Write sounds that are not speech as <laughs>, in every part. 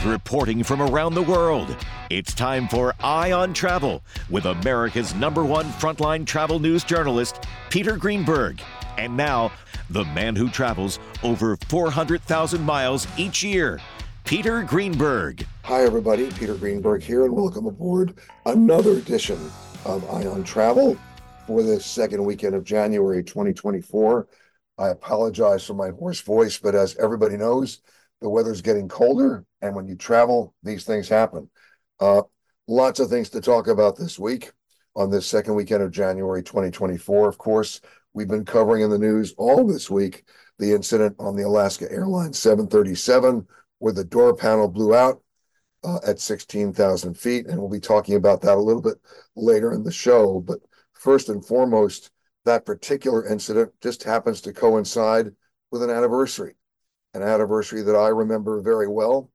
with reporting from around the world. It's time for Eye on Travel with America's number one frontline travel news journalist, Peter Greenberg. And now, the man who travels over 400,000 miles each year, Peter Greenberg. Hi, everybody. Peter Greenberg here, and welcome aboard another edition of Eye on Travel for the second weekend of January 2024. I apologize for my hoarse voice, but as everybody knows, the weather's getting colder, and when you travel, these things happen. Uh, lots of things to talk about this week on this second weekend of January 2024. Of course, we've been covering in the news all this week the incident on the Alaska Airlines 737 where the door panel blew out uh, at 16,000 feet. And we'll be talking about that a little bit later in the show. But first and foremost, that particular incident just happens to coincide with an anniversary an anniversary that I remember very well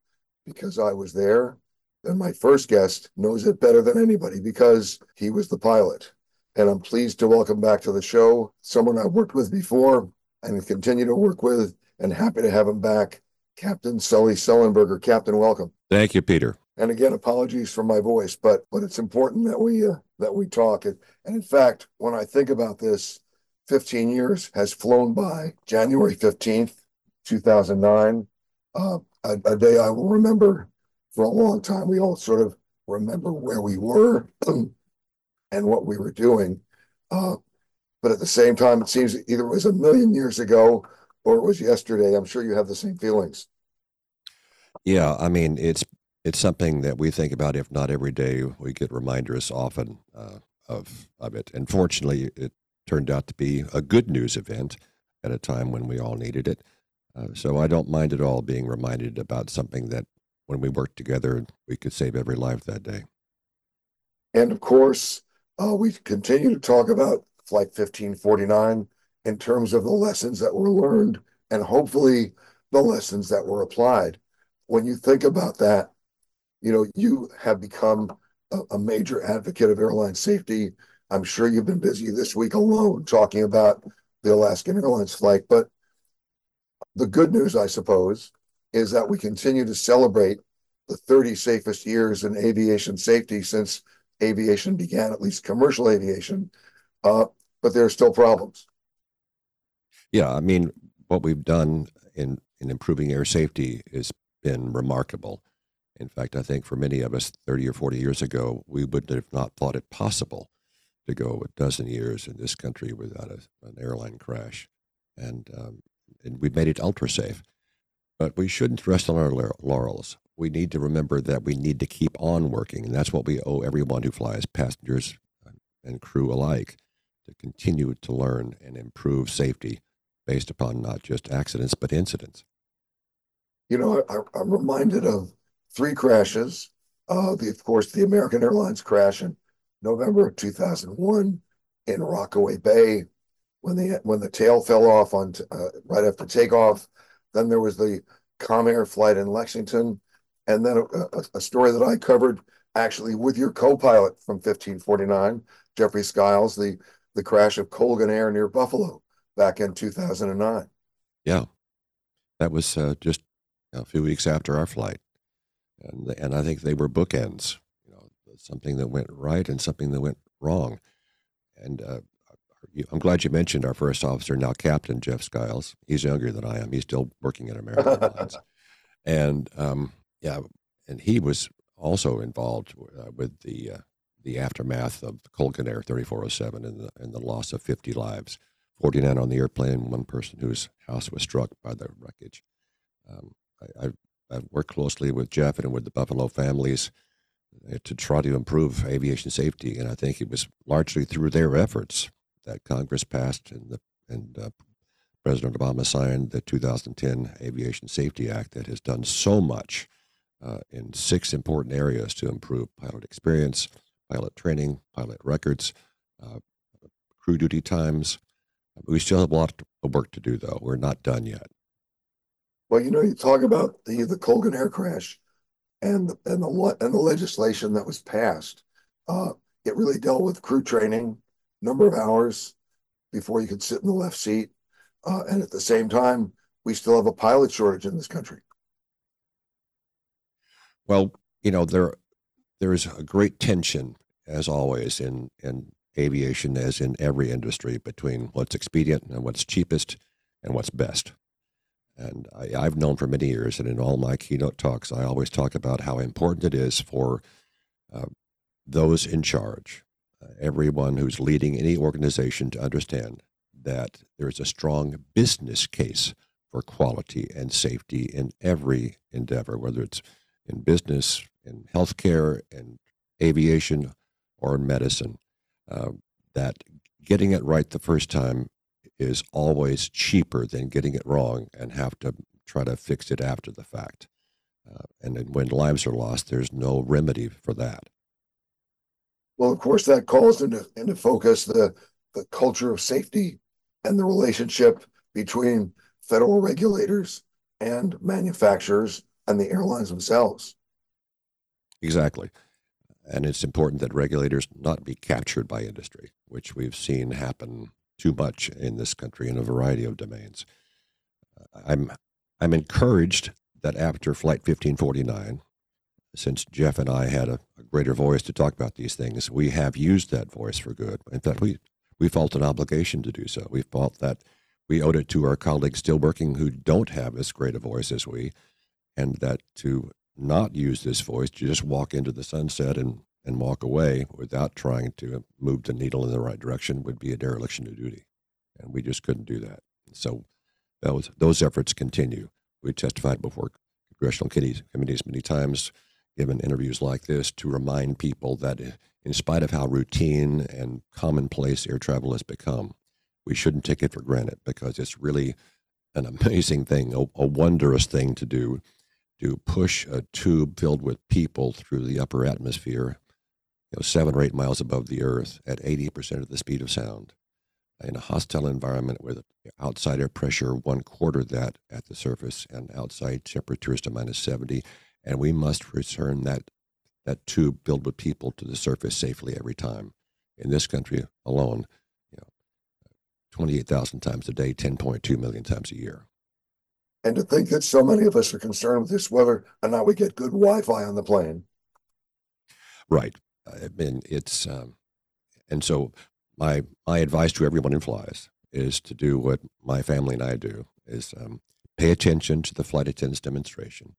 because I was there. And my first guest knows it better than anybody because he was the pilot. And I'm pleased to welcome back to the show someone I've worked with before and continue to work with, and happy to have him back, Captain Sully Sullenberger. Captain, welcome. Thank you, Peter. And again, apologies for my voice, but but it's important that we uh, that we talk. And, and in fact, when I think about this, 15 years has flown by. January 15th, 2009, uh, a, a, day I will remember for a long time. We all sort of remember where we were <clears throat> and what we were doing. Uh, but at the same time, it seems either it was a million years ago or it was yesterday. I'm sure you have the same feelings. Yeah, I mean, it's it's something that we think about, if not every day. We get reminders often uh, of of it. And fortunately, it turned out to be a good news event at a time when we all needed it. Uh, so I don't mind at all being reminded about something that when we worked together, we could save every life that day. And of course, uh, we continue to talk about Flight 1549 in terms of the lessons that were learned and hopefully the lessons that were applied. When you think about that, you know, you have become a, a major advocate of airline safety. I'm sure you've been busy this week alone talking about the Alaskan Airlines flight, but the good news, I suppose, is that we continue to celebrate the 30 safest years in aviation safety since aviation began, at least commercial aviation. Uh, but there are still problems. Yeah, I mean, what we've done in, in improving air safety has been remarkable. In fact, I think for many of us 30 or 40 years ago, we would have not thought it possible to go a dozen years in this country without a, an airline crash. And um, and we've made it ultra safe. But we shouldn't rest on our laurels. We need to remember that we need to keep on working, and that's what we owe everyone who flies, passengers and crew alike, to continue to learn and improve safety based upon not just accidents but incidents. You know, I, am reminded of three crashes. Uh, the, of course, the American Airlines crash in November of 2001 in Rockaway Bay, when the when the tail fell off on uh, right after takeoff. Then there was the Comair flight in Lexington, and then a, a, story that I covered actually with your co-pilot from 1549, Jeffrey Skiles, the the crash of Colgan Air near Buffalo back in 2009. Yeah, that was uh, just a few weeks after our flight, and and I think they were bookends. You know, something that went right and something that went wrong, and uh, I'm glad you mentioned our first officer, now Captain Jeff Skiles. He's younger than I am. He's still working at American <laughs> Airlines, and um, yeah, and he was also involved uh, with the uh, the aftermath of the Colgan Air 3407 and the and the loss of 50 lives, 49 on the airplane, one person whose house was struck by the wreckage. Um, I, I've, I've worked closely with Jeff and with the Buffalo families uh, to try to improve aviation safety, and I think it was largely through their efforts that Congress passed and the and uh, President Obama signed the 2010 Aviation Safety Act that has done so much uh, in six important areas to improve pilot experience, pilot training, pilot records, uh, crew duty times. We still have a lot of work to do, though. We're not done yet. Well, you know, you talk about the the Colgan air crash and the, and the and the legislation that was passed. Uh, it really dealt with crew training, number of hours before you could sit in the left seat. Uh, and at the same time, we still have a pilot shortage in this country. Well, you know there there is a great tension, as always, in in aviation, as in every industry, between what's expedient and what's cheapest and what's best. And I, have known for many years, and in all my keynote talks, I always talk about how important it is for uh, those in charge, everyone who's leading any organization, to understand that there's a strong business case for quality and safety in every endeavor, whether it's in business, in healthcare, in aviation, or in medicine. Uh, that getting it right the first time is always cheaper than getting it wrong and have to try to fix it after the fact. Uh, and when lives are lost, there's no remedy for that. Well, of course, that calls into, into focus the, the culture of safety and the relationship between federal regulators and manufacturers and the airlines themselves. Exactly. And it's important that regulators not be captured by industry, which we've seen happen too much in this country in a variety of domains. I'm I'm encouraged that after Flight 1549, since Jeff and I had a, a, greater voice to talk about these things, we have used that voice for good. In fact, we we felt an obligation to do so. We felt that we owed it to our colleagues still working who don't have as great a voice as we, and that to not use this voice, to just walk into the sunset and and walk away without trying to move the needle in the right direction would be a dereliction of duty. And we just couldn't do that. So those, those efforts continue. We testified before congressional committees many times, given interviews like this, to remind people that in spite of how routine and commonplace air travel has become, we shouldn't take it for granted because it's really an <laughs> amazing thing, a, a wondrous thing to do to push a tube filled with people through the upper atmosphere you know, seven or eight miles above the earth at 80% of the speed of sound in a hostile environment with outside air pressure one quarter that at the surface and outside temperatures to minus 70 and we must return that that tube filled with people to the surface safely every time. In this country alone you know 28,000 times a day 10.2 million times a year. And to think that so many of us are concerned with this whether or not we get good wi-fi on the plane. Right. I mean, it's um, and so my my advice to everyone who flies is to do what my family and I do is um, pay attention to the flight attendant's demonstration,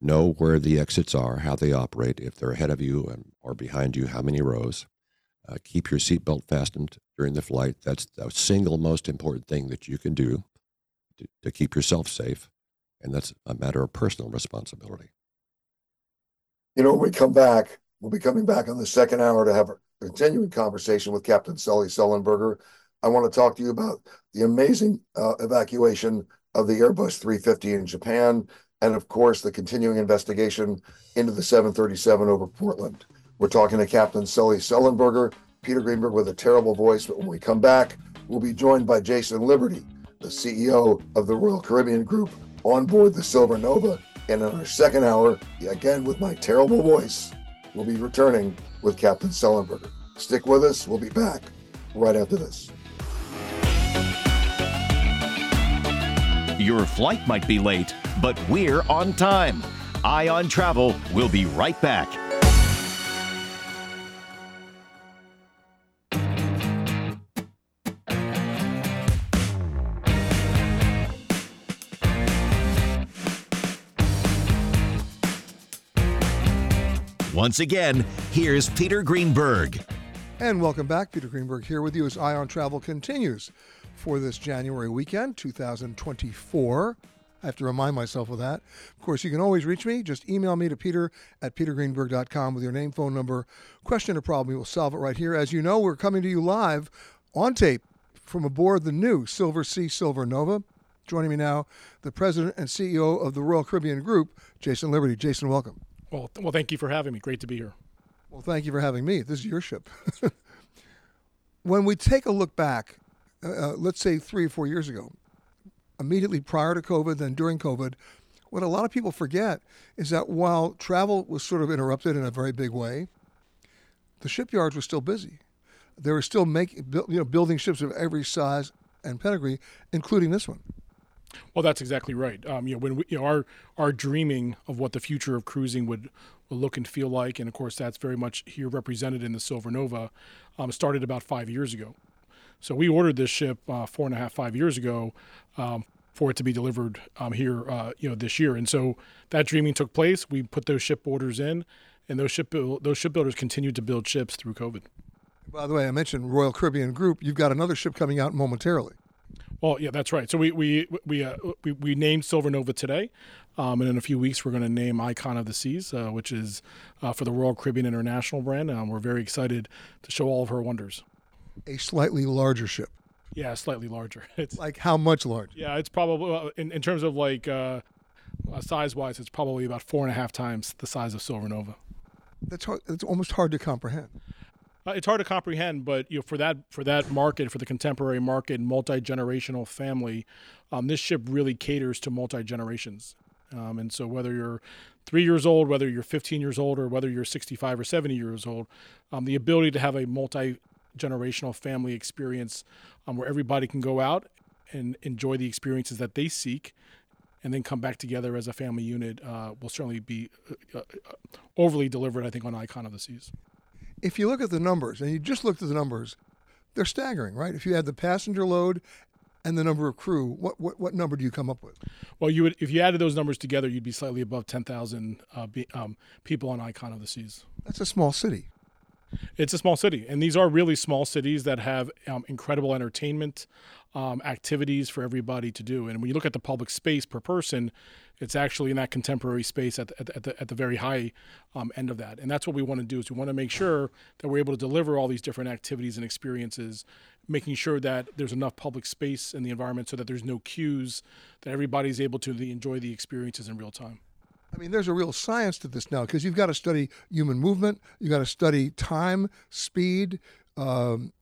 know where the exits are, how they operate, if they're ahead of you and, or behind you, how many rows. Uh, keep your seatbelt fastened during the flight. That's the single most important thing that you can do to, to keep yourself safe, and that's a matter of personal responsibility. You know, when we come back, We'll be coming back on the second hour to have a continuing conversation with Captain Sully Sullenberger. I want to talk to you about the amazing uh, evacuation of the Airbus 350 in Japan, and of course, the continuing investigation into the 737 over Portland. We're talking to Captain Sully Sullenberger, Peter Greenberg with a terrible voice, but when we come back, we'll be joined by Jason Liberty, the CEO of the Royal Caribbean Group, on board the Silver Nova. And in our second hour, again with my terrible voice, we'll be returning with Captain Sullenberger. Stick with us. We'll be back right after this. Your flight might be late, but we're on time. Eye on Travel will be right back. Once again, here's Peter Greenberg. And welcome back. Peter Greenberg here with you as Eye on Travel continues for this January weekend, 2024. I have to remind myself of that. Of course, you can always reach me. Just email me to peter at petergreenberg.com with your name, phone number, question, or problem. We will solve it right here. As you know, we're coming to you live on tape from aboard the new Silversea Silver Nova. Joining me now, the president and CEO of the Royal Caribbean Group, Jason Liberty. Jason, welcome. Well, well, thank you for having me. Great to be here. Well, thank you for having me. This is your ship. <laughs> when we take a look back, uh, uh, let's say three or four years ago, immediately prior to COVID, then during COVID, what a lot of people forget is that while travel was sort of interrupted in a very big way, the shipyards were still busy. They were still making, you know, building ships of every size and pedigree, including this one. Well, that's exactly right. Um, you know, when we, you know, our our dreaming of what the future of cruising would look and feel like, and of course that's very much here represented in the Silver Nova, um, started about five years ago. So we ordered this ship uh, four and a half, five years ago, um, for it to be delivered um, here, uh, you know, this year. And so that dreaming took place. We put those ship orders in, and those ship those shipbuilders continued to build ships through COVID. By the way, I mentioned Royal Caribbean Group. You've got another ship coming out momentarily. Well, yeah, that's right. So we we we uh, we, we, named Silver Nova today, um, and in a few weeks we're going to name Icon of the Seas, uh, which is uh, for the Royal Caribbean International brand. Um, we're very excited to show all of her wonders. A slightly larger ship. Yeah, slightly larger. <laughs> It's like how much larger? Yeah, it's probably in in terms of like uh, uh, size wise, it's probably about four and a half times the size of Silver Nova. That's hard. It's almost hard to comprehend. Uh, it's hard to comprehend, but you know, for that for that market, for the contemporary market, multi generational family, um, this ship really caters to multi generations. Um, and so, whether you're three years old, whether you're 15 years old, or whether you're 65 or 70 years old, um, the ability to have a multi generational family experience um, where everybody can go out and enjoy the experiences that they seek and then come back together as a family unit uh, will certainly be uh, uh, overly delivered, I think, on Icon of the Seas if you look at the numbers, and you just looked at the numbers, they're staggering, right? If you add the passenger load and the number of crew, what, what, what number do you come up with? Well, you would if you added those numbers together, you'd be slightly above 10,000 uh, um, people on Icon of the Seas. That's a small city. It's a small city, and these are really small cities that have um, incredible entertainment um, activities for everybody to do. And when you look at the public space per person, it's actually in that contemporary space at the, at the, at the very high um, end of that. And that's what we want to do is we want to make sure that we're able to deliver all these different activities and experiences, making sure that there's enough public space in the environment so that there's no queues, that everybody's able to enjoy the experiences in real time. I mean, there's a real science to this now because you've got to study human movement, you've got to study time, speed, um,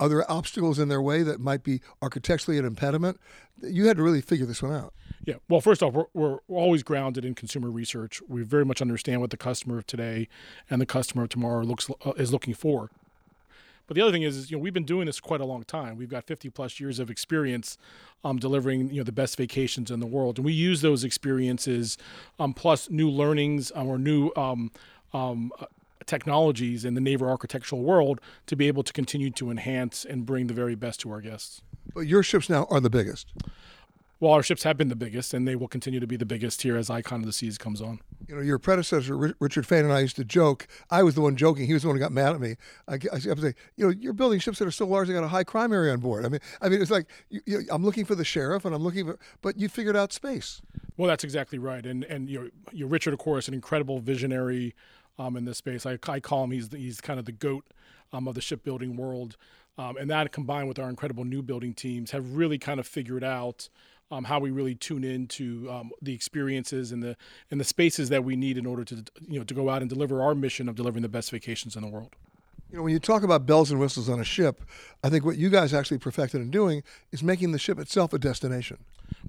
other obstacles in their way that might be architecturally an impediment. You had to really figure this one out. Yeah. Well, first off, we're, we're, always grounded in consumer research. We very much understand what the customer of today and the customer of tomorrow looks uh, is looking for. But the other thing is, is, you know, we've been doing this quite a long time. We've got 50 plus years of experience um, delivering, you know, the best vacations in the world, and we use those experiences um, plus new learnings um, or new um, um, uh, technologies in the naval architectural world to be able to continue to enhance and bring the very best to our guests. But your ships now are the biggest. Well, our ships have been the biggest, and they will continue to be the biggest here as Icon of the Seas comes on. You know, your predecessor, Richard Fain, and I used to joke. I was the one joking. He was the one who got mad at me. I, I, I say, you know, you're building ships that are so large they got a high crime area on board. I mean, I mean, it's like you, you, I'm looking for the sheriff, and I'm looking for, but you figured out space. Well, that's exactly right. And and you know, you Richard, of course, an incredible visionary um, in this space. I, I call him he's the, he's kind of the goat um, of the shipbuilding world. Um, and that combined with our incredible new building teams have really kind of figured out um, how we really tune into um, the experiences and the and the spaces that we need in order to you know to go out and deliver our mission of delivering the best vacations in the world. You know, when you talk about bells and whistles on a ship, I think what you guys actually perfected in doing is making the ship itself a destination.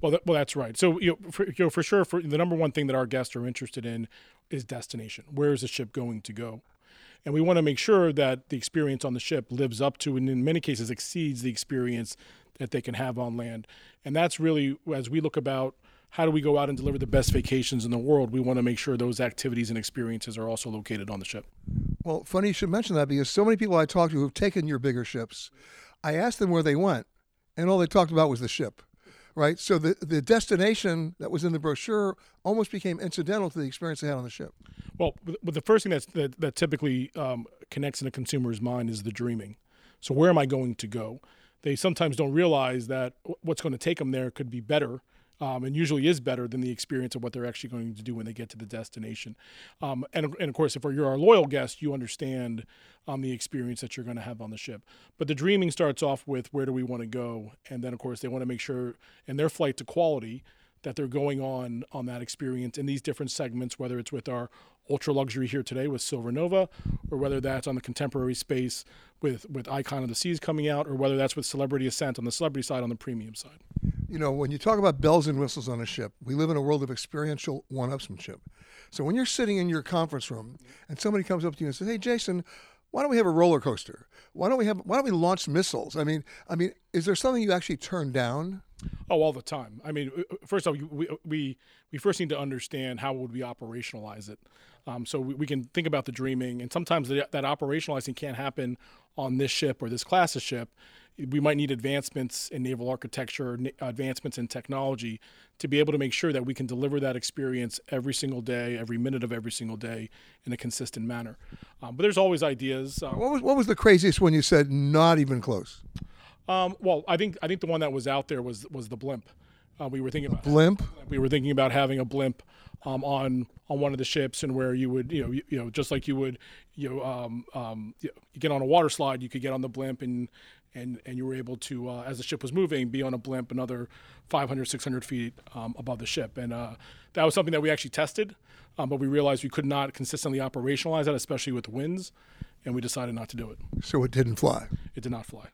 Well, that, well, that's right. So, you know, for, you know, for sure, for the number one thing that our guests are interested in is destination. Where is the ship going to go? And we want to make sure that the experience on the ship lives up to, and in many cases exceeds the experience that they can have on land. And that's really, as we look about how do we go out and deliver the best vacations in the world, we want to make sure those activities and experiences are also located on the ship. Well, funny you should mention that because so many people I talked to who've taken your bigger ships, I asked them where they went, and all they talked about was the ship. Right, so the the destination that was in the brochure almost became incidental to the experience they had on the ship. Well, but the first thing that's, that that typically um, connects in a consumer's mind is the dreaming. So where am I going to go? They sometimes don't realize that what's going to take them there could be better um, and usually is better than the experience of what they're actually going to do when they get to the destination. Um, and, and of course, if you're our loyal guest, you understand um, the experience that you're going to have on the ship. But the dreaming starts off with where do we want to go? And then, of course, they want to make sure in their flight to quality that they're going on on that experience in these different segments, whether it's with our ultra luxury here today with Silver Nova, or whether that's on the contemporary space with with Icon of the Seas coming out, or whether that's with Celebrity Ascent on the celebrity side on the premium side. You know, when you talk about bells and whistles on a ship, we live in a world of experiential one-upsmanship. So when you're sitting in your conference room and somebody comes up to you and says, "Hey, Jason," why don't we have a roller coaster? Why don't we have why don't we launch missiles? I mean, I mean, is there something you actually turn down? Oh, all the time. I mean, uh, first off, we we we first need to understand how would we operationalize it. Um, so we, we, can think about the dreaming, and sometimes the, that operationalizing can't happen on this ship or this class of ship. We might need advancements in naval architecture, advancements in technology, to be able to make sure that we can deliver that experience every single day, every minute of every single day, in a consistent manner. Um, but there's always ideas. Um, what was what was the craziest one you said? Not even close. Um, well, I think I think the one that was out there was was the blimp. Uh, we were thinking about blimp. We were thinking about having a blimp um, on on one of the ships, and where you would you know you, you know just like you would you know, um, um, you get on a water slide, you could get on the blimp and and and you were able to uh, as the ship was moving be on a blimp another 500 600 feet um, above the ship and uh, that was something that we actually tested um, but we realized we could not consistently operationalize that especially with winds and we decided not to do it so it didn't fly it did not fly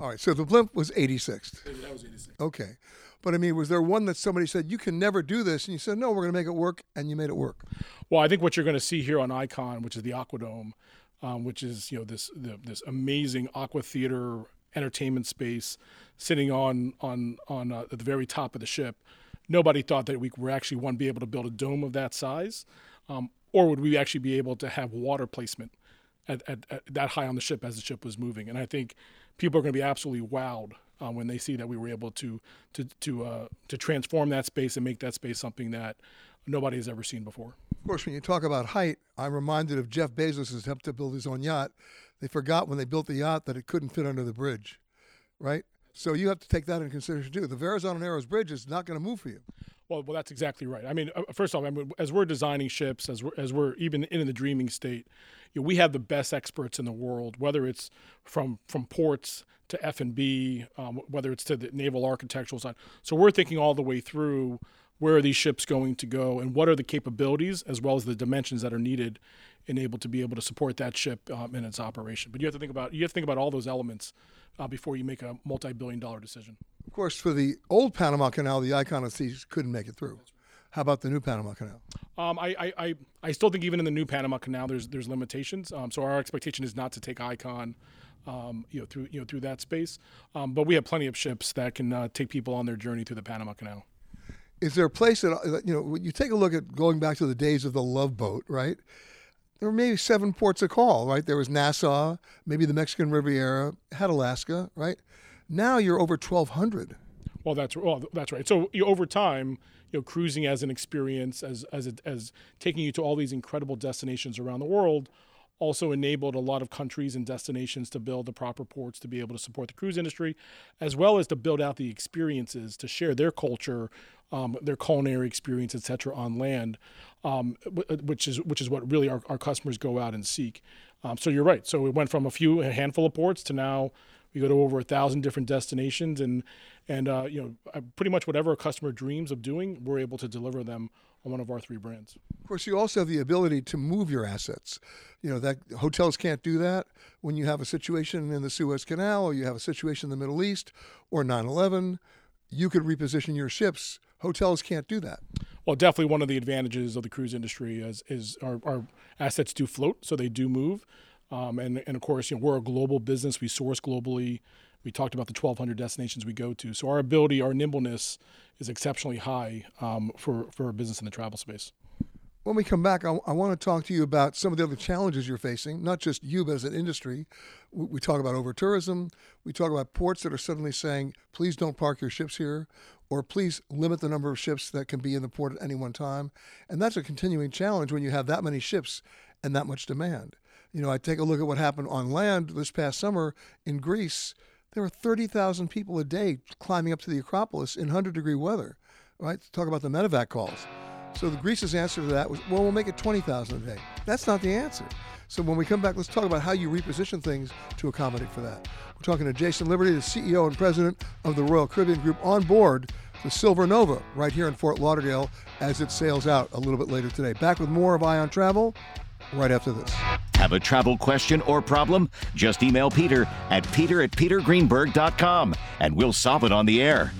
all right. So the blimp was 86th. That was 86. Okay. But I mean, was there one that somebody said, you can never do this? And you said, no, we're going to make it work. And you made it work. Well, I think what you're going to see here on Icon, which is the Aquadome, um, which is, you know, this, the, this amazing aqua theater entertainment space sitting on, on, on uh, at the very top of the ship. Nobody thought that we were actually, one, be able to build a dome of that size, um, or would we actually be able to have water placement at, at, at that high on the ship as the ship was moving. And I think people are going to be absolutely wowed uh, when they see that we were able to to to uh, to transform that space and make that space something that nobody has ever seen before. Of course, when you talk about height, I'm reminded of Jeff Bezos' attempt to build his own yacht. They forgot when they built the yacht that it couldn't fit under the bridge, right? So you have to take that into consideration too. The Verrazano Narrows Bridge is not going to move for you. Well, well, that's exactly right. I mean, uh, first off, I mean, as we're designing ships, as we're, as we're even in the dreaming state, you know, we have the best experts in the world, whether it's from from ports to F and B, um, whether it's to the naval architectural side. So we're thinking all the way through where are these ships going to go and what are the capabilities as well as the dimensions that are needed and able to be able to support that ship um, in its operation. But you have to think about you have to think about all those elements uh, before you make a multi-billion-dollar decision. Of course, for the old Panama Canal, the Icon of Seas couldn't make it through. How about the new Panama Canal? Um, I, I, I, still think even in the new Panama Canal, there's there's limitations. Um, so our expectation is not to take Icon, um, you know, through you know through that space. Um, but we have plenty of ships that can uh, take people on their journey through the Panama Canal. Is there a place that you know? When you take a look at going back to the days of the Love Boat, right? There were maybe seven ports of call, right? There was Nassau, maybe the Mexican Riviera, had Alaska, right? Now you're over 1,200. Well, that's well, that's right. So you, over time, you know, cruising as an experience, as as as taking you to all these incredible destinations around the world, also enabled a lot of countries and destinations to build the proper ports to be able to support the cruise industry, as well as to build out the experiences to share their culture, um, their culinary experience, et cetera, on land, um, which is which is what really our, our customers go out and seek. Um, so you're right. So we went from a few, a handful of ports to now we go to over a thousand different destinations, and and uh, you know uh, pretty much whatever a customer dreams of doing, we're able to deliver them on one of our three brands. Of course, you also have the ability to move your assets. You know that hotels can't do that when you have a situation in the Suez Canal, or you have a situation in the Middle East, or 9/11. You could reposition your ships. Hotels can't do that. Well, definitely one of the advantages of the cruise industry is, is our, our assets do float, so they do move. Um, and, and of course, you know, we're a global business. We source globally. We talked about the 1,200 destinations we go to. So our ability, our nimbleness is exceptionally high um, for, for a business in the travel space. When we come back, I, I, want to talk to you about some of the other challenges you're facing, not just you, but as an industry. We, we talk about over tourism. We talk about ports that are suddenly saying, please don't park your ships here, or please limit the number of ships that can be in the port at any one time. And that's a continuing challenge when you have that many ships and that much demand. You know, I take a look at what happened on land this past summer in Greece. There were 30,000 people a day climbing up to the Acropolis in 100 degree weather, right? Talk about the medevac calls. So the Greece's answer to that was, well, we'll make it 20,000 a day. That's not the answer. So when we come back, let's talk about how you reposition things to accommodate for that. We're talking to Jason Liberty, the CEO and president of the Royal Caribbean Group, on board the Silver Nova right here in Fort Lauderdale as it sails out a little bit later today. Back with more of Eye on Travel right after this. Have a travel question or problem? Just email Peter at peter at petergreenberg.com and we'll solve it on the air.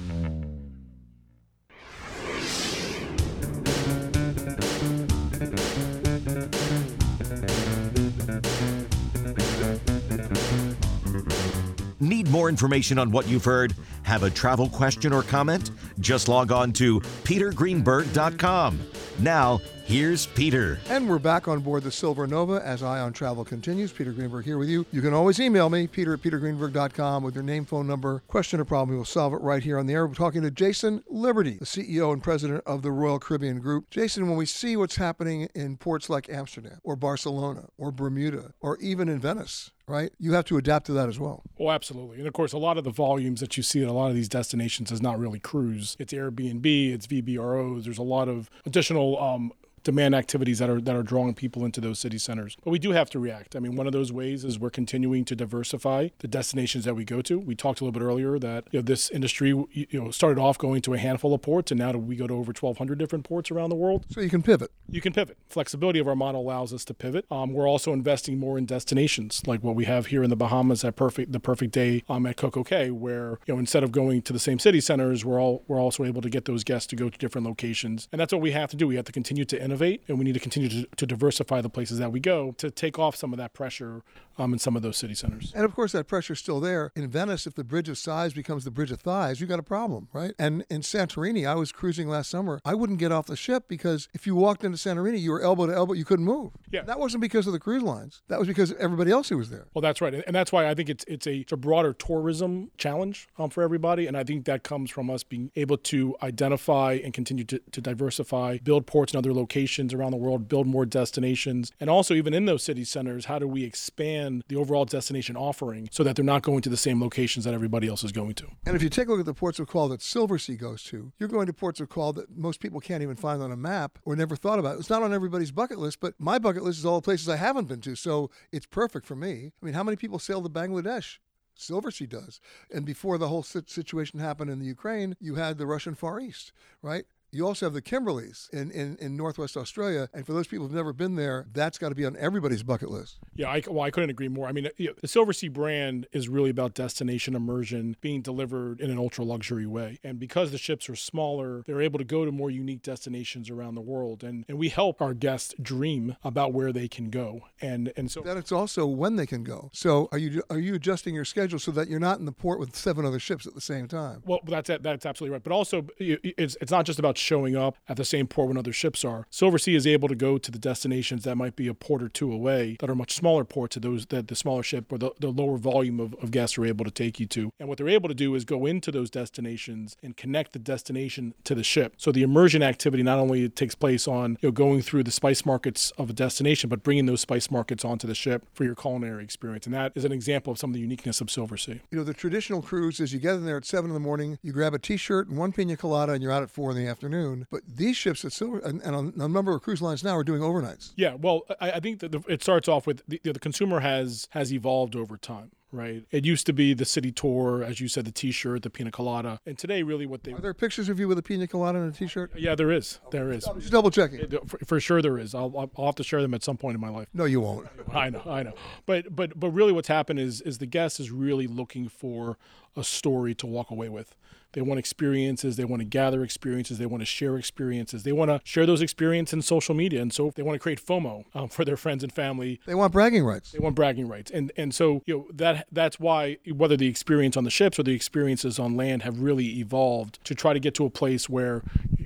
Need more information on what you've heard? Have a travel question or comment? Just log on to petergreenberg.com. Now, here's Peter. And we're back on board the Silver Nova as Eye on Travel continues. Peter Greenberg here with you. You can always email me, peter at petergreenberg.com, with your name, phone number, question, or problem. We will solve it right here on the air. We're talking to Jason Liberty, the CEO and president of the Royal Caribbean Group. Jason, when we see what's happening in ports like Amsterdam or Barcelona or Bermuda or even in Venice, right? You have to adapt to that as well. Oh, absolutely. And of course, a lot of the volumes that you see at a lot of these destinations is not really cruise. It's Airbnb, it's VRBOs. There's a lot of additional um, demand activities that are that are drawing people into those city centers. But we do have to react. I mean, one of those ways is we're continuing to diversify the destinations that we go to. We talked a little bit earlier that you know, this industry you know started off going to a handful of ports, and now we go to over 1,200 different ports around the world. So you can pivot. You can pivot. Flexibility of our model allows us to pivot. Um, we're also investing more in destinations like what we have here in the Bahamas at perfect the perfect day um, at Coco Cay, where you know instead of going to the same city centers, we're all we're also able to get those guests to go to different locations, and that's what we have to do. We have to continue to innovate, and we need to continue to, to diversify the places that we go to take off some of that pressure um, in some of those city centers. And of course, that pressure's still there. In Venice, if the bridge of sighs becomes the bridge of thighs, you've got a problem, right? And in Santorini, I was cruising last summer. I wouldn't get off the ship because if you walked into Santorini, you were elbow to elbow, you couldn't move. Yeah. That wasn't because of the cruise lines. That was because of everybody else who was there. Well, that's right, and that's why I think it's it's a, it's a broader tourism challenge um, for everybody, and I think that comes from us being able to identify and continue to, to diversify, build ports in other locations around the world, build more destinations, and also even in those city centers, how do we expand the overall destination offering so that they're not going to the same locations that everybody else is going to. And if you take a look at the ports of call that Silversea goes to, you're going to ports of call that most people can't even find on a map or never thought about. It's not on everybody's bucket list, but my bucket list is all the places I haven't been to, so it's perfect for me. I mean, how many people sail to Bangladesh? Silversea does. And before the whole situation happened in the Ukraine, you had the Russian Far East, right? You also have the Kimberleys in, in, in Northwest Australia. And for those people who've never been there, that's got to be on everybody's bucket list. Yeah, I, well, I couldn't agree more. I mean, the Silversea brand is really about destination immersion being delivered in an ultra luxury way. And because the ships are smaller, they're able to go to more unique destinations around the world. And, and we help our guests dream about where they can go. And and so that it's also when they can go. So are you are you adjusting your schedule so that you're not in the port with seven other ships at the same time? Well, that's that's absolutely right. But also, it's it's not just about showing up at the same port when other ships are. Silversea is able to go to the destinations that might be a port or two away that are much smaller ports to those that the smaller ship or the, the lower volume of, of guests are able to take you to. And what they're able to do is go into those destinations and connect the destination to the ship. So the immersion activity not only takes place on you know, going through the spice markets of a destination, but bringing those spice markets onto the ship for your culinary experience. And that is an example of some of the uniqueness of Silversea. You know, the traditional cruise is you get in there at seven in the morning, you grab a t-shirt and one pina colada, and you're out at four in the afternoon. But these ships at Silver and, and a number of cruise lines now are doing overnights. Yeah, well, I, I think that the, it starts off with the, the consumer has has evolved over time right? It used to be the city tour, as you said, the T-shirt, the pina colada, and today, really, what they are there pictures of you with a pina colada and a T-shirt? Yeah, there is. There is. Just double checking. For, for, sure, there is. I'll, I'll have to share them at some point in my life. No, you won't. I know, I know. But but but really, what's happened is is the guest is really looking for a story to walk away with. They want experiences. They want to gather experiences. They want to share experiences. They want to share those experiences in social media. And so they want to create FOMO um, for their friends and family. They want bragging rights. They want bragging rights. And and so you know that that's why whether the experience on the ships or the experiences on land have really evolved to try to get to a place where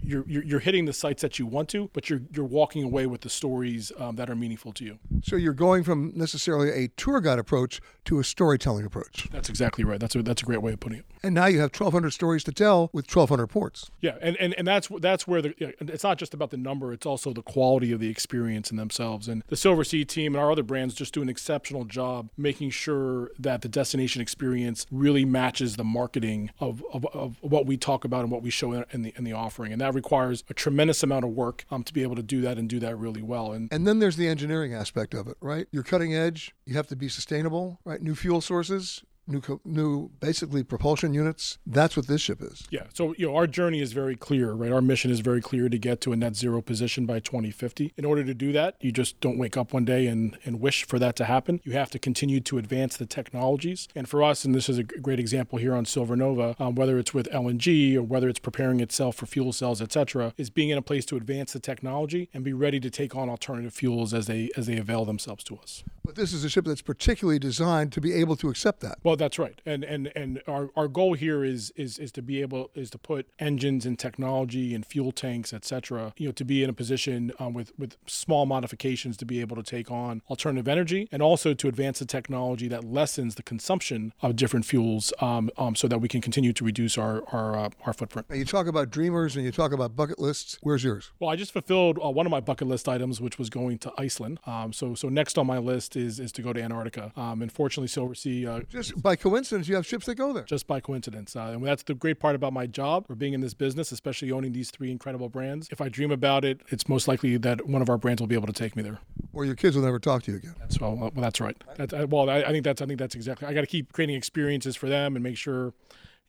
you're you're, you're hitting the sites that you want to, but you're you're walking away with the stories um, that are meaningful to you. So you're going from necessarily a tour guide approach to a storytelling approach. That's exactly right. That's a that's a great way of putting it. And now you have 1,200 stories to tell with 1,200 ports. Yeah, and, and, and that's that's where the you know, it's not just about the number; it's also the quality of the experience in themselves. And the Silversea team and our other brands just do an exceptional job making sure that the destination experience really matches the marketing of, of, of what we talk about and what we show in the in the offering. And that requires a tremendous amount of work um, to be able to do that and do that really well. And and then there's the engineering aspect of it, right? You're cutting edge. You have to be sustainable, right? New fuel sources new new basically propulsion units. That's what this ship is. Yeah. So you know our journey is very clear, right? Our mission is very clear to get to a net zero position by 2050. In order to do that, you just don't wake up one day and and wish for that to happen. You have to continue to advance the technologies. And for us, and this is a great example here on Silver Nova, um, whether it's with LNG or whether it's preparing itself for fuel cells, et cetera, is being in a place to advance the technology and be ready to take on alternative fuels as they as they avail themselves to us. But this is a ship that's particularly designed to be able to accept that. Well, that's right, and and and our, our goal here is is is to be able is to put engines and technology and fuel tanks, et cetera, you know, to be in a position um, with with small modifications to be able to take on alternative energy, and also to advance the technology that lessens the consumption of different fuels, um, um, so that we can continue to reduce our our uh, our footprint. And you talk about dreamers and you talk about bucket lists. Where's yours? Well, I just fulfilled uh, one of my bucket list items, which was going to Iceland. Um, so so next on my list is is to go to Antarctica. Um, and fortunately, Silversea uh, Just by coincidence, you have ships that go there. just by coincidence. Uh, and that's the great part about my job or being in this business, especially owning these three incredible brands. If I dream about it, it's most likely that one of our brands will be able to take me there. Or your kids will never talk to you again. That's well, well that's right. That's, I, well, I, I think that's I think that's exactly. I got to keep creating experiences for them and make sure,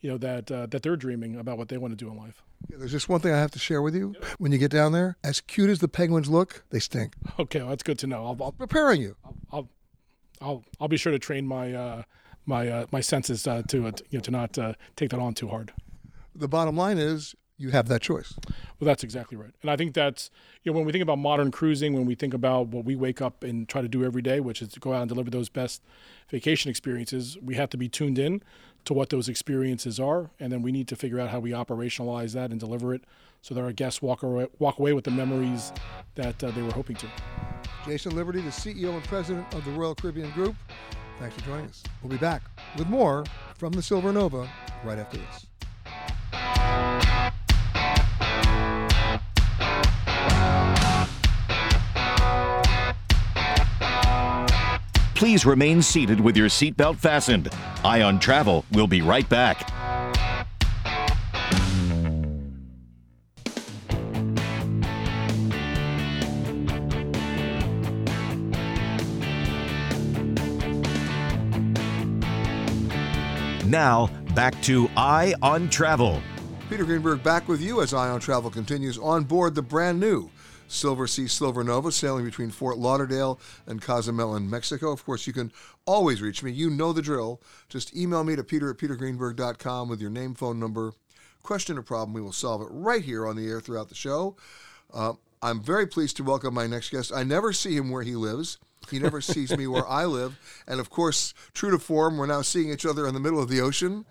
you know, that uh, that they're dreaming about what they want to do in life. Yeah, There's just one thing I have to share with you. When you get down there, as cute as the penguins look, they stink. Okay, well, that's good to know. I'll, I'll Preparing you. I'll I'll I'll be sure to train my uh, my uh, my senses uh, to uh, you know to not uh, take that on too hard. The bottom line is you have that choice. Well, that's exactly right. And I think that's, you know, when we think about modern cruising, when we think about what we wake up and try to do every day, which is to go out and deliver those best vacation experiences, we have to be tuned in to what those experiences are. And then we need to figure out how we operationalize that and deliver it so that our guests walk away, walk away with the memories that uh, they were hoping to. Jason Liberty, the CEO and president of the Royal Caribbean Group. Thanks for joining us. We'll be back with more from the Silver Nova right after this. Please remain seated with your seatbelt fastened. Eye on Travel will be right back. Now, back to Eye on Travel. Peter Greenberg back with you as Eye on Travel continues on board the brand new Silversea Silver Nova sailing between Fort Lauderdale and Cozumel in Mexico. Of course, you can always reach me. You know the drill. Just email me to peter at petergreenberg.com with your name, phone number, question or problem. We will solve it right here on the air throughout the show. Uh, I'm very pleased to welcome my next guest. I never see him where he lives. He never sees me where I live. And of course, true to form, we're now seeing each other in the middle of the ocean.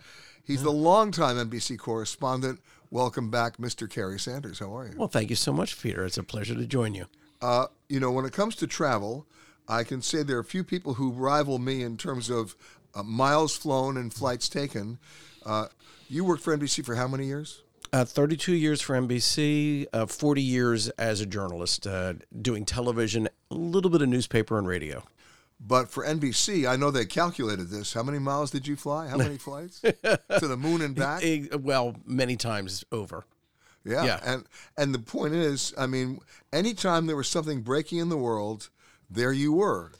He's the longtime NBC correspondent. Welcome back, Mr. Kerry Sanders. How are you? Well, thank you so much, Peter. It's a pleasure to join you. Uh, you know, when it comes to travel, I can say there are a few people who rival me in terms of uh, miles flown and flights taken. Uh, you worked for NBC for how many years? Uh, 32 years for NBC, uh, 40 years as a journalist, uh, doing television, a little bit of newspaper and radio. But for NBC, I know they calculated this. How many miles did you fly? How many <laughs> flights to the moon and back? Eh, well, many times over. Yeah. Yeah. And and the point is, I mean, anytime there was something breaking in the world, there you were.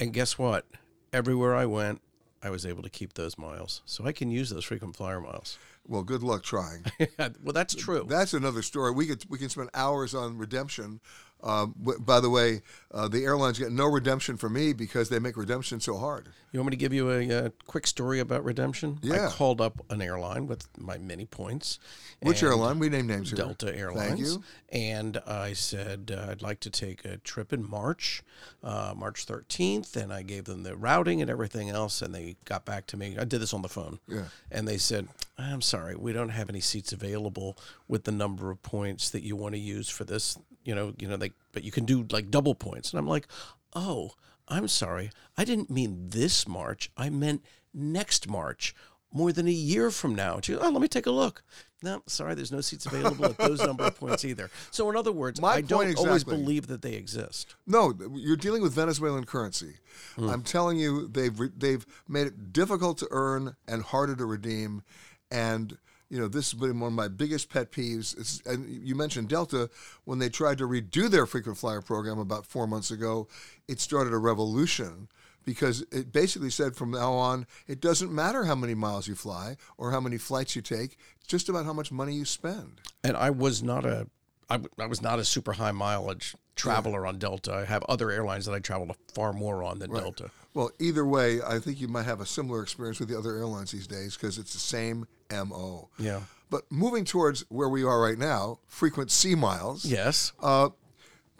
And guess what? Everywhere I went, I was able to keep those miles. So I can use those frequent flyer miles. Well, good luck trying. <laughs> well, that's true. That's another story. We could we can spend hours on redemption. Um, by the way, uh, the airlines get no redemption for me because they make redemption so hard. You want me to give you a, uh quick story about redemption? Yeah. I called up an airline with my many points. Which airline? We name names here. Delta Airlines. Thank you. And I said uh, I'd like to take a trip in March, uh, March 13th, and I gave them the routing and everything else, and they got back to me. I did this on the phone. Yeah. And they said, "I'm sorry, we don't have any seats available with the number of points that you want to use for this. You know, you know, they, but you can do like double points." And I'm like, "Oh." I'm sorry. I didn't mean this March. I meant next March, more than a year from now. She goes, oh, let me take a look. No, sorry, there's no seats available at those number of points either. So, in other words, My I don't point always believe that they exist. No, you're dealing with Venezuelan currency. Hmm. I'm telling you, they've re- they've made it difficult to earn and harder to redeem, and you know this has been one of my biggest pet peeves. It's, and you mentioned Delta when they tried to redo their frequent flyer program about four months ago. It started a revolution because it basically said from now on it doesn't matter how many miles you fly or how many flights you take. It's just about how much money you spend. And I was not a, I, I was not a super high mileage traveler on Delta. I have other airlines that I travel far more on than Delta. Well, either way, I think you might have a similar experience with the other airlines these days because it's the same MO. Yeah. But moving towards where we are right now, frequent sea miles, Yes. uh,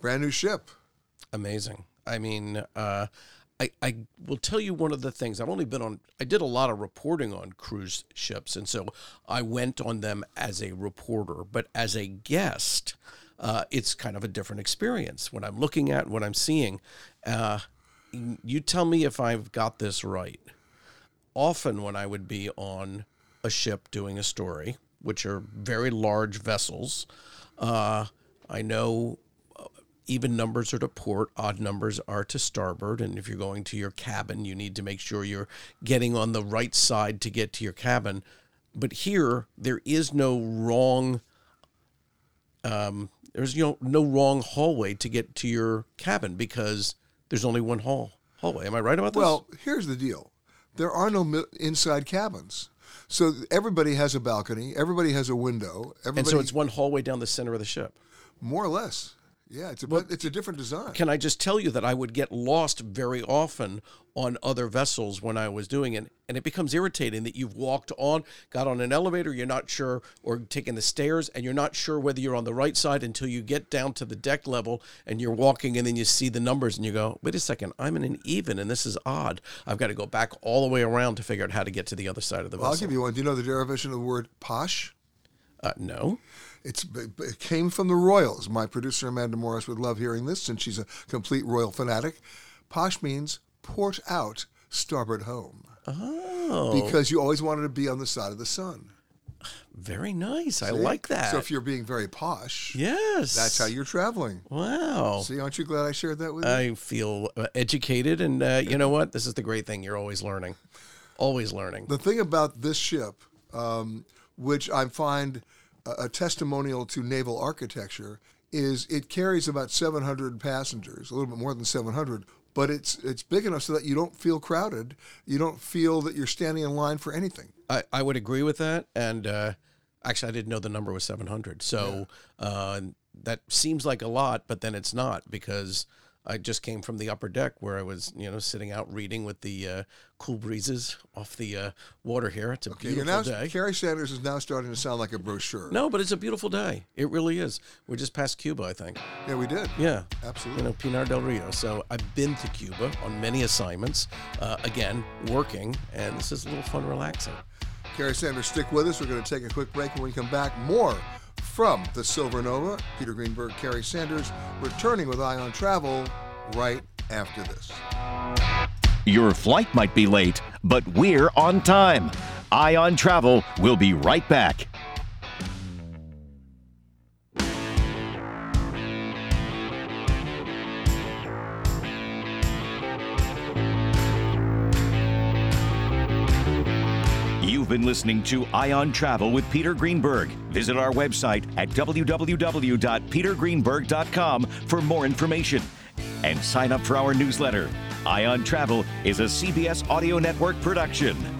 brand new ship. Amazing. I mean, uh, I, I will tell you one of the things I've only been on. I did a lot of reporting on cruise ships, and so I went on them as a reporter. But as a guest, uh, it's kind of a different experience when I'm looking at what I'm seeing. Uh, you tell me if I've got this right. Often, when I would be on a ship doing a story, which are very large vessels, uh, I know even numbers are to port, odd numbers are to starboard. And if you're going to your cabin, you need to make sure you're getting on the right side to get to your cabin. But here, there is no wrong. Um, there's you know, no wrong hallway to get to your cabin because there's only one hall hallway. Am I right about this? Well, here's the deal: there are no inside cabins, so everybody has a balcony, everybody has a window, everybody, and so it's one hallway down the center of the ship. more or less. Yeah, it's a but it's a different design. Can I just tell you that I would get lost very often on other vessels when I was doing it, and it becomes irritating that you've walked on, got on an elevator, you're not sure, or taken the stairs, and you're not sure whether you're on the right side until you get down to the deck level and you're walking, and then you see the numbers, and you go, "Wait a second, I'm in an even, and this is odd. I've got to go back all the way around to figure out how to get to the other side of the Well, I'll give you one. Do you know the derivation of the word posh? uh, no, It's it came from the Royals. My producer Amanda Morris would love hearing this since she's a complete royal fanatic. Posh means port out, starboard home. oh, Because you always wanted to be on the side of the sun. very nice. I like that. So if you're being very posh, yes, that's how you're traveling. Wow. See, aren't you glad I shared that with you? I feel uh, educated, and uh, you know what? This is the great thing. You're always learning, always learning. The thing about this ship, um, which I find a, testimonial to naval architecture, is it carries about 700 passengers, a little bit more than 700. But it's it's big enough so that you don't feel crowded. You don't feel that you're standing in line for anything. I, I would agree with that, and uh, actually, I didn't know the number was 700. So uh, that seems like a lot, but then it's not because I just came from the upper deck where I was, you know, sitting out reading with the uh, cool breezes off the uh, water here. It's a Okay, beautiful now day. Kerry Sanders is now starting to sound like a brochure. No, but it's a beautiful day. It really is. We're just past Cuba, I think. Yeah, we did. Yeah. Absolutely. You know, Pinar del Rio. So I've been to Cuba on many assignments, uh, again, working, and this is a little fun, relaxing. Kerry Sanders, stick with us. We're going to take a quick break, and when we come back, more from the Silver Nova. Peter Greenberg, Kerry Sanders, returning with Eye on Travel right after this. Your flight might be late, but we're on time. Eye on Travel will be right back. You've been listening to Eye on Travel with Peter Greenberg. Visit our website at www.petergreenberg.com for more information and sign up for our newsletter. Eye on Travel is a CBS Audio Network production.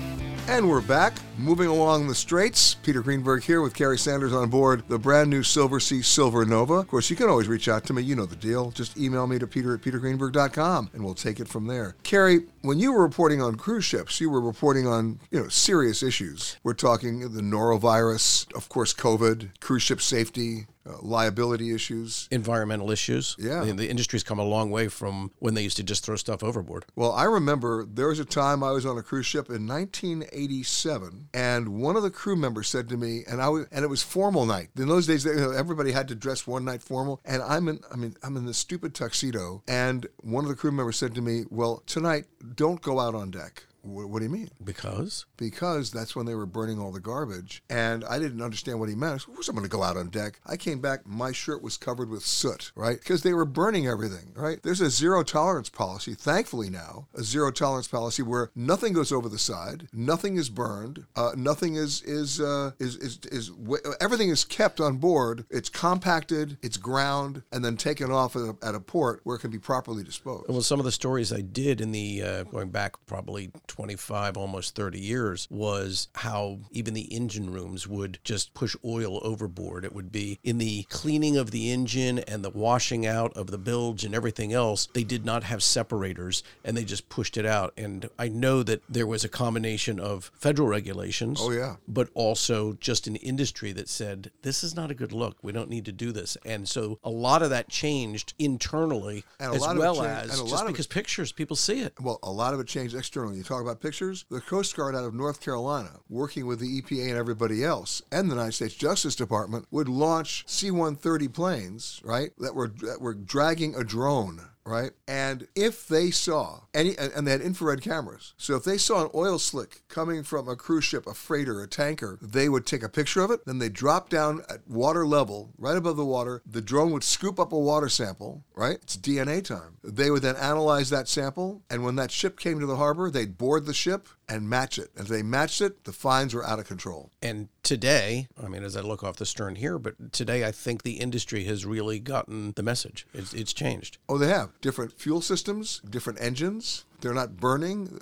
And we're back, moving along the straits. Peter Greenberg here with Kerry Sanders on board the brand new Silversea Silver Nova. Of course, you can always reach out to me. You know the deal. Just email me to peter at petergreenberg.com and we'll take it from there. Kerry, when you were reporting on cruise ships, you were reporting on, you know, serious issues. We're talking the norovirus, of course, COVID, cruise ship safety, uh, liability issues. Environmental issues. Yeah. I mean, the industry's come a long way from when they used to just throw stuff overboard. Well, I remember there was a time I was on a cruise ship in 1987, and one of the crew members said to me, and I was, and it was formal night. In those days, you know, everybody had to dress one night formal, and I'm in, I mean, I'm in this stupid tuxedo, and one of the crew members said to me, "Well, tonight, don't go out on deck." What, what do you mean? Because? Because that's when they were burning all the garbage, and I didn't understand what he meant. I said, "Of course, I'm going to go out on deck." I came back, my shirt was covered with soot, right? Because they were burning everything, right? There's a zero tolerance policy, thankfully now, a zero tolerance policy where nothing goes over the side, nothing is burned, uh, nothing is is uh, is is is wa- everything is kept on board. It's compacted, it's ground, and then taken off at a, at a port where it can be properly disposed. Well, some of the stories I did in the, uh, going back probably 25, almost 30 years was how even the engine rooms would just push oil overboard. It would be in the cleaning of the engine and the washing out of the bilge and everything else. They did not have separators and they just pushed it out. And I know that there was a combination of federal regulations. Oh, yeah. But also just an industry that said, this is not a good look. We don't need to do this. And so a lot of that changed internally And a as lot of well changed- as just lot of it- because pictures, people see it. Well, a lot of it changed externally. You talk about pictures. The Coast Guard out of North Carolina, working with the EPA and everybody else, and the United States Justice Department, would launch C-130 planes, right, that were that were dragging a drone. Right, and if they saw any, and they had infrared cameras, so if they saw an oil slick coming from a cruise ship, a freighter, a tanker, they would take a picture of it. Then they drop down at water level, right above the water. The drone would scoop up a water sample. Right, it's DNA time. They would then analyze that sample, and when that ship came to the harbor, they'd board the ship and match it. And if they matched it, the fines were out of control. And today, I mean, as I look off the stern here, but today I think the industry has really gotten the message. It's, it's changed. Oh, they have different fuel systems, different engines. They're not burning,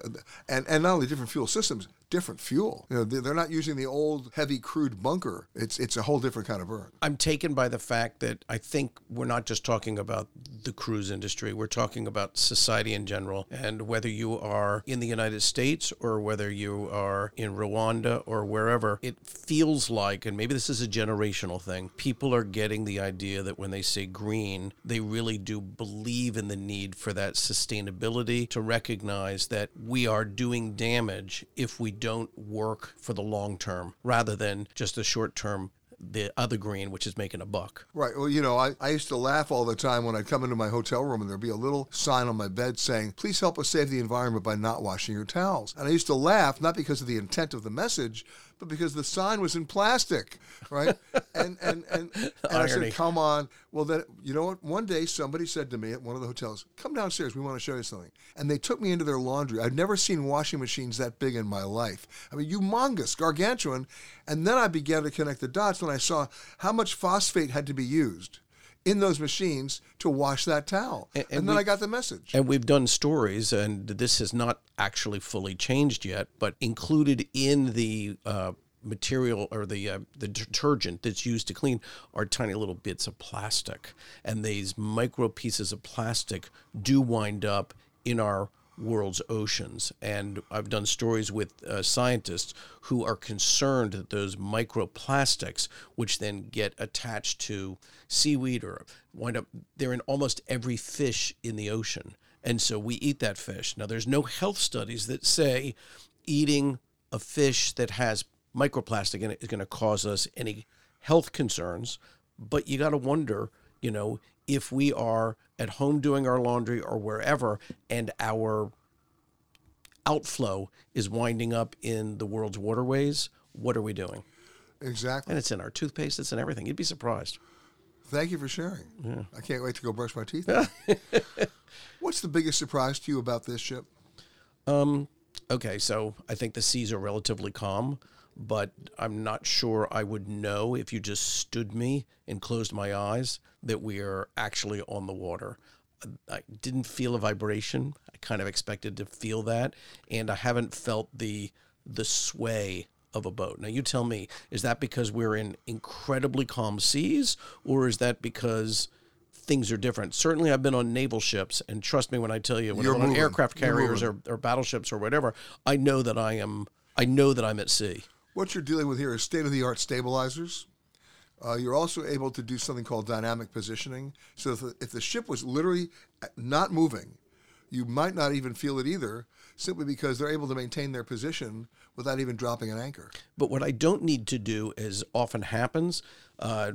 and and not only different fuel systems, different fuel. You know, they- they're not using the old heavy crude bunker. It's it's a whole different kind of burn. I'm taken by the fact that I think we're not just talking about the cruise industry, we're talking about society in general. And whether you are in the United States or whether you are in Rwanda or wherever, it feels like, and maybe this is a generational thing, people are getting the idea that when they say green, they really do believe in the need for that sustainability to recognize that we are doing damage if we don't work for the long term rather than just the short term the other green, which is making a buck. Right. Well, you know, I, I used to laugh all the time when I'd come into my hotel room and there'd be a little sign on my bed saying, please help us save the environment by not washing your towels. And I used to laugh, not because of the intent of the message, but because the sign was in plastic, right? <laughs> and and and, and I said, come on. Well, then, you know what? One day somebody said to me at one of the hotels, come downstairs. We want to show you something. And they took me into their laundry. I'd never seen washing machines that big in my life. I mean, humongous, gargantuan. And then I began to connect the dots when I saw how much phosphate had to be used in those machines to wash that towel. And, And- and then we- I got the message. And we've done stories, and this has not actually fully changed yet, but included in the uh, material or the uh, the detergent that's used to clean are tiny little bits of plastic, and these micro pieces of plastic do wind up in our world's oceans. And I've done stories with uh, scientists who are concerned that those microplastics, which then get attached to seaweed or wind up, they're in almost every fish in the ocean. And so we eat that fish. Now, there's no health studies that say eating a fish that has microplastic in it is going to cause us any health concerns. But you got to wonder, you know, if we are at home doing our laundry or wherever and our outflow is winding up in the world's waterways, what are we doing? exactly. And it's in our toothpaste, it's in everything. You'd be surprised. Thank you for sharing. I can't wait to go brush my teeth. <laughs> What's the biggest surprise to you about this ship? Um, okay, so I think the seas are relatively calm, but I'm not sure I would know if you just stood me and closed my eyes that we are actually on the water. I didn't feel a vibration. I kind of expected to feel that, and I haven't felt the the sway of a boat. Now you tell me, is that because we're in incredibly calm seas or is that because things are different. Certainly, I've been on naval ships, and trust me when I tell you, when You're I'm on aircraft carriers or, or battleships or whatever, I know that I am. I know that I'm at sea. What you're dealing with here is state of the art stabilizers. Uh, you're also able to do something called dynamic positioning. So if the, if the ship was literally not moving, you might not even feel it either, simply because they're able to maintain their position without even dropping an anchor. But what I don't need to do, as often happens, uh,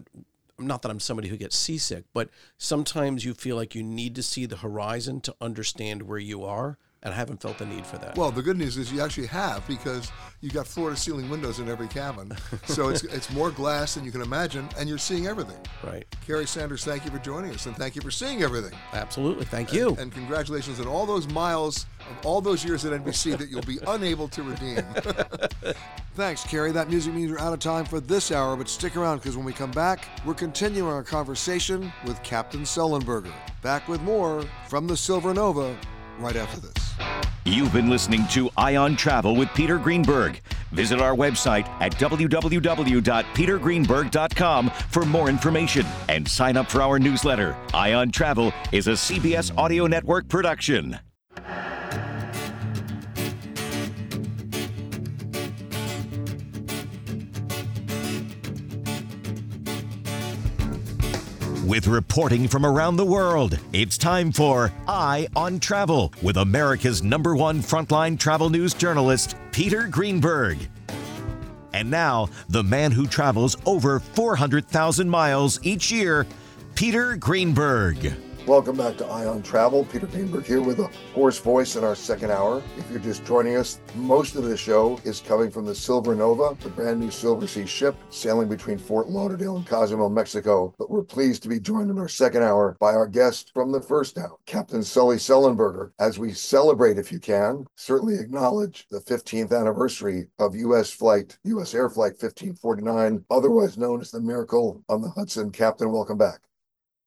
not that I'm somebody who gets seasick, but sometimes you feel like you need to see the horizon to understand where you are, and I haven't felt the need for that. Well, the good news is you actually have because you've got floor to ceiling windows in every cabin. <laughs> so it's, it's more glass than you can imagine, and you're seeing everything. right. Kerry Sanders, thank you for joining us, and thank you for seeing everything. Absolutely. Thank you. And congratulations on all those miles of all those years at NBC that you'll be unable to redeem. <laughs> Thanks, Kerry. That music means we're out of time for this hour, but stick around because when we come back, we're continuing our conversation with Captain Sullenberger. Back with more from the Silver Nova right after this. You've been listening to Eye on Travel with Peter Greenberg. Visit our website at www.petergreenberg.com for more information and sign up for our newsletter. Eye on Travel is a CBS Audio Network production. With reporting from around the world, it's time for Eye on Travel with America's number one frontline travel news journalist, Peter Greenberg. And now, the man who travels over 400,000 miles each year, Peter Greenberg. Welcome back to Eye on Travel. Peter Greenberg here with a hoarse voice in our second hour. If you're just joining us, most of the show is coming from the Silver Nova, the brand new Silversea ship sailing between Fort Lauderdale and Cozumel, Mexico. But we're pleased to be joined in our second hour by our guest from the first hour, Captain Sully Sullenberger. As we celebrate, if you can, certainly acknowledge the 15th anniversary of U.S. flight, U.S. Air Flight 1549, otherwise known as the Miracle on the Hudson. Captain, welcome back.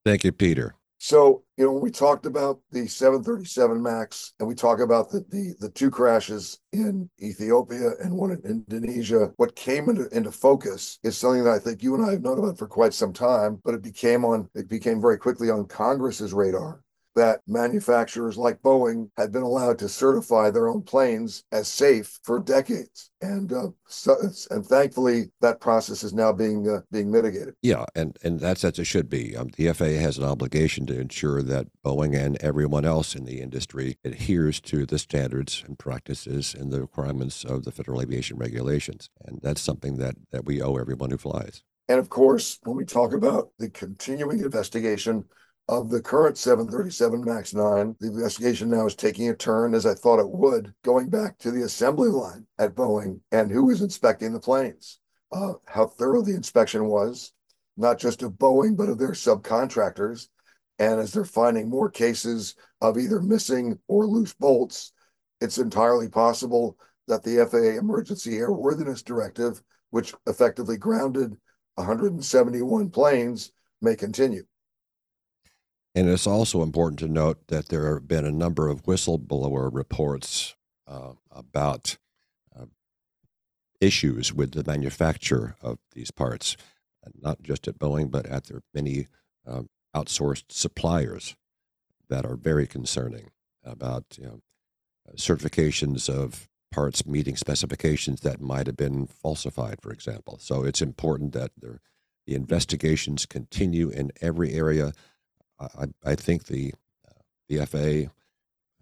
Thank you, Peter. So, you know, when we talked about the 737 MAX and we talk about the, the, the two crashes in Ethiopia and one in Indonesia, what came into, into focus is something that I think you and I have known about for quite some time, but it became on it became very quickly on Congress's radar that manufacturers like Boeing had been allowed to certify their own planes as safe for decades, and uh, so, and thankfully that process is now being uh, being mitigated. Yeah, and and that's as it should be. Um, the FAA has an obligation to ensure that Boeing and everyone else in the industry adheres to the standards and practices and the requirements of the Federal Aviation Regulations, and that's something that that we owe everyone who flies. And of course, when we talk about the continuing investigation of the current 737 MAX 9. The investigation now is taking a turn, as I thought it would, going back to the assembly line at Boeing and who was inspecting the planes, uh, how thorough the inspection was, not just of Boeing, but of their subcontractors. And as they're finding more cases of either missing or loose bolts, it's entirely possible that the FAA Emergency Airworthiness Directive, which effectively grounded 171 planes, may continue. And it's also important to note that there have been a number of whistleblower reports uh, about uh, issues with the manufacture of these parts, not just at Boeing, but at their many uh, outsourced suppliers that are very concerning about you know, certifications of parts meeting specifications that might have been falsified, for example. So it's important that the investigations continue in every area I, I think the uh, the FAA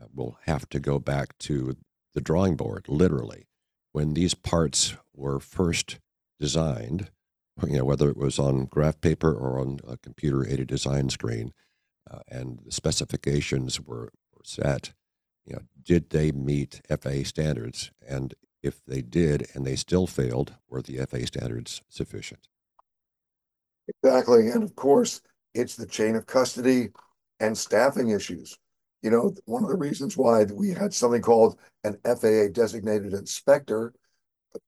uh, will have to go back to the drawing board, literally. When these parts were first designed, you know, whether it was on graph paper or on a computer aided design screen, uh, and the specifications were, were set, you know, did they meet FAA standards? And if they did and they still failed, were the FAA standards sufficient? Exactly. And of course, it's the chain of custody and staffing issues. You know, one of the reasons why we had something called an FAA designated inspector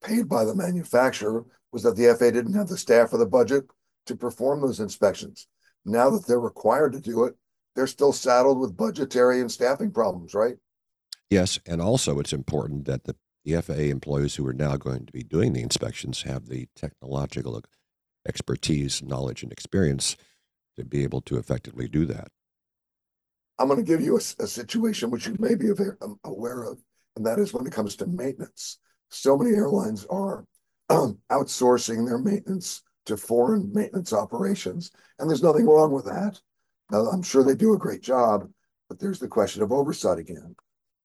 paid by the manufacturer was that the FAA didn't have the staff or the budget to perform those inspections. Now that they're required to do it, they're still saddled with budgetary and staffing problems, right? Yes, and also it's important that the, the FAA employees who are now going to be doing the inspections have the technological expertise, knowledge, and experience to be able to effectively do that. I'm going to give you a, a situation which you may be um, aware of, and that is when it comes to maintenance. So many airlines are um, outsourcing their maintenance to foreign maintenance operations, and there's nothing wrong with that. I'm sure they do a great job, but there's the question of oversight again.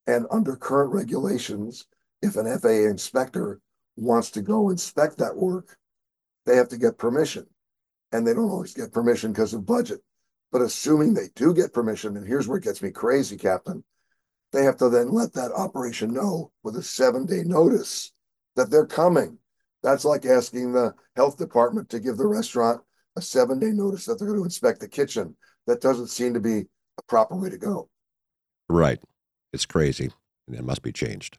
And under current regulations, if an FAA inspector wants to go inspect that work, they have to get permission and they don't always get permission because of budget. But assuming they do get permission, and here's where it gets me crazy, Captain, they have to then let that operation know with a seven day notice that they're coming. That's like asking the health department to give the restaurant a seven day notice that they're going to inspect the kitchen. That doesn't seem to be a proper way to go. Right. It's crazy and it must be changed.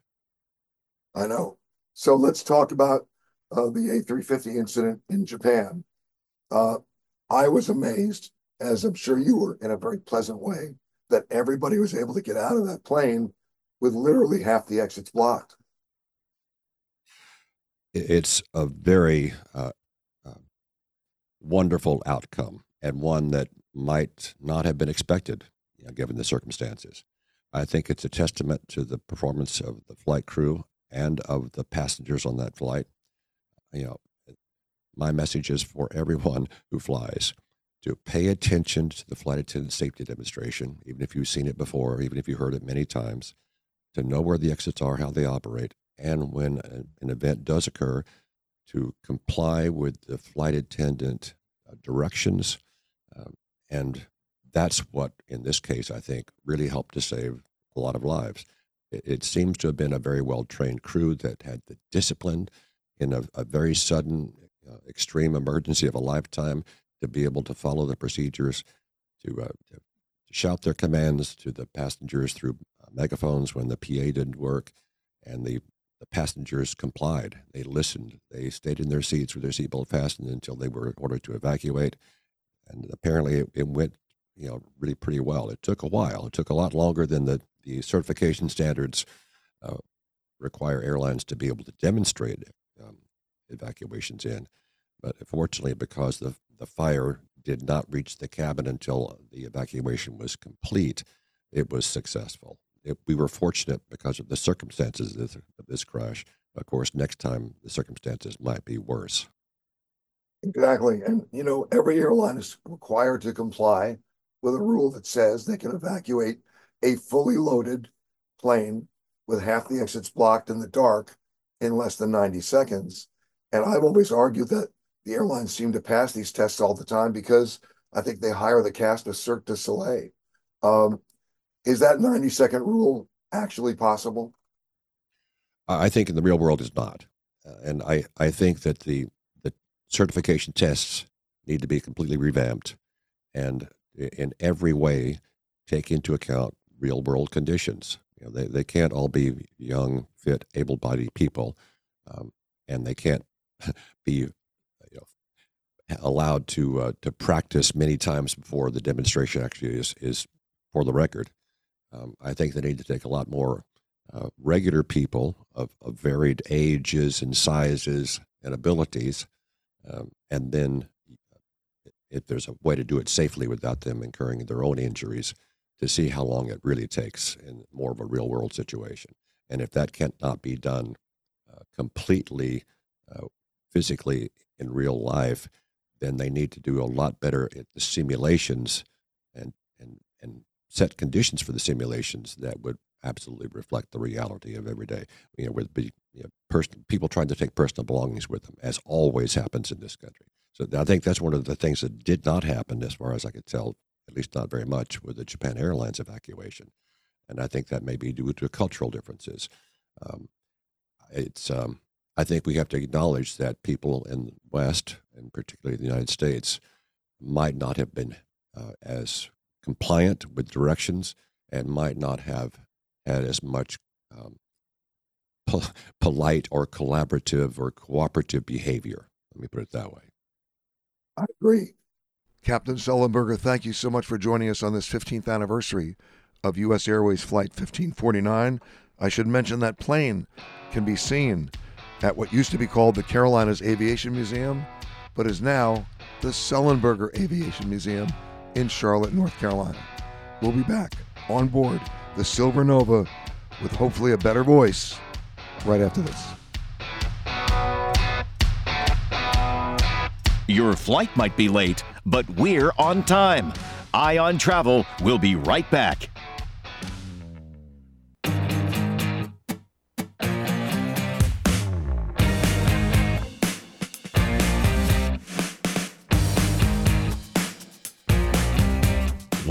I know. So let's talk about uh, the A350 incident in Japan. Uh, I was amazed, as I'm sure you were, in a very pleasant way, that everybody was able to get out of that plane with literally half the exits blocked? It's a very uh, uh, wonderful outcome and one that might not have been expected, you know, given the circumstances. I think it's a testament to the performance of the flight crew and of the passengers on that flight. You know, my message is for everyone who flies to pay attention to the flight attendant safety demonstration, even if you've seen it before, even if you heard it many times, to know where the exits are, how they operate, and when an event does occur, to comply with the flight attendant uh, directions. Um, and that's what, in this case, I think really helped to save a lot of lives. It, it seems to have been a very well trained crew that had the discipline in a, a very sudden, uh, extreme emergency of a lifetime to be able to follow the procedures, to, uh, to, shout their commands to the passengers through uh, megaphones when the PA didn't work, and the the passengers complied. They listened. They stayed in their seats with their seatbelt fastened until they were ordered to evacuate. And apparently, it, it, went, you know, really pretty well. It took a while. It took a lot longer than the the certification standards uh, require airlines to be able to demonstrate um, evacuations in. But fortunately, because the the fire did not reach the cabin until the evacuation was complete, it was successful. It, we were fortunate because of the circumstances of this, of this crash. Of course, next time the circumstances might be worse. Exactly. And, you know, every airline is required to comply with a rule that says they can evacuate a fully loaded plane with half the exits blocked in the dark in less than 90 seconds. And I've always argued that the airlines seem to pass these tests all the time because I think they hire the cast of Cirque du Soleil. Um, is that 90 second rule actually possible? I think in the real world it's not. Uh, and I, I think that the, the certification tests need to be completely revamped and in every way take into account real world conditions. You know, they, they can't all be young, fit, able bodied people, um, and they can't <laughs> be you know, allowed to uh, to practice many times before the demonstration actually is, is for the record. Um, I think they need to take a lot more uh, regular people of, of, varied ages and sizes and abilities, um, and then if there's a way to do it safely without them incurring their own injuries, to see how long it really takes in more of a real world situation. And if that cannot be done uh, completely uh, physically in real life, then they need to do a lot better at the simulations and, and, and set conditions for the simulations that would absolutely reflect the reality of every day. You know, with you know, person, people trying to take personal belongings with them, as always happens in this country. So I think that's one of the things that did not happen, as far as I could tell, at least not very much, with the Japan Airlines evacuation. And I think that may be due to cultural differences. Um, it's, um, I think we have to acknowledge that people in the West, and particularly the United States, might not have been uh, as compliant with directions and might not have had as much um, po- polite or collaborative or cooperative behavior. Let me put it that way. I agree. Captain Sullenberger, thank you so much for joining us on this 15th anniversary of U.S. Airways Flight 1549. I should mention that plane can be seen at what used to be called the Carolinas Aviation Museum, but is now the Sullenberger Aviation Museum in Charlotte, North Carolina. We'll be back on board the Silver Nova with hopefully a better voice right after this. Your flight might be late, but we're on time. Eye on Travel will be right back.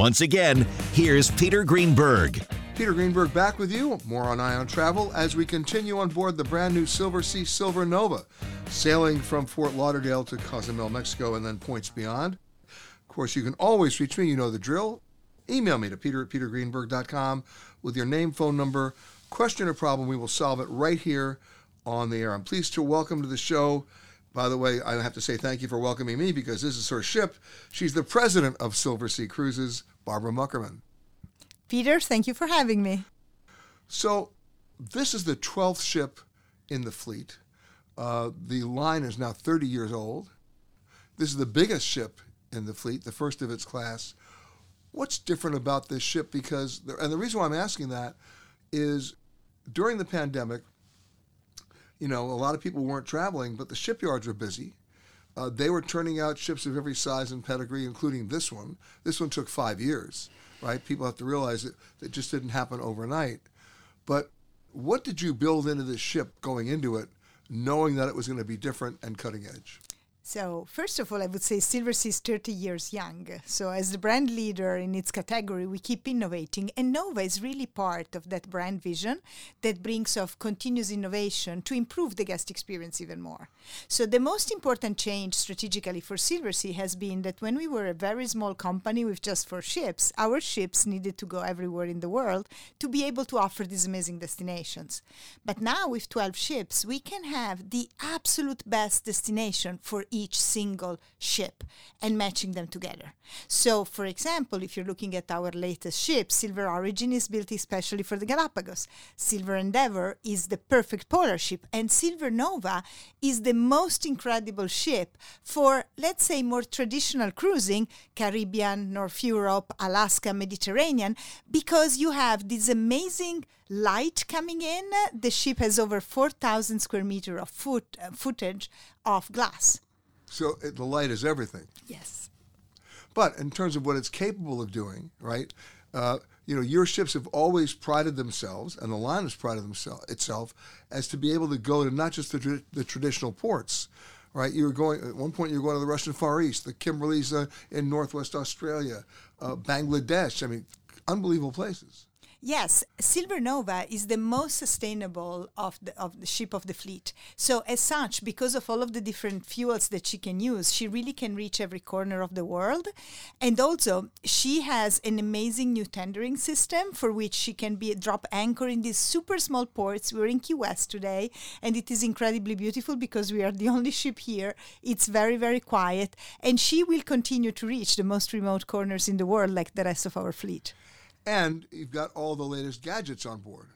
Once again, here's Peter Greenberg. Peter Greenberg back with you. More on Eye on Travel as we continue on board the brand new Silversea Silver Nova, sailing from Fort Lauderdale to Cozumel, Mexico, and then points beyond. Of course, you can always reach me. You know the drill. Email me to peter at petergreenberg.com with your name, phone number, question or problem. We will solve it right here on the air. I'm pleased to welcome to the show by the way, I have to say thank you for welcoming me because this is her ship. She's the president of Silversea Cruises, Barbara Muckermann. Peter, thank you for having me. So, this is the 12th ship in the fleet. Uh, the line is now 30 years old. This is the biggest ship in the fleet, the first of its class. What's different about this ship? Because, and the reason why I'm asking that is during the pandemic, you know, a lot of people weren't traveling, but the shipyards were busy. Uh, they were turning out ships of every size and pedigree, including this one. This one took five years, right? People have to realize that it just didn't happen overnight. But what did you build into this ship going into it, knowing that it was going to be different and cutting edge? So, first of all, I would say Silversea is 30 years young. So, as the brand leader in its category, we keep innovating. And Nova is really part of that brand vision that brings of continuous innovation to improve the guest experience even more. So, the most important change strategically for Silversea has been that when we were a very small company with just four ships, our ships needed to go everywhere in the world to be able to offer these amazing destinations. But now, with 12 ships, we can have the absolute best destination for each each single ship and matching them together. So, for example, if you're looking at our latest ship, Silver Origin is built especially for the Galapagos. Silver Endeavour is the perfect polar ship, and Silver Nova is the most incredible ship for, let's say, more traditional cruising, Caribbean, North Europe, Alaska, Mediterranean, because you have this amazing light coming in. The ship has over 4,000 square meter of foot, uh, footage of glass. So it, the light is everything. Yes. But in terms of what it's capable of doing, right? Uh, you know, your ships have always prided themselves, and the line has prided themselves itself as to be able to go to not just the, the traditional ports, right? You were going at one point. You were going to the Russian Far East, the Kimberleys uh, in Northwest Australia, uh, Bangladesh. I mean, unbelievable places. Yes, Silver Nova is the most sustainable of the of the ship of the fleet. So as such, because of all of the different fuels that she can use, she really can reach every corner of the world. And also, she has an amazing new tendering system for which she can be drop anchor in these super small ports. We're in Key West today, and it is incredibly beautiful because we are the <laughs> only ship here. It's very very quiet, and she will continue to reach the most remote corners in the world, like the rest of our fleet and you've got all the latest gadgets on board.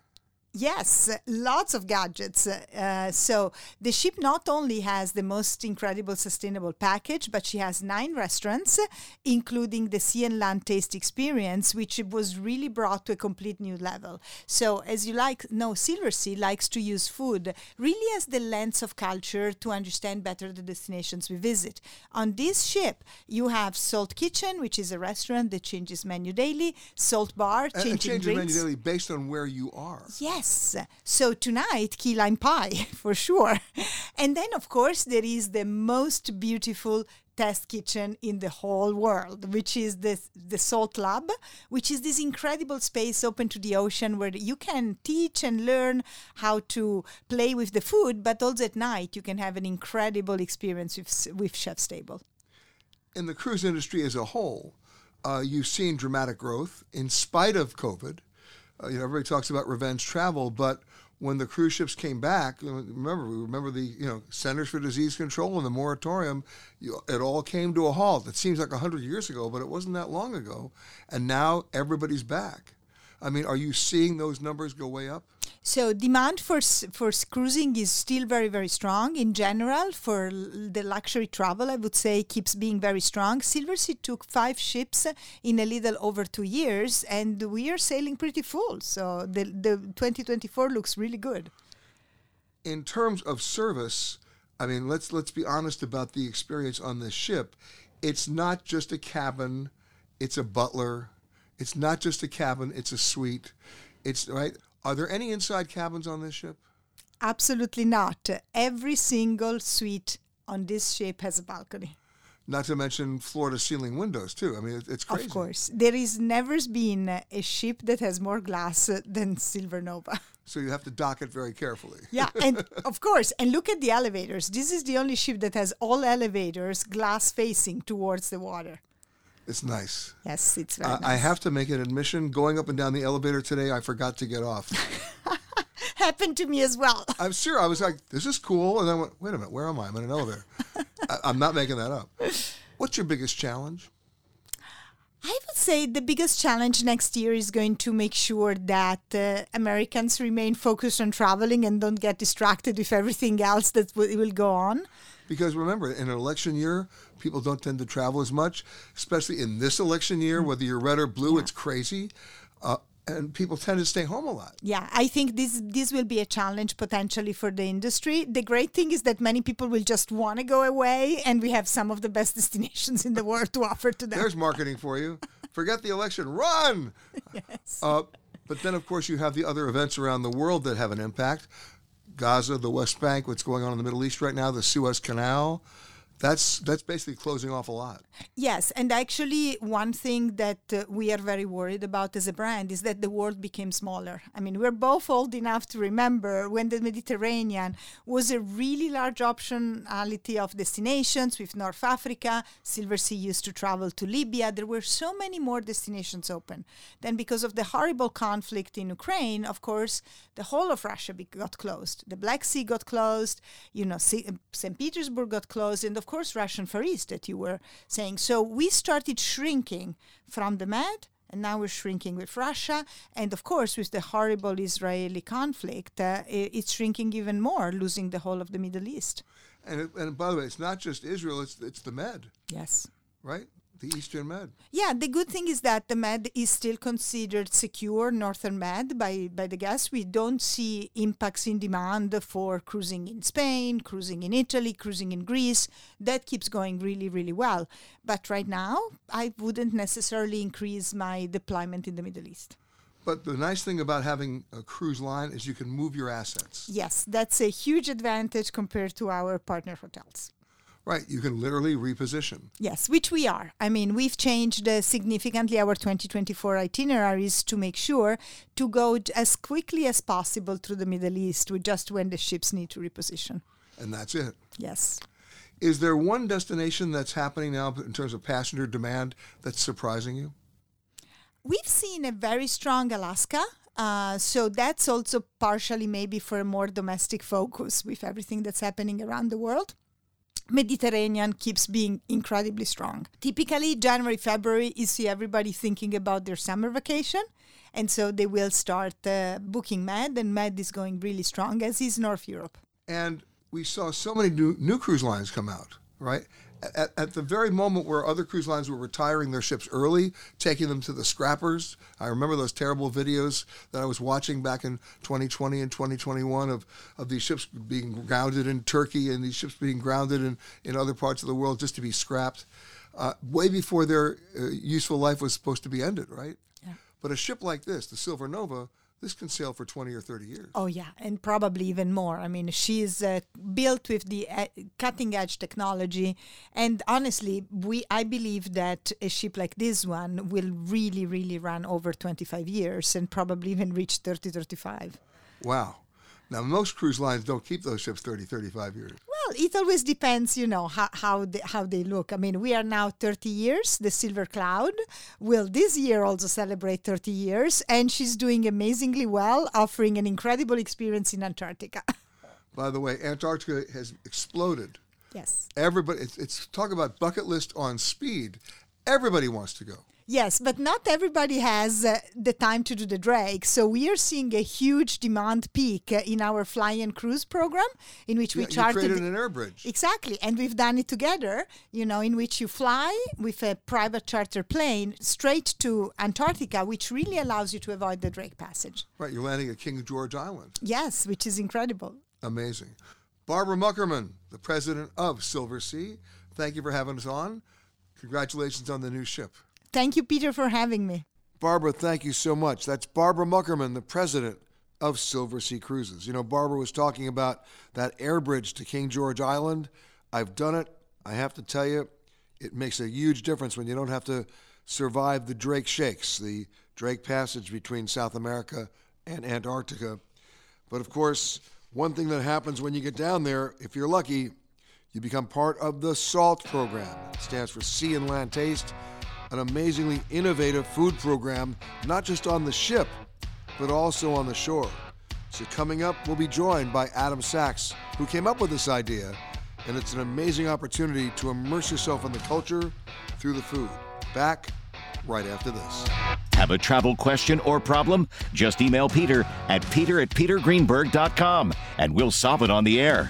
Yes, lots of gadgets. Uh, so the ship not only has the most incredible sustainable package, but she has nine restaurants, including the sea and land taste experience, which was really brought to a complete new level. So as you like, no, Silversea likes to use food really as the lens of culture to understand better the destinations we visit. On this ship, you have Salt Kitchen, which is a restaurant that changes menu daily, Salt Bar, changing and changes drinks. menu daily based on where you are. Yes. Yes. So tonight, key lime pie <laughs> for sure. And then, of course, there is the most beautiful test kitchen in the whole world, which is the, the Salt Lab, which is this incredible space open to the ocean where you can teach and learn how to play with the food, but also at night you can have an incredible experience with, with Chef's Table. In the cruise industry as a whole, uh, you've seen dramatic growth in spite of COVID uh, you know, everybody talks about revenge travel, but when the cruise ships came back, remember, we remember the you know Centers for Disease Control and the moratorium. You, it all came to a halt. It seems like hundred years ago, but it wasn't that long ago, and now everybody's back. I mean, are you seeing those numbers go way up? So demand for for cruising is still very very strong in general. For the luxury travel, I would say keeps being very strong. Silver Silversea took five ships in a little over two years, and we are sailing pretty full. So the the 2024 looks really good. In terms of service, I mean, let's let's be honest about the experience on this ship. It's not just a cabin; it's a butler. It's not just a cabin; it's a suite. It's right are there any inside cabins on this ship? Absolutely not. Every single suite on this ship has a balcony. Not to mention floor to ceiling windows, too. I mean, it's crazy. Of course. There is never been a ship that has more glass than Silver Nova. So you have to dock it very carefully. yeah, <laughs> and of course, and look at the elevators. This is the only ship that has all elevators glass facing towards the water. It's nice. Yes, it's very uh, nice. I have to make an admission. Going up and down the elevator today, I forgot to get off. <laughs> Happened to me as well. <laughs> I'm sure. I was like, "This is cool," and then I went, "Wait a minute, where am I? I'm in an elevator." <laughs> I, I'm not making that up. What's your biggest challenge? I would say the biggest challenge next year is going to make sure that uh, Americans remain focused on traveling and don't get distracted with everything else that w- will go on. Because remember, in an election year, people don't tend to travel as much, especially in this election year, Mm. whether you're red or blue, it's crazy. Uh, and people tend to stay home a lot. Yeah, I think this this will be a challenge potentially for the industry. The great thing is that many people will just want to go away, and we have some of the best <laughs> destinations in the world to offer to them. There's marketing for you. Forget the election, run! <laughs> yes. Uh, but then, of course, you have the other events around the world that have an impact. Gaza, the West Bank, what's going on in the Middle East right now, the Suez Canal. That's that's basically closing off a lot. Yes, and actually, one thing that uh, we are very worried about as a brand is that the world became smaller. I mean, we're both old enough to remember when the Mediterranean was a really large optionality of destinations with North Africa. Silversea used to travel to Libya. There were so many more destinations open. Then, because of the horrible conflict in Ukraine, of course, the whole of Russia got closed. The Black Sea got closed. You know, St. Petersburg got closed, and of course, Russian Far East that you were saying. So we started shrinking from the Med, and now we're shrinking with Russia. And of course, with the horrible Israeli conflict, uh, it's shrinking even more, losing the whole of the Middle East. And it, and by the way, it's not just Israel; it's it's the Med, Yes. right? The Eastern Med. Yeah, the good thing is that the Med is still considered secure, Northern Med, by, by the guests. We don't see impacts in demand for cruising in Spain, cruising in Italy, cruising in Greece. That keeps going really, really well. But right now, I wouldn't necessarily increase my deployment in the Middle East. But the nice thing about having a cruise line is you can move your assets. Yes, that's a huge advantage compared to our partner hotels. Right, you can literally reposition. Yes, which we are. I mean, we've changed uh, significantly our 2024 itineraries to make sure to go as quickly as possible through the Middle East with just when the ships need to reposition. And that's it. Yes. Is there one destination that's happening now in terms of passenger demand that's surprising you? We've seen a very strong Alaska. Uh, so that's also partially maybe for a more domestic focus with everything that's happening around the world. Mediterranean keeps being incredibly strong. Typically, January, February, you see everybody thinking about their summer vacation. And so they will start uh, booking Med, and Med is going really strong, as is North Europe. And we saw so many new, new cruise lines come out, right? At, at the very moment where other cruise lines were retiring their ships early, taking them to the scrappers. I remember those terrible videos that I was watching back in 2020 and 2021 of, of these ships being grounded in Turkey and these ships being grounded in, in other parts of the world just to be scrapped, uh, way before their uh, useful life was supposed to be ended, right? Yeah. But a ship like this, the Silver Nova, this can sail for 20 or 30 years. Oh yeah, and probably even more. I mean, she's uh, built with the uh, cutting edge technology, and honestly, we I believe that a ship like this one will really, really run over 25 years and probably even reach 30, 35. Wow. Now, most cruise lines don't keep those ships 30, 35 years. Well, it always depends, you know, how how they, how they look. I mean, we are now 30 years. The Silver Cloud will this year also celebrate 30 years, and she's doing amazingly well, offering an incredible experience in Antarctica. <laughs> By the way, Antarctica has exploded. yes. Everybody, it's, it's talk about bucket list on speed. Everybody wants to go. Yes, but not everybody has uh, the time to do the drag. So we are seeing a huge demand peak uh, in our fly and cruise program, in which we Yeah, chartered. created an air bridge. Exactly, and we've done it together. You know, in which you fly with a private charter plane straight to Antarctica, which really allows you to avoid the Drake Passage. Right, you're landing at King George Island. Yes, which is incredible. Amazing. Barbara Muckermann, the president of Silversea, thank you for having us on. Congratulations on the new ship. Thank you, Peter, for having me. Barbara, thank you so much. That's Barbara Muckermann, the president of Silversea Cruises. You know, Barbara was talking about that air bridge to King George Island. I've done it. I have to tell you, it makes a huge difference when you don't have to survive the Drake Shakes, the Drake Passage between South America and Antarctica. But of course, one thing that happens when you get down there, if you're lucky, you become part of the SALT program. It stands for Sea and Land Taste, an amazingly innovative food program, not just on the ship, but also on the shore. So, coming up, we'll be joined by Adam Sachs, who came up with this idea, and it's an amazing opportunity to immerse yourself in the culture through the food. Back right after this. Have a travel question or problem? Just email Peter at peter at petergreenberg.com and we'll solve it on the air.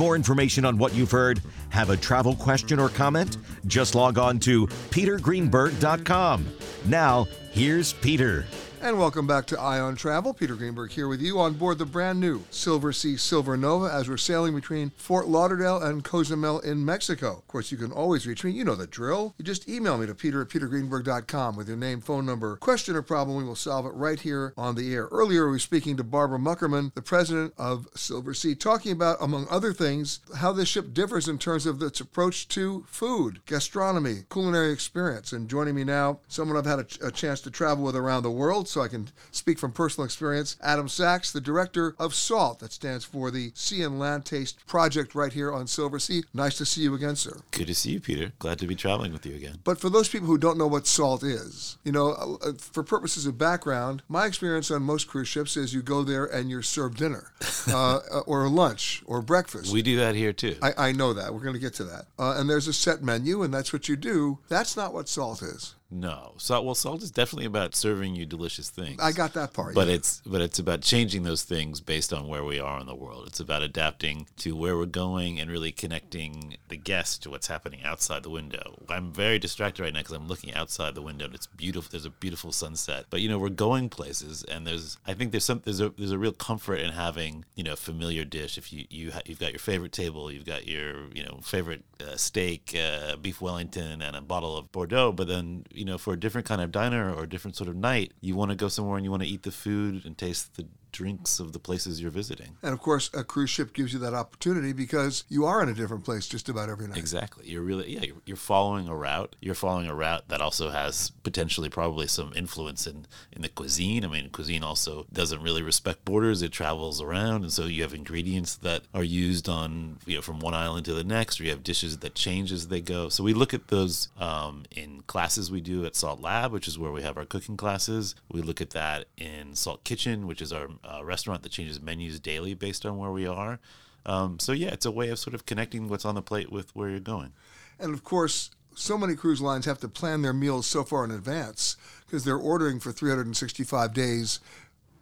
More information on what you've heard? Have a travel question or comment? Just log on to petergreenberg.com. Now, here's Peter. And welcome back to Eye on Travel. Peter Greenberg here with you on board the brand new Silversea Silver Nova as we're sailing between Fort Lauderdale and Cozumel in Mexico. Of course, you can always reach me. You know the drill. You just email me to peter at petergreenberg.com with your name, phone number, question, or problem. We will solve it right here on the air. Earlier, we were speaking to Barbara Muckermann, the president of Silversea, talking about, among other things, how this ship differs in terms of its approach to food, gastronomy, culinary experience. And joining me now, someone I've had a, a chance to travel with around the world so I can speak from personal experience. Adam Sachs, the director of SALT, that stands for the Sea and Land Taste Project right here on Silversea. Nice to see you again, sir. Good to see you, Peter. Glad to be traveling with you again. But for those people who don't know what SALT is, you know, uh, for purposes of background, my experience on most cruise ships is you go there and you're served dinner <laughs> uh, or lunch or breakfast. We do that here too. I, I know that. We're going to get to that. Uh, and there's a set menu, and that's what you do. That's not what SALT is. No, salt. Well, salt is definitely about serving you delicious things. I got that part. But yeah. it's but it's about changing those things based on where we are in the world. It's about adapting to where we're going and really connecting the guest to what's happening outside the window. I'm very distracted right now because I'm looking outside the window and it's beautiful. There's a beautiful sunset. But you know, we're going places, and there's I think there's some there's a there's a real comfort in having you know a familiar dish. If you you ha- you've got your favorite table, you've got your you know favorite uh, steak, uh, beef Wellington, and a bottle of Bordeaux. But then you know for a different kind of diner or a different sort of night, you want to go somewhere and you want to eat the food and taste the drinks of the places you're visiting. And of course, a cruise ship gives you that opportunity because you are in a different place just about every night. Exactly. You're really yeah. You're, you're following a route. You're following a route that also has potentially probably some influence in in the cuisine. I mean, cuisine also doesn't really respect borders. It travels around, and so you have ingredients that are used on you know from one island to the next, or you have dishes that change as they go. So we look at those um, in classes we do at Salt Lab, which is where we have our cooking classes. We look at that in Salt Kitchen, which is our uh, restaurant that changes menus daily based on where we are. Um, so yeah, it's a way of sort of connecting what's on the plate with where you're going. And of course, so many cruise lines have to plan their meals so far in advance because they're ordering for 365 days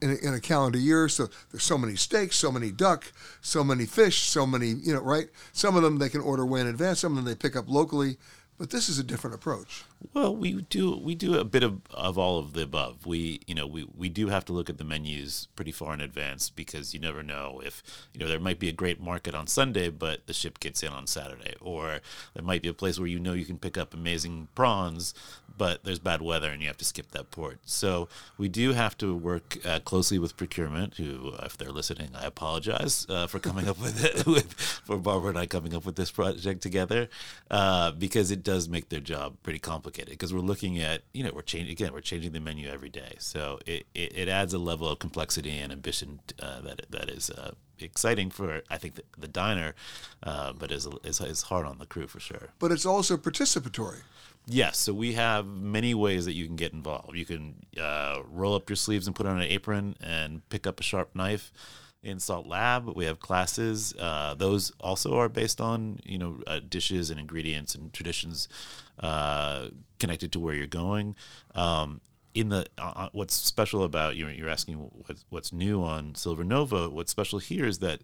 in a, in a calendar year. So there's so many steaks, so many duck, so many fish, so many, you know, right? Some of them they can order way in advance, some of them they pick up locally. But this is a different approach. Well, we do we do a bit of, of all of the above. We you know we, we do have to look at the menus pretty far in advance because you never know if you know there might be a great market on Sunday, but the ship gets in on Saturday, or there might be a place where you know you can pick up amazing prawns, but there's bad weather and you have to skip that port. So we do have to work uh, closely with procurement. Who, if they're listening, I apologize uh, for coming up with it <laughs> with for Barbara and I coming up with this project together uh, because it does make their job pretty complicated because we're looking at you know we're changing again we're changing the menu every day so it, it, it adds a level of complexity and ambition uh, that that is uh, exciting for I think the, the diner uh, but is, is is hard on the crew for sure But it's also participatory. Yes, so we have many ways that you can get involved. You can uh, roll up your sleeves and put on an apron and pick up a sharp knife in Salt Lab. We have classes; uh, those also are based on you know uh, dishes and ingredients and traditions uh, connected to where you're going. Um, in the uh, what's special about you you're asking what, what's new on Silver Nova. What's special here is that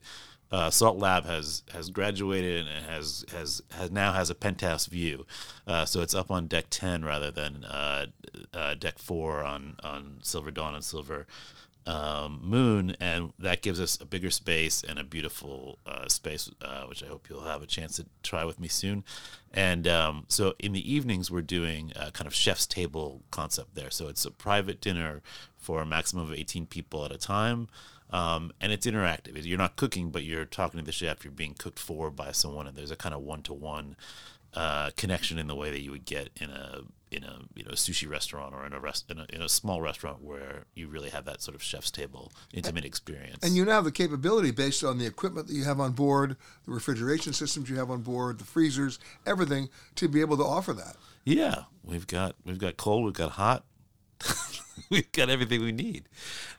uh, Salt Lab has has graduated and has has has now has a penthouse view, uh, so it's up on deck ten rather than uh, uh, deck four on on Silver Dawn and Silver um, Moon, and that gives us a bigger space and a beautiful uh, space, uh, which I hope you'll have a chance to try with me soon. And um, so in the evenings, we're doing a kind of chef's table concept there. So it's a private dinner for a maximum of 18 people at a time. Um, and it's interactive. You're not cooking, but you're talking to the chef. You're being cooked for by someone, and there's a kind of one-to-one uh, connection in the way that you would get in a in a you know sushi restaurant or in a rest in a, in a small restaurant where you really have that sort of chef's table intimate experience. And you now have the capability based on the equipment that you have on board, the refrigeration systems you have on board, the freezers, everything to be able to offer that. yeah, we've got we've got cold, we've got hot. <laughs> <laughs> we've got everything we need.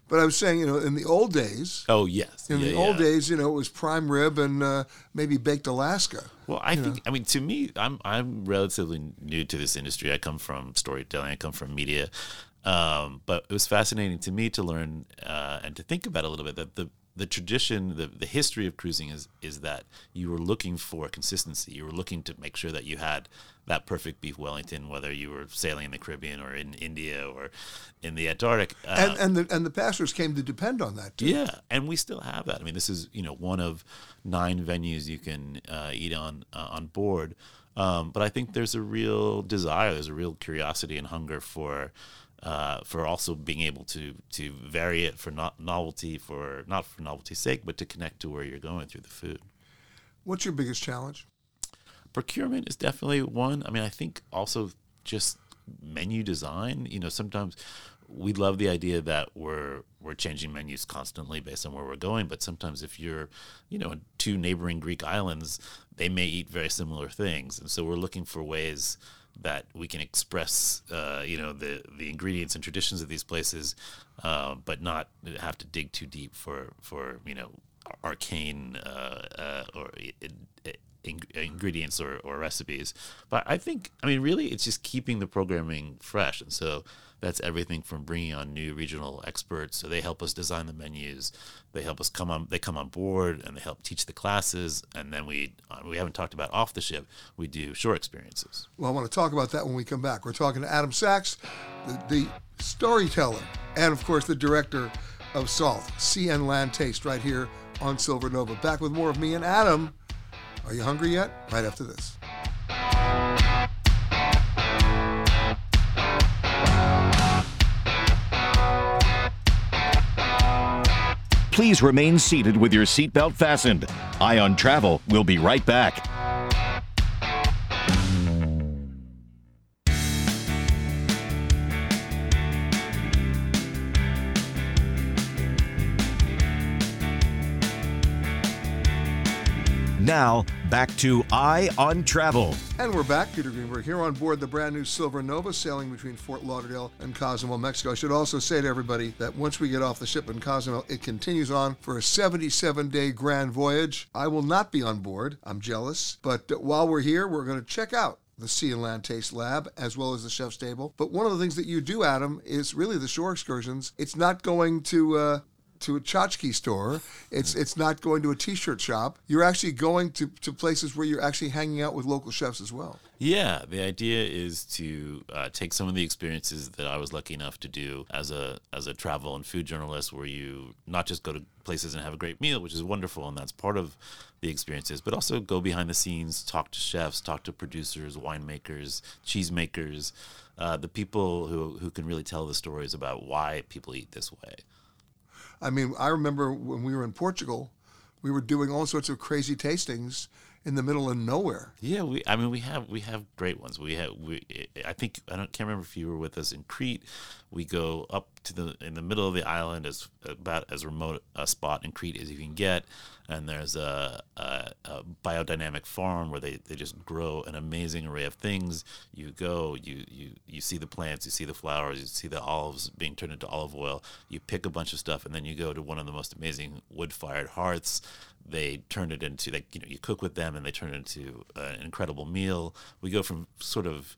But I was saying, you know, in the old days, Oh yes, in Yeah, the old days, you know, it was prime rib and uh, maybe baked Alaska. Well, I think I mean to me, I'm I'm relatively new to this industry. I come from storytelling. I come from media, um, but it was fascinating to me to learn uh, and to think about a little bit that the the tradition, the the history of cruising is is that you were looking for consistency. You were looking to make sure that you had that perfect beef Wellington, whether you were sailing in the Caribbean or in India or in the Antarctic. Uh, And and the and the pastors came to depend on that too. yeah, and we still have that. I mean, this is you know one of nine venues you can uh, eat on uh, on board. Um, but I think there's a real desire, there's a real curiosity and hunger for uh, for also being able to to vary it for not novelty, for not for novelty's sake, but to connect to where you're going through the food. What's your biggest challenge? Procurement is definitely one. I mean, I think also just menu design. You know, sometimes we love the idea that we're we're changing menus constantly based on where we're going, but sometimes if you're, you know, in two neighboring Greek islands, they may eat very similar things, and so we're looking for ways that we can express, uh, you know, the the ingredients and traditions of these places, uh, but not have to dig too deep for for you know arcane uh, uh, or in, ingredients or, or recipes. But I think, I mean, really, it's just keeping the programming fresh. And so that's everything from bringing on new regional experts. So they help us design the menus. They help us come on. They come on board and they help teach the classes. And then we uh, we haven't talked about off the ship. We do shore experiences. Well, I want to talk about that when we come back. We're talking to Adam Sachs, the, the storyteller, and of course the director of Salt, and Land Taste, right here on Silver Nova. Back with more of me and Adam. Are you hungry yet? Right after this. Please remain seated with your seatbelt fastened. Eye on Travel will be right back. Now, back to Eye on Travel. And we're back. Peter Greenberg here on board the brand new Silver Nova sailing between Fort Lauderdale and Cozumel, Mexico. I should also say to everybody that once we get off the ship in Cozumel, it continues on for a 77 day grand voyage. I will not be on board. I'm jealous. But uh, while we're here, we're going to check out the Sea and Land Taste Lab as well as the chef's table. But one of the things that you do, Adam, is really the shore excursions. It's not going to. Uh, to a tchotchke store. It's it's not going to a t-shirt shop. You're actually going to, to places where you're actually hanging out with local chefs as well. Yeah, the idea is to uh, take some of the experiences that I was lucky enough to do as a as a travel and food journalist, where you not just go to places and have a great meal, which is wonderful, and that's part of the experiences, but also go behind the scenes, talk to chefs, talk to producers, winemakers, cheesemakers, uh, the people who who can really tell the stories about why people eat this way. I mean, I remember when we were in Portugal, we were doing all sorts of crazy tastings in the middle of nowhere. Yeah, we. I mean, we have we have great ones. We have we. I think I don't can't remember if you were with us in Crete. We go up to the in the middle of the island as about as remote a spot in Crete as you can get, and there's a, a, a biodynamic farm where they, they just grow an amazing array of things. You go, you you you see the plants, you see the flowers, you see the olives being turned into olive oil. You pick a bunch of stuff, and then you go to one of the most amazing wood fired hearths they turn it into like you know you cook with them and they turn it into an incredible meal. We go from sort of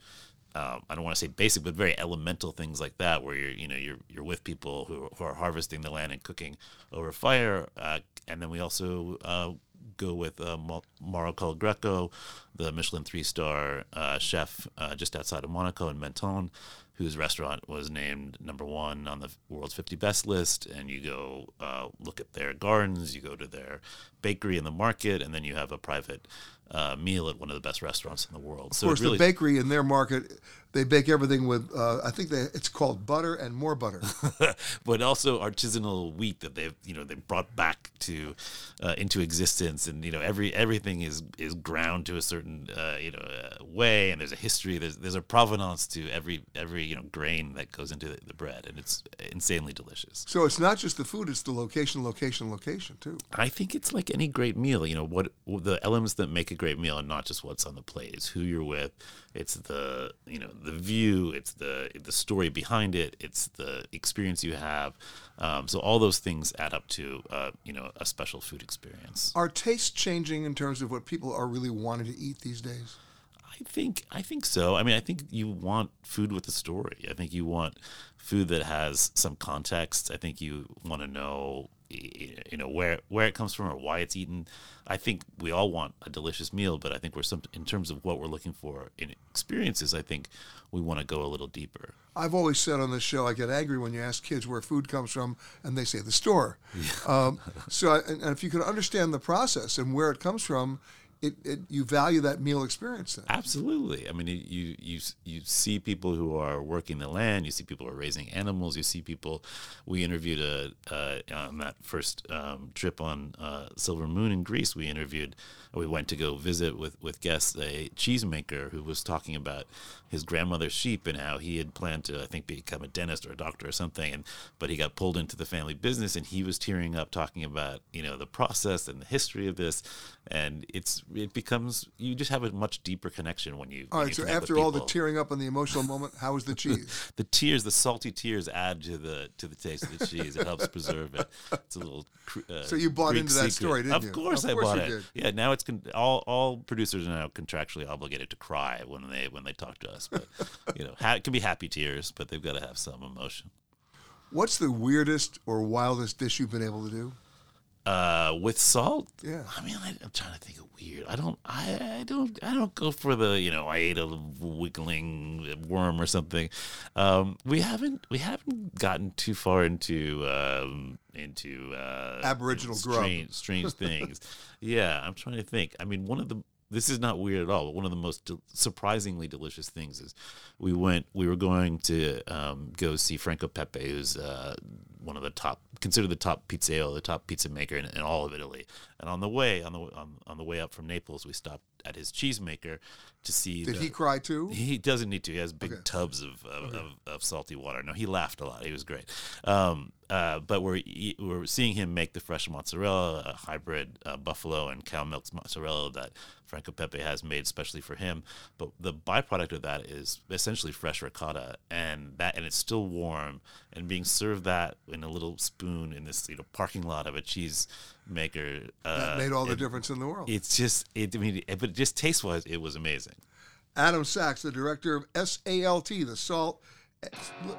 um, I don't want to say basic, but very elemental things like that, where you're, you know, you're you're with people who, who are harvesting the land and cooking over fire, uh, and then we also uh, go with uh, Mauro Colagreco, the Michelin three-star uh, chef uh, just outside of Monaco in Menton, whose restaurant was named number one on the world's 50 best list. And you go uh, look at their gardens, you go to their bakery in the market, and then you have a private uh, meal at one of the best restaurants in the world. Of so course, really, the bakery in their market, they bake everything with, uh, I think they, it's called butter and more butter. <laughs> but also artisanal wheat that they've you know they brought back to uh, into existence, and you know every everything is is ground to a certain uh, you know uh, way, and there's a history. There's there's a provenance to every every you know grain that goes into the, the bread, and it's insanely delicious. so it's not just the food; it's the location, location, location too. I think it's like any great meal. You know what the elements that make a great meal, and not just what's on the plate. It's who you're with. It's the you know the view, it's the the story behind it, it's the experience you have. Um, so all those things add up to uh, you know a special food experience. Are tastes changing in terms of what people are really wanting to eat these days? I think I think so. I mean, I think you want food with a story. I think you want food that has some context. I think you want to know you know where where it comes from or why it's eaten. I think we all want a delicious meal, but I think we're some in terms of what we're looking for in experiences. I think we want to go a little deeper. I've always said on this show, I get angry when you ask kids where food comes from, and they say the store. Yeah. Um, so, I, and if you can understand the process and where it comes from, it, it, you value that meal experience then. Absolutely. I mean, you you you see people who are working the land. You see people who are raising animals. You see people. We interviewed a uh, on that first um, trip on uh, Silver Moon in Greece. We interviewed. We went to go visit with with guests a cheesemaker who was talking about his grandmother's sheep and how he had planned to, I think, become a dentist or a doctor or something. And but he got pulled into the family business, and he was tearing up talking about you know the process and the history of this. And it's it becomes you just have a much deeper connection when you. All right. you So after all the tearing up and the emotional moment, how was the <laughs> cheese? the tears, the salty tears, add to the to the taste of the cheese. It helps preserve it. It's a little. Uh, So you bought Greek into that secret. story, didn't of you? Course Of I bought it. did. Yeah, now it's con- all all producers are now contractually obligated to cry when they when they talk to us. But <laughs> you know, ha- it can be happy tears, but they've got to have some emotion. What's the weirdest or wildest dish you've been able to do? Uh, with salt, Yeah. I mean, I, I'm trying to think of weird. I don't, I, I don't, I don't go for the, you know, I ate a wiggling worm or something. Um, we haven't, we haven't gotten too far into, um, into uh, Aboriginal grub. strange, strange things. <laughs> yeah, I'm trying to think. I mean, one of the this is not weird at all. But one of the most del- surprisingly delicious things is we went. We were going to um, go see Franco Pepe, who's uh, one of the top, considered the top pizzaiolo, the top pizza maker in, in all of Italy. And on the way, on the on, on the way up from Naples, we stopped at his cheesemaker to see. Did the- he cry too? he doesn't need to. He has big Okay. tubs of of, of of salty water. No, he laughed a lot. He was great. Um, uh, but we're we're seeing him make the fresh mozzarella, a hybrid uh, buffalo and cow milk mozzarella that Franco Pepe has made especially for him. But the byproduct of that is essentially fresh ricotta, and that and it's still warm, and being served that in a little spoon in this you know parking lot of a cheese maker. Uh, that made all the difference in the world. It's just it. I mean, it, but just taste wise, it was amazing. Adam Sachs, the director of SALT, the salt.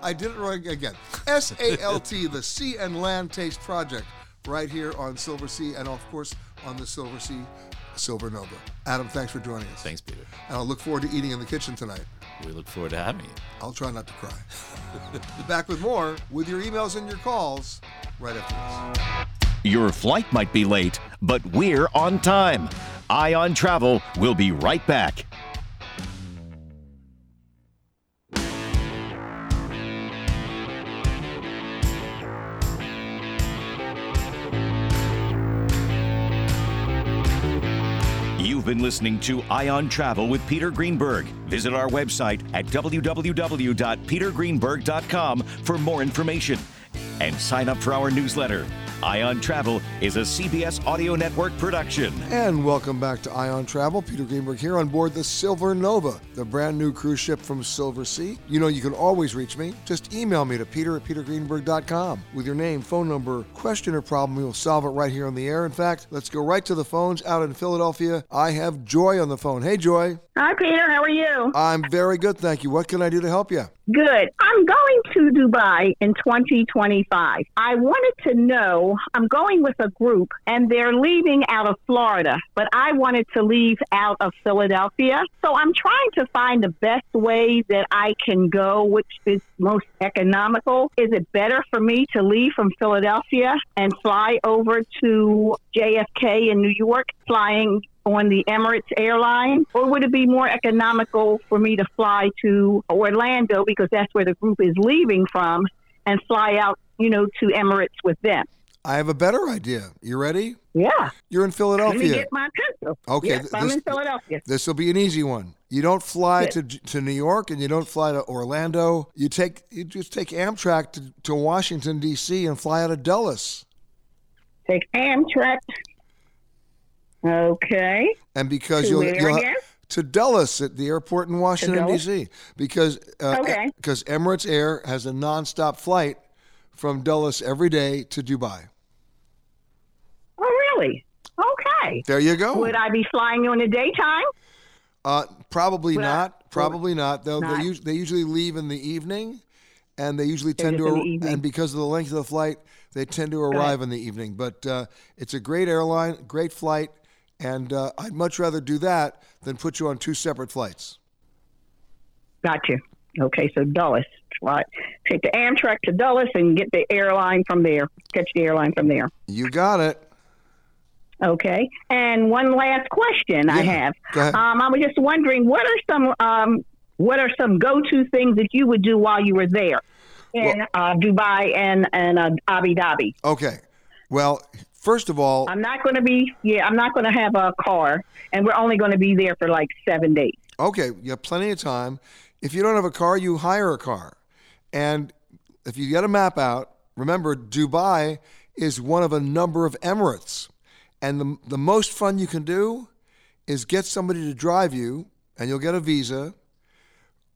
I did it wrong again. SALT, <laughs> the Sea and Land Taste Project, right here on Silversea, and of course on the Silversea Silver Nova. Adam, thanks for joining us. Thanks, Peter. And I'll look forward to eating in the kitchen tonight. We look forward to having you. I'll try not to cry. <laughs> Back with more with your emails and your calls right after this. Your flight might be late, but we're on time. Eye on Travel will be right back. You've been listening to Eye on Travel with Peter Greenberg. Visit our website at www.petergreenberg.com for more information and sign up for our newsletter. Eye on Travel is a CBS Audio Network production. And welcome back to Eye on Travel. Peter Greenberg here on board the Silver Nova, the brand new cruise ship from Silversea. You know you can always reach me. Just email me to peter at petergreenberg.com with your name, phone number, question, or problem. We will solve it right here on the air. In fact, let's go right to the phones out in Philadelphia. I have Joy on the phone. Hey, Joy. Hi, Peter. How are you? I'm very good, thank you. What can I do to help you? Good. I'm going to Dubai in 2025. I wanted to know I'm going with a group and they're leaving out of Florida, but I wanted to leave out of Philadelphia. So I'm trying to find the best way that I can go, which is most economical. Is it better for me to leave from Philadelphia and fly over to JFK in New York, flying on the Emirates airline, or would it be more economical for me to fly to Orlando because that's where the group is leaving from and fly out, you know, to Emirates with them? I have a better idea. You ready? Yeah. You're in Philadelphia. Let me get my pencil. Okay, Yes, th- I'm in Philadelphia. This will be an easy one. You don't fly to to New York and you don't fly to Orlando. You take you just take Amtrak to, to Washington D.C. and fly out of Dulles. Take Amtrak. Okay. And because To you'll you'll to Dulles at the airport in Washington D.C. because uh, Okay. because Emirates Air has a nonstop flight from Dulles every day to Dubai. Oh, really? Okay. There you go. Would I be flying you in the daytime? Uh, probably I- not. Probably not. They'll, Not. They, they usually leave in the evening, and they usually tend to. ar- And because of the length of the flight, they tend to arrive in the evening. But uh, it's a great airline, great flight, and uh, I'd much rather do that than put you on two separate flights. Got you. Okay, so Dulles. Right. Take the Amtrak to Dulles and get the airline from there. Catch the airline from there. You got it. Okay. And one last question I have. go ahead. Um, I was just wondering, what are some um, what are some go to things that you would do while you were there in uh, Dubai and and uh, Abu Dhabi? Okay. Well, first of all, I'm not going to be. Yeah, I'm not going to have a car, and we're only going to be there for like seven days. Okay, you have plenty of time. If you don't have a car, you hire a car. And if you get a map out, remember Dubai is one of a number of Emirates. And the, the most fun you can do is get somebody to drive you, and you'll get a visa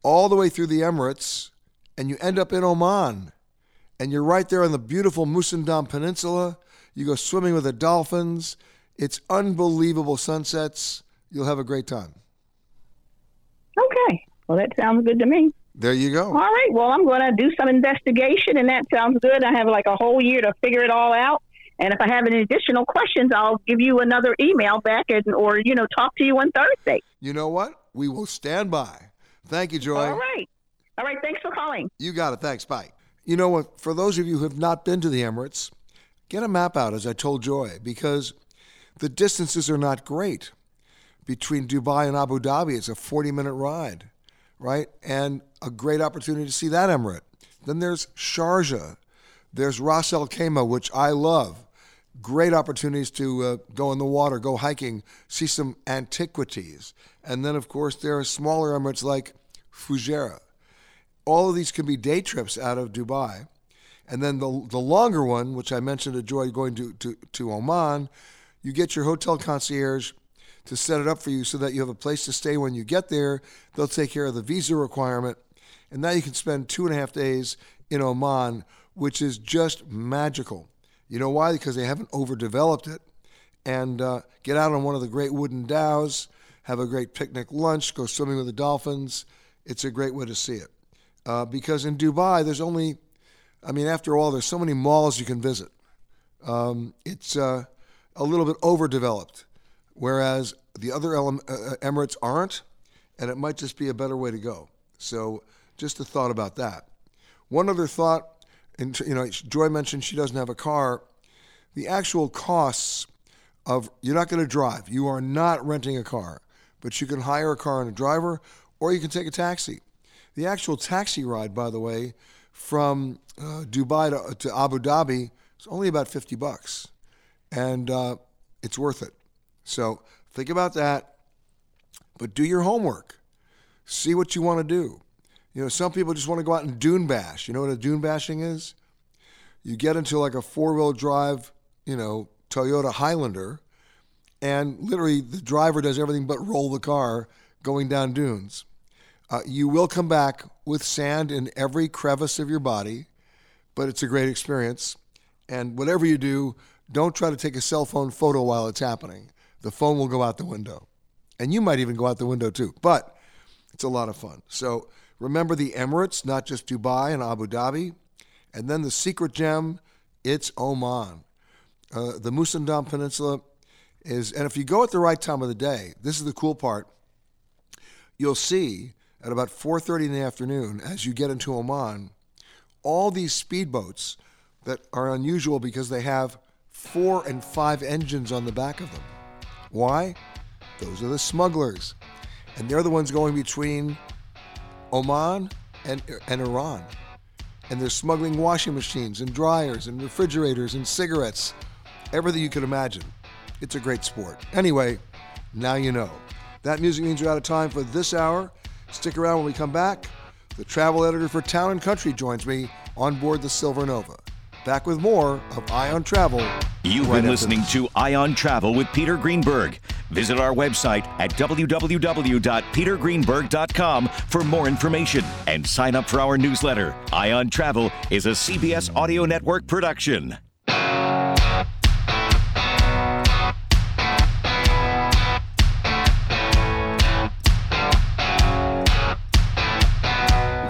all the way through the Emirates, and you end up in Oman. And you're right there on the beautiful Musandam Peninsula. You go swimming with the dolphins. It's unbelievable sunsets. You'll have a great time. Okay. Well, that sounds good to me. There you go. All right. Well, I'm going to do some investigation, and that sounds good. I have like a whole year to figure it all out. And if I have any additional questions, I'll give you another email back, and or you know, talk to you on Thursday. You know what? We will stand by. Thank you, Joy. All right. All right. Thanks for calling. You got it. Thanks. Bye. You know what? For those of you who have not been to the Emirates, get a map out, as I told Joy, because the distances are not great. Between Dubai and Abu Dhabi, it's a 40 minute ride, right? And a great opportunity to see that emirate. Then there's Sharjah. There's Ras Al Khaimah, which I love. Great opportunities to uh, go in the water, go hiking, see some antiquities. And then, of course, there are smaller emirates like Fujairah all of these can be day trips out of Dubai. And then the, the longer one, which I mentioned to Joy going to, to, to Oman, you get your hotel concierge to set it up for you so that you have a place to stay when you get there. They'll take care of the visa requirement. And now you can spend two and a half days in Oman, which is just magical. You know why? Because they haven't overdeveloped it. And uh, get out on one of the great wooden dhows, have a great picnic lunch, go swimming with the dolphins. It's a great way to see it uh, because in Dubai, there's only, I mean, after all, there's so many malls you can visit. Um, it's uh, a little bit overdeveloped, whereas the other ele- uh, Emirates aren't, and it might just be a better way to go. So, just a thought about that. One other thought, and you know, Joy mentioned she doesn't have a car. The actual costs of you're not going to drive. You are not renting a car, but you can hire a car and a driver, or you can take a taxi. The actual taxi ride, by the way, from uh, Dubai to, to Abu Dhabi is only about 50 bucks. And uh, it's worth it. So think about that, but do your homework. See what you want to do. You know, some people just want to go out and dune bash. You know what a dune bashing is? You get into like a four wheel drive, you know, Toyota Highlander, and literally the driver does everything but roll the car going down dunes. Uh, you will come back with sand in every crevice of your body, but it's a great experience. And whatever you do, don't try to take a cell phone photo while it's happening. The phone will go out the window. And you might even go out the window too. But it's a lot of fun. So remember the Emirates, not just Dubai and Abu Dhabi. And then the secret gem, it's Oman. Uh, the Musandam Peninsula is, and if you go at the right time of the day, this is the cool part. You'll see at about 4:30 in the afternoon, as you get into Oman, all these speedboats that are unusual because they have four and five engines on the back of them. Why? Those are the smugglers, and they're the ones going between Oman and, and Iran. And they're smuggling washing machines and dryers and refrigerators and cigarettes, everything you could imagine. It's a great sport. Anyway, now you know. That music means we're out of time for this hour. Stick around when we come back. The travel editor for Town and Country joins me on board the Silver Nova. Back with more of Eye on Travel. You've right been listening to Eye on Travel with Peter Greenberg. Visit our website at www.petergreenberg.com for more information and sign up for our newsletter. Eye on Travel is a CBS Audio Network production.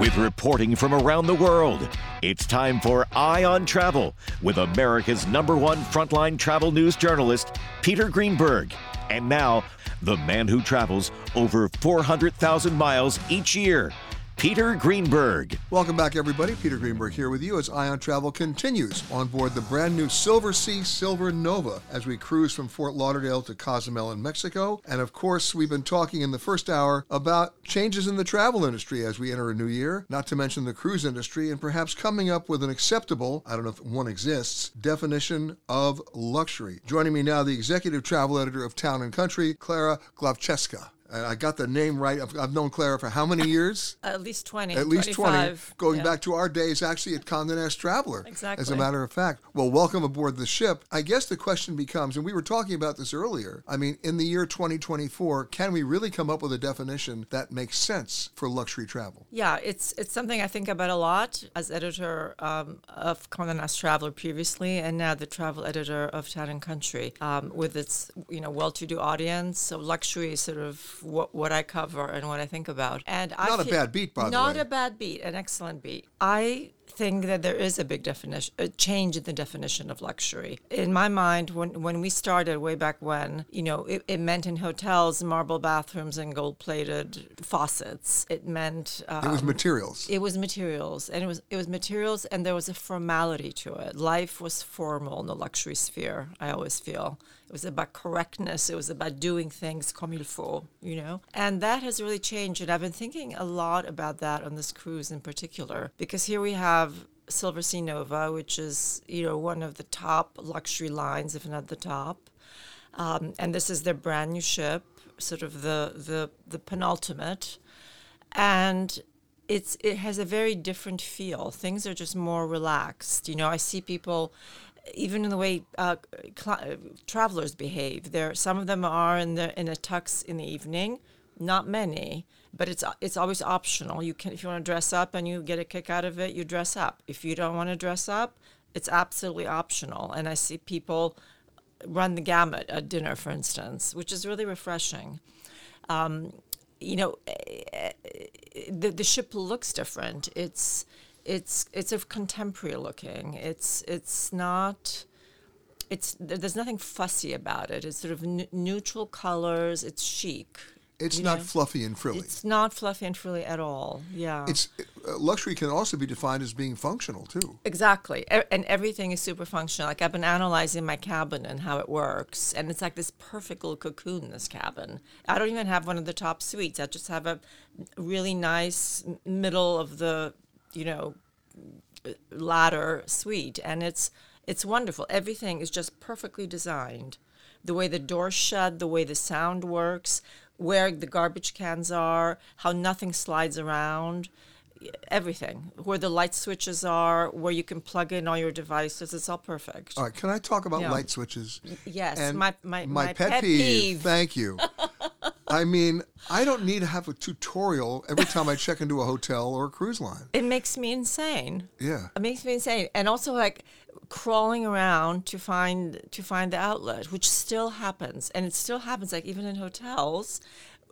With reporting from around the world, it's time for Eye on Travel with America's number one frontline travel news journalist, Peter Greenberg. And now, the man who travels over 400,000 miles each year, Peter Greenberg. Welcome back, everybody. Peter Greenberg here with you as Eye on Travel continues on board the brand new Silversea Silver Nova as we cruise from Fort Lauderdale to Cozumel in Mexico. And of course, we've been talking in the first hour about changes in the travel industry as we enter a new year, not to mention the cruise industry, and perhaps coming up with an acceptable, I don't know if one exists, definition of luxury. Joining me now, the executive travel editor of Town and Country, Klara Glowczewska. And I got the name right. I've, I've known Klara for how many years? <laughs> At least 20. At least 20, going Yeah. back to our days actually at Condé Nast Traveler. Exactly. As a matter of fact. Well, welcome aboard the ship. I guess the question becomes, and we were talking about this earlier, I mean, in the year 2024, can we really come up with a definition that makes sense for luxury travel? Yeah, it's it's something I think about a lot as editor um, of Condé Nast Traveler previously, and now the travel editor of Town and Country, um, with its you know well-to-do audience. So luxury sort of what, what I cover and what I think about. And I Not a bad beat, by the way. Not a bad beat, an excellent beat. I think that there is a big definition, a change in the definition of luxury. In my mind, when when we started way back when, you know, it, it meant in hotels marble bathrooms and gold-plated faucets. It meant um, It was materials. it was materials, and it was it was materials, and there was a formality to it. Life was formal in the luxury sphere. I always feel it was about correctness. It was about doing things comme il faut, you know. And that has really changed, and I've been thinking a lot about that on this cruise in particular, because here we have Silversea Nova, which is you know one of the top luxury lines, if not the top. Um, and this is their brand new ship, sort of the the the penultimate, and it's it has a very different feel. Things are just more relaxed. You know, I see people, even in the way uh, cl- travelers behave. There, some of them are in the in a tux in the evening. Not many, but it's it's always optional. You can if you want to dress up and you get a kick out of it, you dress up. If you don't want to dress up, it's absolutely optional. And I see people run the gamut at dinner, for instance, which is really refreshing. Um, you know, eh, the the ship looks different. It's it's it's of contemporary looking. It's it's not. It's there's nothing fussy about it. It's sort of n- neutral colors. It's chic. It's not know? fluffy and frilly. It's not fluffy and frilly at all. Yeah. It's uh, luxury can also be defined as being functional too. Exactly. E- And everything is super functional. Like I've been analyzing my cabin and how it works. And it's like this perfect little cocoon, this cabin. I don't even have one of the top suites. I just have a really nice middle of the, you know, ladder suite. And it's it's wonderful. Everything is just perfectly designed. The way the doors shut, the way the sound works, where the garbage cans are, how nothing slides around everything where the light switches are where you can plug in all your devices it's all perfect All right, can I talk about Yeah. light switches? yes And my, my, my, pet, peeve. Thank you. <laughs> I mean, I don't need to have a tutorial every time I check into a hotel or a cruise line. it makes me insane Yeah. it makes me insane and also like crawling around to find to find the outlet which still happens and it still happens like even in hotels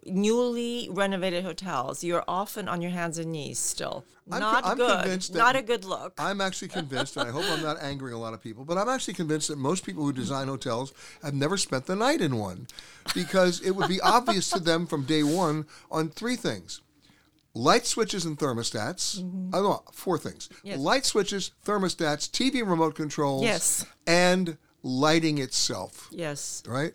newly renovated hotels you're often on your hands and knees still I'm, not good not a good look I'm actually convinced, and I hope I'm not angering a lot of people, but I'm actually convinced that most people who design hotels have never spent the night in one because it would be <laughs> obvious to them from day one on three things light switches and thermostats. Oh, no, four things Mm-hmm. Yes. light switches, thermostats, TV remote controls, Yes. and lighting itself. yes right?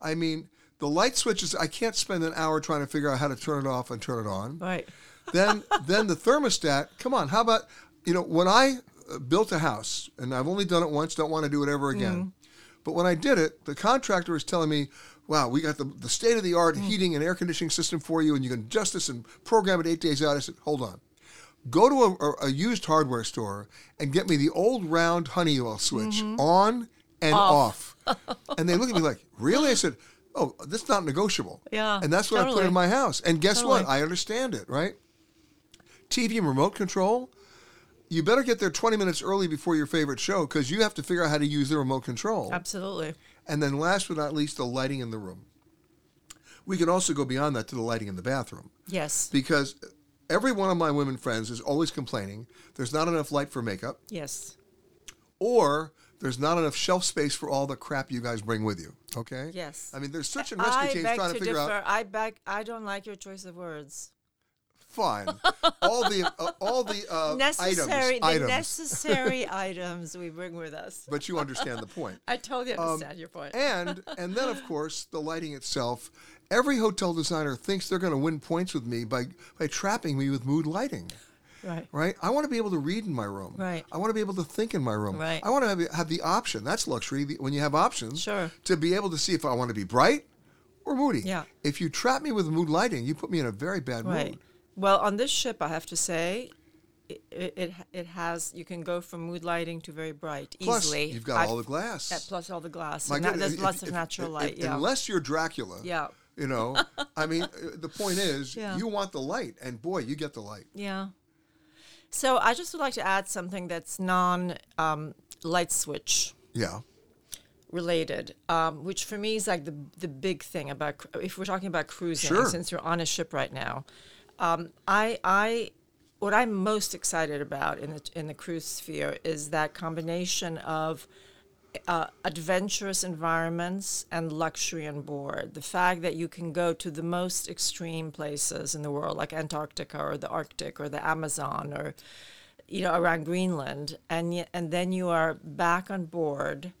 I mean, the light switches, I can't spend an hour trying to figure out how to turn it off and turn it on. right Then, then the thermostat, come on, how about, you know, when I uh, built a house, and I've only done it once, don't want to do it ever again. Mm. But when I did it, the contractor was telling me, wow, we got the, the state of the art mm. heating and air conditioning system for you, and you can adjust this and program it eight days out. I said, hold on. go to a, a, a used hardware store and get me the old round Honeywell switch mm-hmm. on and off. and they look at me like, really? I said, oh, this is not negotiable. Yeah, And that's what I put in my house. And guess what? I understand it, right? TV and remote control, you better get there 20 minutes early before your favorite show because you have to figure out how to use the remote control. Absolutely. And then last but not least, the lighting in the room. We can also go beyond that to the lighting in the bathroom Yes. because every one of my women friends is always complaining there's not enough light for makeup Yes. or there's not enough shelf space for all the crap you guys bring with you. Okay? Yes. I mean, there's such an I rescue case beg trying to figure differ. out. I beg. I don't like your choice of words. Fine. <laughs> all the uh, all the uh, necessary, items. the items. necessary <laughs> items we bring with us. but you understand the point. <laughs> I totally Um, understand your point. and and then of course the lighting itself. Every hotel designer thinks they're going to win points with me by by trapping me with mood lighting. Right. Right? I want to be able to read in my room. Right. I want to be able to think in my room. Right. I want to have, have the option. That's luxury the, when you have options. Sure. To be able to see if I want to be bright or moody. Yeah. If you trap me with mood lighting, you put me in a very bad mood. Right. mood. Well, on this ship, I have to say, it it, it, has you can go from mood lighting to very bright Plus, easily. you've got I've- all the glass. Yeah, plus all the glass. My and that- goodness, there's if- lots of natural if- light. yeah. Unless you're Dracula. Yeah. You know, <laughs> I mean, uh, the point is, Yeah. you want the light, and boy, you get the light. Yeah. So I just would like to add something that's non um, light switch Yeah. related, um, which for me is like the the big thing about if we're talking about cruising, Sure. since you're on a ship right now. Um, I I what I'm most excited about in the in the cruise sphere is that combination of uh, adventurous environments and luxury on board. The fact that you can go to the most extreme places in the world, like Antarctica or the Arctic or the Amazon or you know around Greenland, and and then you are back on board,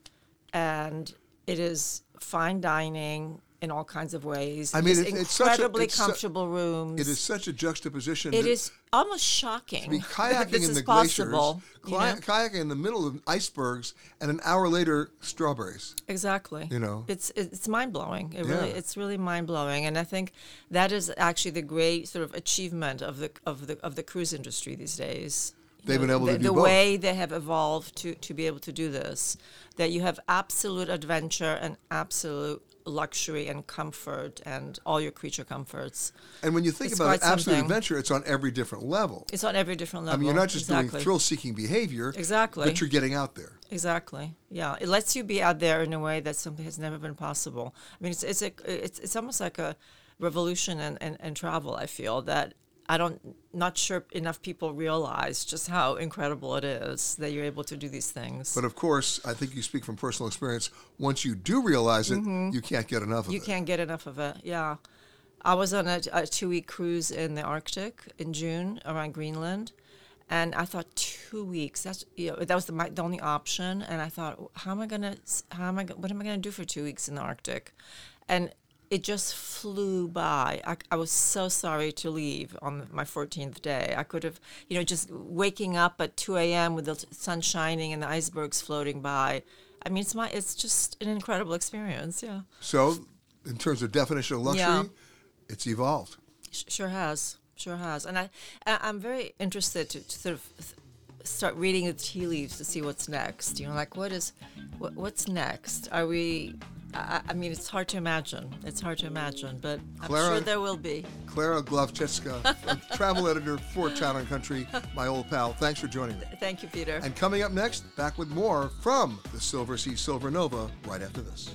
and it is fine dining in all kinds of ways. I mean, is it- it's such a- incredibly it's su- comfortable rooms. It is such a juxtaposition. It is almost shocking. <laughs> to kayaking in the possible. glaciers, you know? kayaking in the middle of icebergs, and an hour later, strawberries. Exactly. You know? it's it's mind blowing. It really, it's really mind blowing, and I think that is actually the great sort of achievement of the of the of the cruise industry these days. They've been able the, to do the both. way they have evolved to to be able to do this. That you have absolute adventure and absolute luxury and comfort and all your creature comforts. And when you think It's about absolute adventure, it's on every different level. It's on every different level. I mean, you're not just exactly. doing thrill-seeking behavior, Exactly. but you're getting out there. Exactly. Yeah, it lets you be out there in a way that something has never been possible. I mean, it's it's a it's it's almost like a revolution in, in, in travel. I feel that I don't not sure enough people realize just how incredible it is that you're able to do these things. But of course, I think you speak from personal experience. Once you do realize it, you can't get enough of Mm-hmm. you it. can't get enough of it. Yeah, I was on a, a two week cruise in the Arctic in June around Greenland, and I thought two weeks. That's you know that was the my, the only option, and I thought, how am I gonna how am I what am I gonna do for two weeks in the Arctic, and it just flew by. I, I was so sorry to leave on my 14th day. I could have, you know, just waking up at 2 a.m. with the sun shining and the icebergs floating by. I mean, it's my, it's just an incredible experience. Yeah. So, in terms of definition of luxury, Yeah. it's evolved. Sure has, sure has, and I, I I'm very interested to, to sort of start reading the tea leaves to see what's next. You know, like what is, what, what's next? Are we? I, I mean, it's hard to imagine. It's hard to imagine, but I'm sure there will be. Klara Glowczewska, <laughs> a travel editor for Town and Country, my old pal. Thanks for joining me. Thank you, Peter. And coming up next, back with more from the Silversea Silver Nova right after this.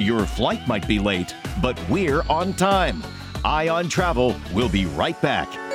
Your flight might be late, but we're on time. Eye on Travel will be right back.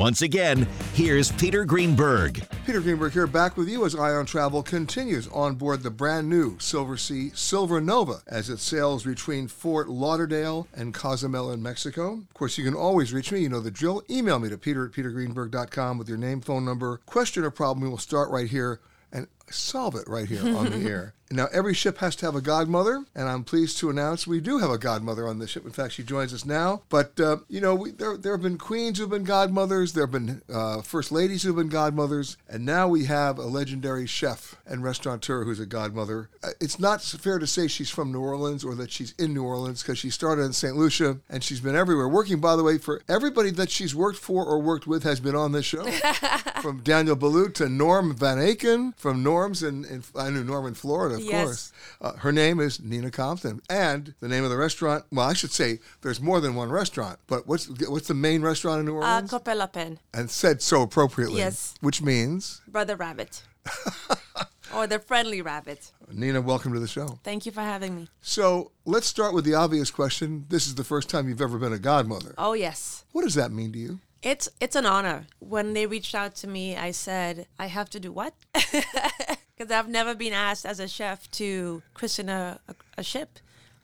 Once again, here's Peter Greenberg. Peter Greenberg here, back with you as Eye on Travel continues on board the brand new Silversea Silver Nova as it sails between Fort Lauderdale and Cozumel in Mexico. Of course, you can always reach me. You know the drill. Email me to peter at petergreenberg.com with your name, phone number, question, or problem. We will start right here. And solve it right here on the <laughs> air. Now, every ship has to have a godmother, and I'm pleased to announce we do have a godmother on the ship. In fact, she joins us now. But, uh, you know, we, there, there have been queens who've been godmothers, there have been uh, first ladies who've been godmothers, and now we have a legendary chef and restaurateur who's a godmother. Uh, it's not fair to say she's from New Orleans or that she's in New Orleans because she started in St. Lucia and she's been everywhere. Working, by the way, for everybody that she's worked for or worked with has been on this show. <laughs> from Daniel Boulud to Norm Van Aken, from Norm's in, in I knew Norm in Florida, of Yes. course. Uh, her name is Nina Compton, and the name of the restaurant. Well, I should say there's more than one restaurant, but what's what's the main restaurant in New Uh, Orleans? Compère Lapin, and said so appropriately. Yes. Which means, Brother Rabbit. <laughs> or the Friendly Rabbit. Nina, welcome to the show. Thank you for having me. So let's start with the obvious question. This is the first time you've ever been a godmother. Oh, yes. What does that mean to you? It's it's an honor. When they reached out to me, I said, I have to do what? <laughs> Because I've never been asked as a chef to christen a, a, a ship.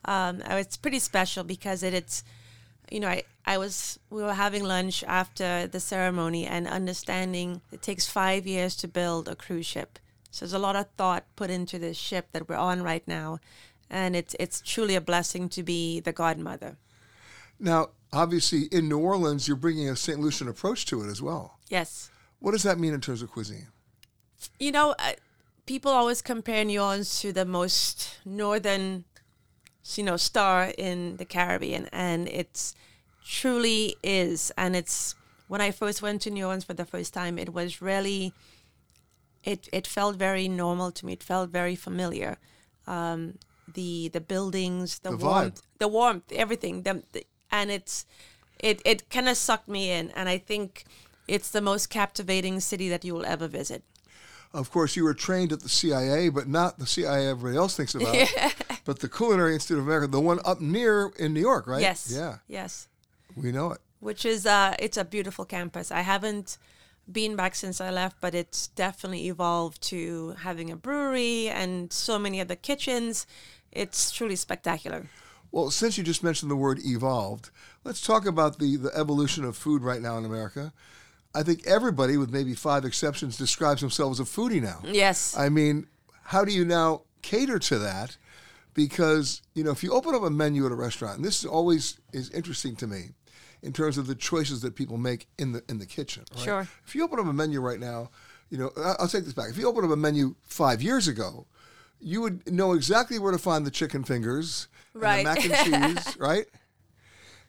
Um, it's pretty special because it, it's, you know, I, I was, we were having lunch after the ceremony and understanding it takes five years to build a cruise ship. So there's a lot of thought put into this ship that we're on right now. And it's, it's truly a blessing to be the godmother. Now, obviously, in New Orleans, you're bringing a St. Lucian approach to it as well. Yes. What does that mean in terms of cuisine? You know, people always compare New Orleans to the most northern, you know, star in the Caribbean, and it's truly is. And it's when I first went to New Orleans for the first time, it was really, it it felt very normal to me. It felt very familiar. Um, the the buildings, the, The vibe. warmth, the warmth, everything. The, the, and it's it it kind of sucked me in, and I think it's the most captivating city that you will ever visit. Of course, you were trained at the CIA, but not the CIA everybody else thinks about, <laughs> but the Culinary Institute of America, the one up near in New York, right? Yes. Yeah, Yes. we know it. Which is uh it's a beautiful campus. I haven't been back since I left, but it's definitely evolved to having a brewery and so many other kitchens. It's truly spectacular. Well, since you just mentioned the word evolved, let's talk about the, the evolution of food right now in America. I think everybody, with maybe five exceptions, describes themselves as a foodie now. Yes. I mean, how do you now cater to that? Because, you know, if you open up a menu at a restaurant, and this is always is interesting to me in terms of the choices that people make in the in the kitchen. Right? Sure. If you open up a menu right now, you know, I'll take this back. If you open up a menu five years ago, you would know exactly where to find the chicken fingers, and Right. the mac and <laughs> cheese, right?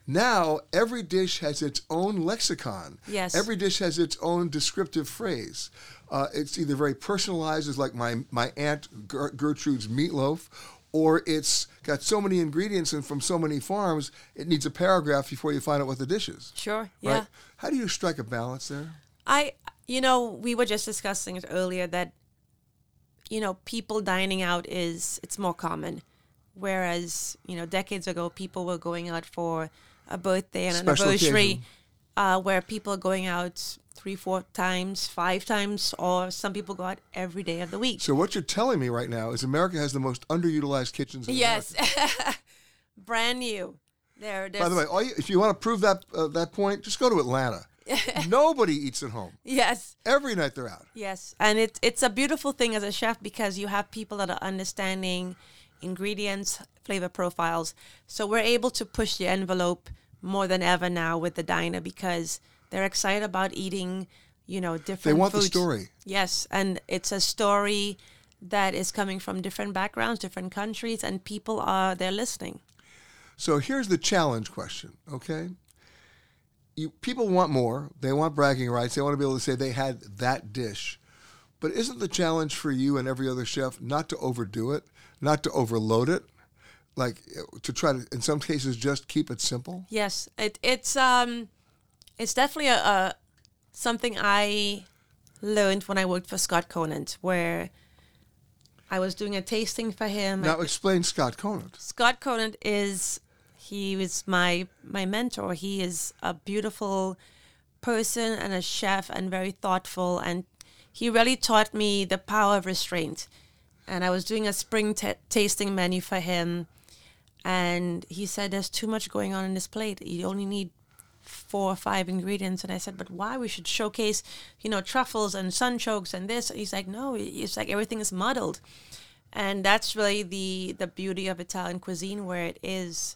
Now every dish has its own lexicon. Yes. Every dish has its own descriptive phrase. Uh, it's either very personalized, as like my my aunt Ger- Gertrude's meatloaf, or it's got so many ingredients and from so many farms, it needs a paragraph before you find out what the dish is. Sure. Yeah. How do you strike a balance there? I, you know, we were just discussing it earlier that, you know, people dining out is it's more common, whereas you know decades ago people were going out for a birthday and an Special anniversary, uh, where people are going out three, four times, five times, or some people go out every day of the week. So what you're telling me right now is America has the most underutilized kitchens. In yes, <laughs> brand new. There, it is. By the way, all you, if you want to prove that uh, that point, just go to Atlanta. <laughs> Nobody eats at home. yes. Every night they're out. Yes, and it's it's a beautiful thing as a chef because you have people that are understanding ingredients, flavor profiles. So we're able to push the envelope more than ever now with the diner because they're excited about eating, you know, different. They want the story. Yes, and it's a story that is coming from different backgrounds, different countries, and people are they're listening. So here's the challenge question, okay? You, people want more. They want bragging rights. They want to be able to say they had that dish. But isn't the challenge for you and every other chef not to overdo it, not to overload it, like uh, to try to, in some cases, just keep it simple? Yes, it, it's um, it's definitely a, a something I learned when I worked for Scott Conant, where I was doing a tasting for him. Now explain Scott Conant. Scott Conant is he was my my mentor. He is a beautiful person and a chef and very thoughtful and he really taught me the power of restraint. And I was doing a spring t- tasting menu for him and he said there's too much going on in this plate. You only need four or five ingredients. And I said, but why? We should showcase, you know, truffles and sunchokes and this. He's like, no, it's like everything is muddled. And that's really the, the beauty of Italian cuisine, where it is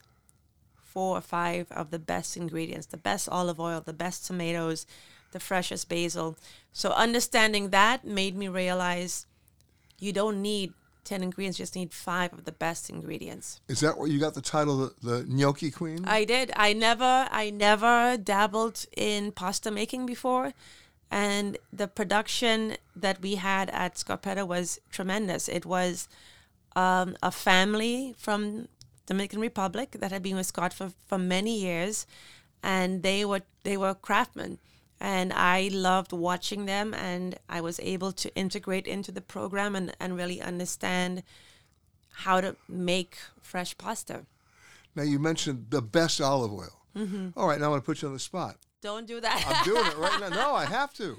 four or five of the best ingredients, the best olive oil, the best tomatoes, the freshest basil. So understanding that made me realize you don't need 10 ingredients, you just need five of the best ingredients. Is that where you got the title, the, the gnocchi queen? I did. I never, I never dabbled in pasta making before. And the production that we had at Scarpetta was tremendous. It was um, a family from Dominican Republic that had been with Scott for, for many years, and they were they were craftsmen, and I loved watching them, and I was able to integrate into the program and, and really understand how to make fresh pasta. Now you mentioned the best olive oil. Mm-hmm. All right, now I'm going to put you on the spot. Don't do that. I'm doing it right <laughs> now. No, I have to,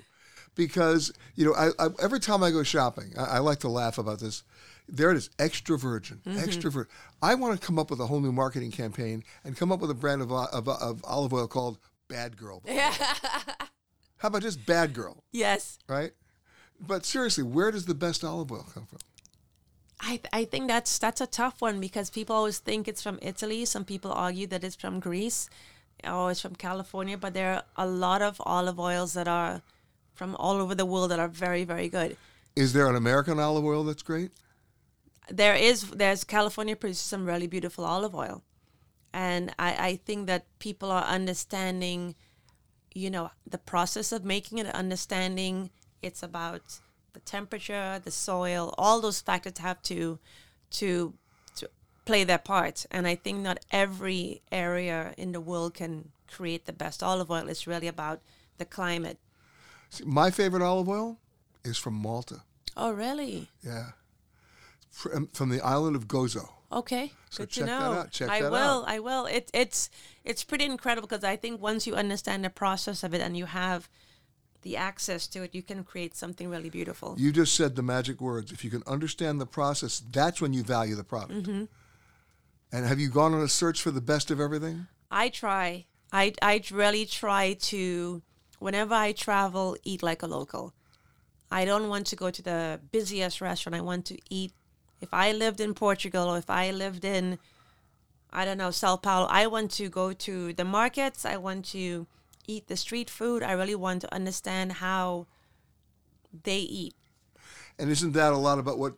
because you know, I, I every time I go shopping, I, I like to laugh about this. There it is, extra virgin, mm-hmm. extra virgin. I want to come up with a whole new marketing campaign and come up with a brand of, of, of olive oil called Bad Girl. Yeah. <laughs> How about just Bad Girl, yes. right? But seriously, where does the best olive oil come from? I, I think that's that's a tough one because people always think it's from Italy. Some people argue that it's from Greece or it's from California, but there are a lot of olive oils that are from all over the world that are very, very good. Is there an American olive oil that's great? There is there's California produces some really beautiful olive oil. And I, I think that people are understanding, you know, the process of making it, understanding it's about the temperature, the soil, all those factors have to to to play their part. And I think not every area in the world can create the best olive oil. It's really about the climate. See, my favorite olive oil is from Malta. Oh, really? Yeah, from, um, from the island of Gozo. Okay, So good check to that know. I will. out. I will. It, it's it's pretty incredible because I think once you understand the process of it and you have the access to it, you can create something really beautiful. You just said the magic words. If you can understand the process, that's when you value the product. Mm-hmm. And have you gone on a search for the best of everything? I try. I I really try to whenever I travel, eat like a local. I don't want to go to the busiest restaurant. I want to eat. If I lived in Portugal or if I lived in, I don't know, Sao Paulo, I want to go to the markets. I want to eat the street food. I really want to understand how they eat. And isn't that a lot about what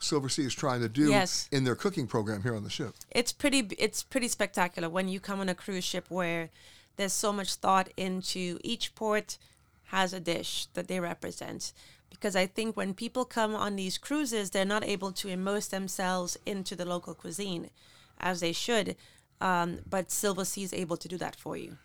Silversea is trying to do Yes. in their cooking program here on the ship? it's pretty it's pretty spectacular when you come on a cruise ship where there's so much thought into each port has a dish that they represent because i think when people come on these cruises they're not able to immerse themselves into the local cuisine as they should um, but Silversea is able to do that for you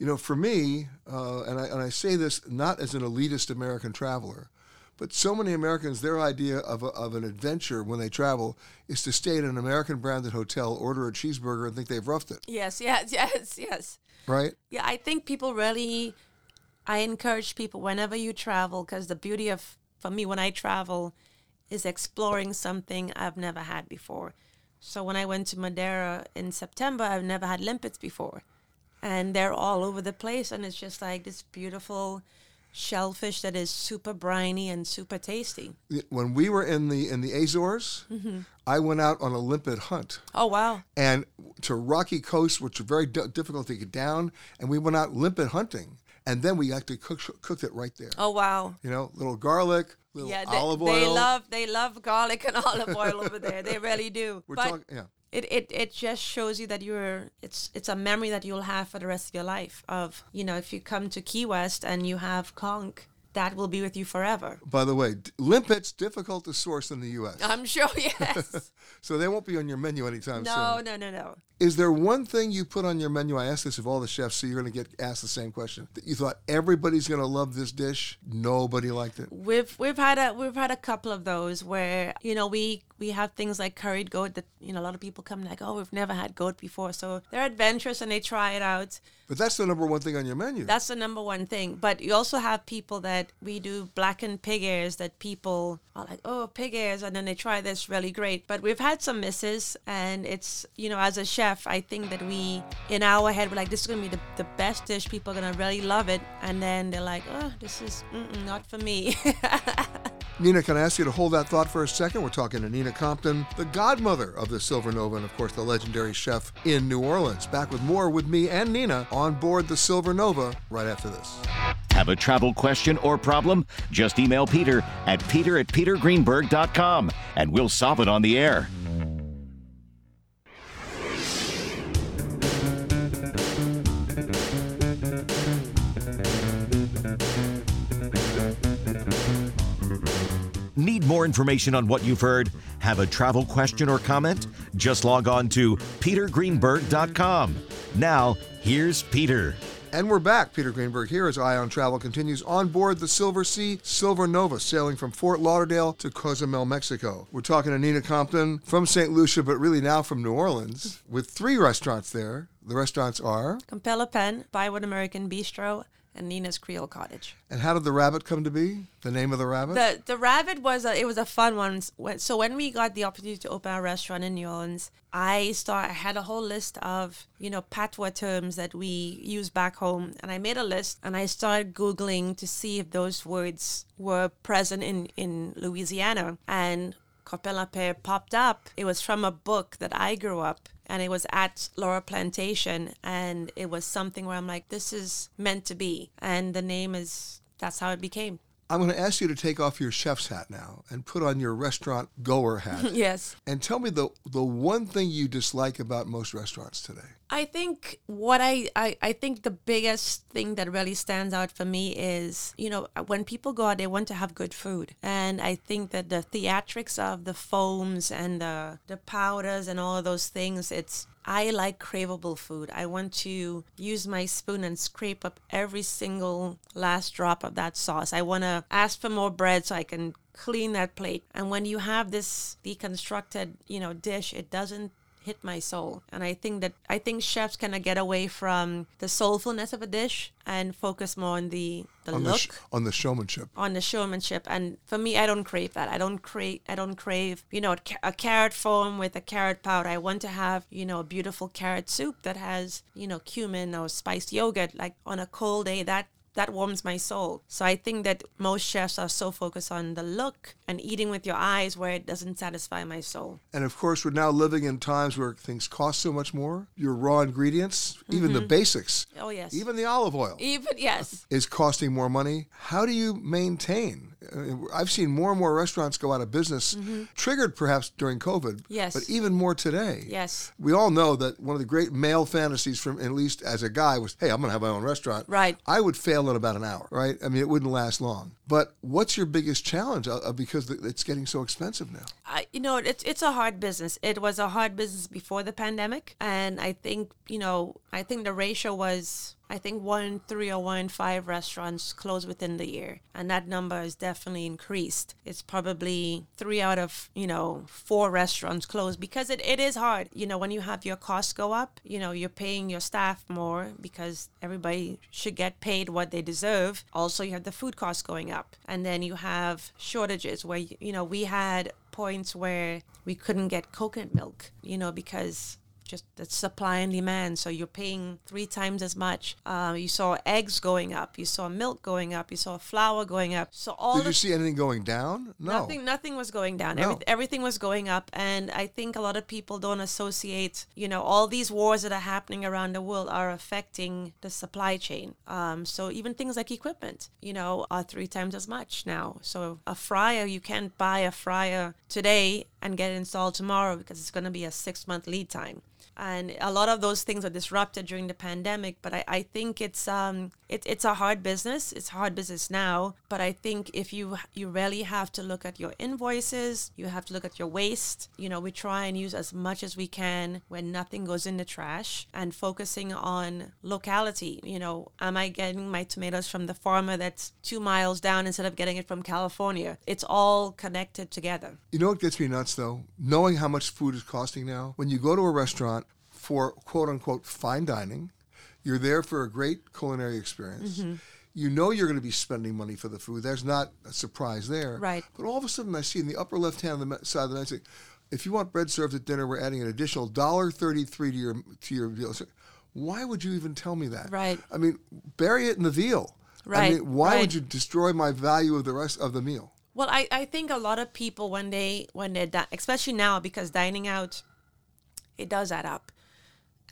You know, for me, uh, and, I, and I say this not as an elitist American traveler, but so many Americans, their idea of, a, of an adventure when they travel is to stay at an American branded hotel, order a cheeseburger, and think they've roughed it, yes yes <laughs> yes yes right? Yeah, I think people really. I encourage people whenever you travel, because the beauty of for me when I travel is exploring something I've never had before. So when I went to Madeira in September, I've never had limpets before, and they're all over the place, and it's just like this beautiful shellfish that is super briny and super tasty. When we were in the in the Azores, mm-hmm. I went out on a limpet hunt. Oh wow! and to rocky coasts, which are very d- difficult to get down. And we went out limpet hunting, and then we actually cooked cooked it right there. Oh wow! You know, little garlic, little Yeah, they, olive oil. they love they love garlic and <laughs> olive oil over there. They really do. We're But- talking, yeah. it, it it just shows you that you're it's it's a memory that you'll have for the rest of your life of you know if you come to Key West and you have conch that will be with you forever By the way, limpets difficult to source in the U.S., I'm sure <laughs> yes <laughs> so they won't be on your menu anytime no soon. No, no no no Is there one thing you put on your menu? I asked this of all the chefs, so you're going to get asked the same question. That you thought everybody's going to love this dish, nobody liked it. we've we've had a we've had a couple of those where you know we we have things like curried goat that you know a lot of people come like, oh, we've never had goat before, so they're adventurous and they try it out. But that's the number one thing on your menu. That's the number one thing. But you also have people that we do blackened pig ears that people are like, oh, pig ears, and then they try this really great. But we've had some misses, and it's, you know, as a chef, I think that we, in our head, we're like, this is going to be the, the best dish. People are going to really love it. And then they're like, oh, this is not for me. <laughs> Nina, can I ask you to hold that thought for a second? We're talking to Nina Compton, the godmother of the Silver Nova, and of course, the legendary chef in New Orleans. Back with more with me and Nina on board the Silver Nova right after this. Have a travel question or problem? Just email Peter at peter at petergreenberg.com and we'll solve it on the air. Need more information on what you've heard? Have a travel question or comment? Just log on to petergreenberg.com. Now, here's Peter. And we're back. Peter Greenberg here as Eye on Travel continues on board the Silversea Silver Nova, sailing from Fort Lauderdale to Cozumel, Mexico. We're talking to Nina Compton from St. Lucia, but really now from New Orleans, with three restaurants there. The restaurants are Compère Lapin, Bywater American Bistro, and Nina's Creole Cottage. And how did the rabbit come to be? The name of the rabbit? The the rabbit was a, it was a fun one. So when we got the opportunity to open a restaurant in New Orleans, I start I had a whole list of you know patois terms that we use back home, and I made a list and I started googling to see if those words were present in in Louisiana and. Compère Lapin popped up. It was from a book that I grew up and it was at Laura Plantation, and it was something where I'm like, this is meant to be, and the name is that's how it became. I'm going to ask you to take off your chef's hat now and put on your restaurant goer hat. <laughs> yes. And tell me the the one thing you dislike about most restaurants today. I think what I, I, I think the biggest thing that really stands out for me is, you know, when people go out, they want to have good food. And I think that the theatrics of the foams and the, the powders and all of those things, it's, I like craveable food. I want to use my spoon and scrape up every single last drop of that sauce. I want to ask for more bread so I can clean that plate. And when you have this deconstructed, you know, dish, it doesn't hit my soul. And I think that I think chefs kind of get away from the soulfulness of a dish and focus more on the the on look, the sh- on the showmanship. on the showmanship. And for me, I don't crave that. I don't crave. I don't crave. You know, a, ca- a carrot foam with a carrot powder. I want to have you know a beautiful carrot soup that has you know cumin or spiced yogurt. Like on a cold day, that that warms my soul. So I think that most chefs are so focused on the look and eating with your eyes where it doesn't satisfy my soul. And of course, we're now living in times where things cost so much more. Your raw ingredients, even the mm-hmm. basics, Oh yes. even the olive oil, Even yes. is costing more money. How do you maintain? Uh, I've seen more and more restaurants go out of business, triggered perhaps during COVID, Yes. but even more today. Yes. We all know that one of the great male fantasies from at least as a guy was, hey, I'm going to have my own restaurant. Right. I would fail in about an hour, right? I mean, it wouldn't last long. But what's your biggest challenge uh, uh, because it's getting so expensive now? I, you know, it's it's a hard business. It was a hard business before the pandemic, and I think you know, I think the ratio was. I think one three or one five restaurants closed within the year, and that number has definitely increased. It's probably three out of you know four restaurants closed because it, it is hard. You know, when you have your costs go up, you know you're paying your staff more because everybody should get paid what they deserve. Also, you have the food costs going up, and then you have shortages where you know we had points where we couldn't get coconut milk, you know, because just the supply and demand. So you're paying three times as much. Uh, you saw eggs going up. You saw milk going up. You saw flour going up. So all Did you see anything going down? No. Nothing, nothing was going down. No. Every, everything was going up, and I think a lot of people don't associate. You know, all these wars that are happening around the world are affecting the supply chain. Um, so even things like equipment, you know, are three times as much now. So a fryer, you can't buy a fryer today and get it installed tomorrow because it's going to be a six month lead time. And a lot of those things are disrupted during the pandemic but i, I think it's um it, it's a hard business it's hard business now but i think if you you really have to look at your invoices you have to look at your waste you know we try and use as much as we can when nothing goes in the trash and focusing on locality you know am i getting my tomatoes from the farmer that's two miles down instead of getting it from california it's all connected together You know what gets me nuts though? Knowing how much food is costing now. When you go to a restaurant for quote unquote fine dining, you're there for a great culinary experience. Mm-hmm. You know you're going to be spending money for the food. There's not a surprise there. Right. But all of a sudden, I see in the upper left hand of the side of the menu, if you want bread served at dinner, we're adding an additional dollar thirty-three to your to your deal. Why would you even tell me that? Right. I mean, bury it in the veal. I mean, why right. would you destroy my value of the rest of the meal? Well, I, I think a lot of people when they when they're di- especially now because dining out, it does add up,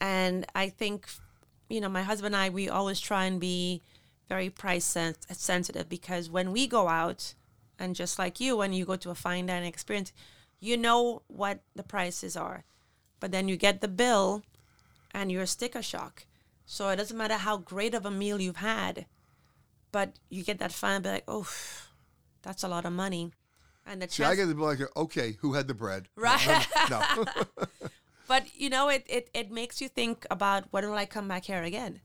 and I think, you know, my husband and I we always try and be very price sen- sensitive because when we go out, and just like you, when you go to a fine dining experience, you know what the prices are, but then you get the bill, and you're sticker shock. So it doesn't matter how great of a meal you've had, but you get that final be like, oh that's a lot of money. And the See, I get to be like, okay, who had the bread? right? No. <laughs> <laughs> but you know, it, it it makes you think about when will I come back here again?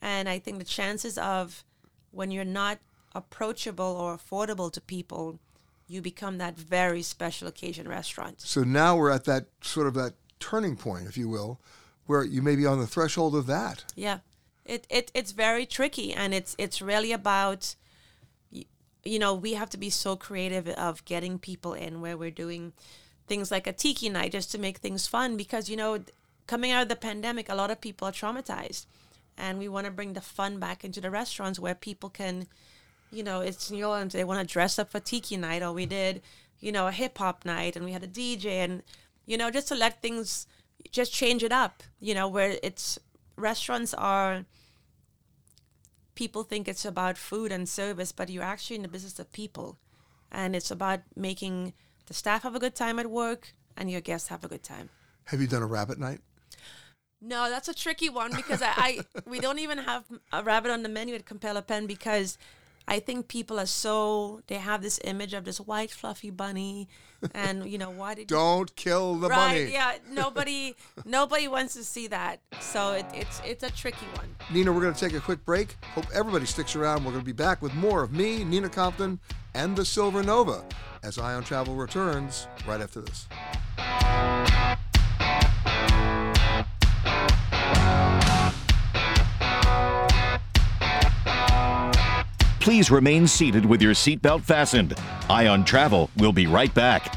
And I think the chances of when you're not approachable or affordable to people, you become that very special occasion restaurant. so now we're at that sort of that turning point, if you will, where you may be on the threshold of that. Yeah, it, it it's very tricky, and it's it's really about, you know, we have to be so creative of getting people in where we're doing things like a tiki night just to make things fun because you know, coming out of the pandemic, a lot of people are traumatized, and we want to bring the fun back into the restaurants where people can, you know, it's you know, they want to dress up for tiki night, or we did, you know, a hip hop night, and we had a DJ, and you know, just to let things just change it up, you know, where it's restaurants are people think it's about food and service, but you're actually in the business of people. And it's about making the staff have a good time at work and your guests have a good time. Have you done a rabbit night? No, that's a tricky one because I, I we don't even have a rabbit on the menu at Compère Lapin because I think people are so they have this image of this white fluffy bunny and you know why did Don't kill the right, bunny. yeah. Nobody nobody wants to see that. So it, it's it's a tricky one. Nina, we're going to take a quick break. Hope everybody sticks around. We're going to be back with more of me, Nina Compton, and the Silver Nova as Eye on Travel returns right after this. Please remain seated with your seatbelt fastened. Eye on Travel will be right back.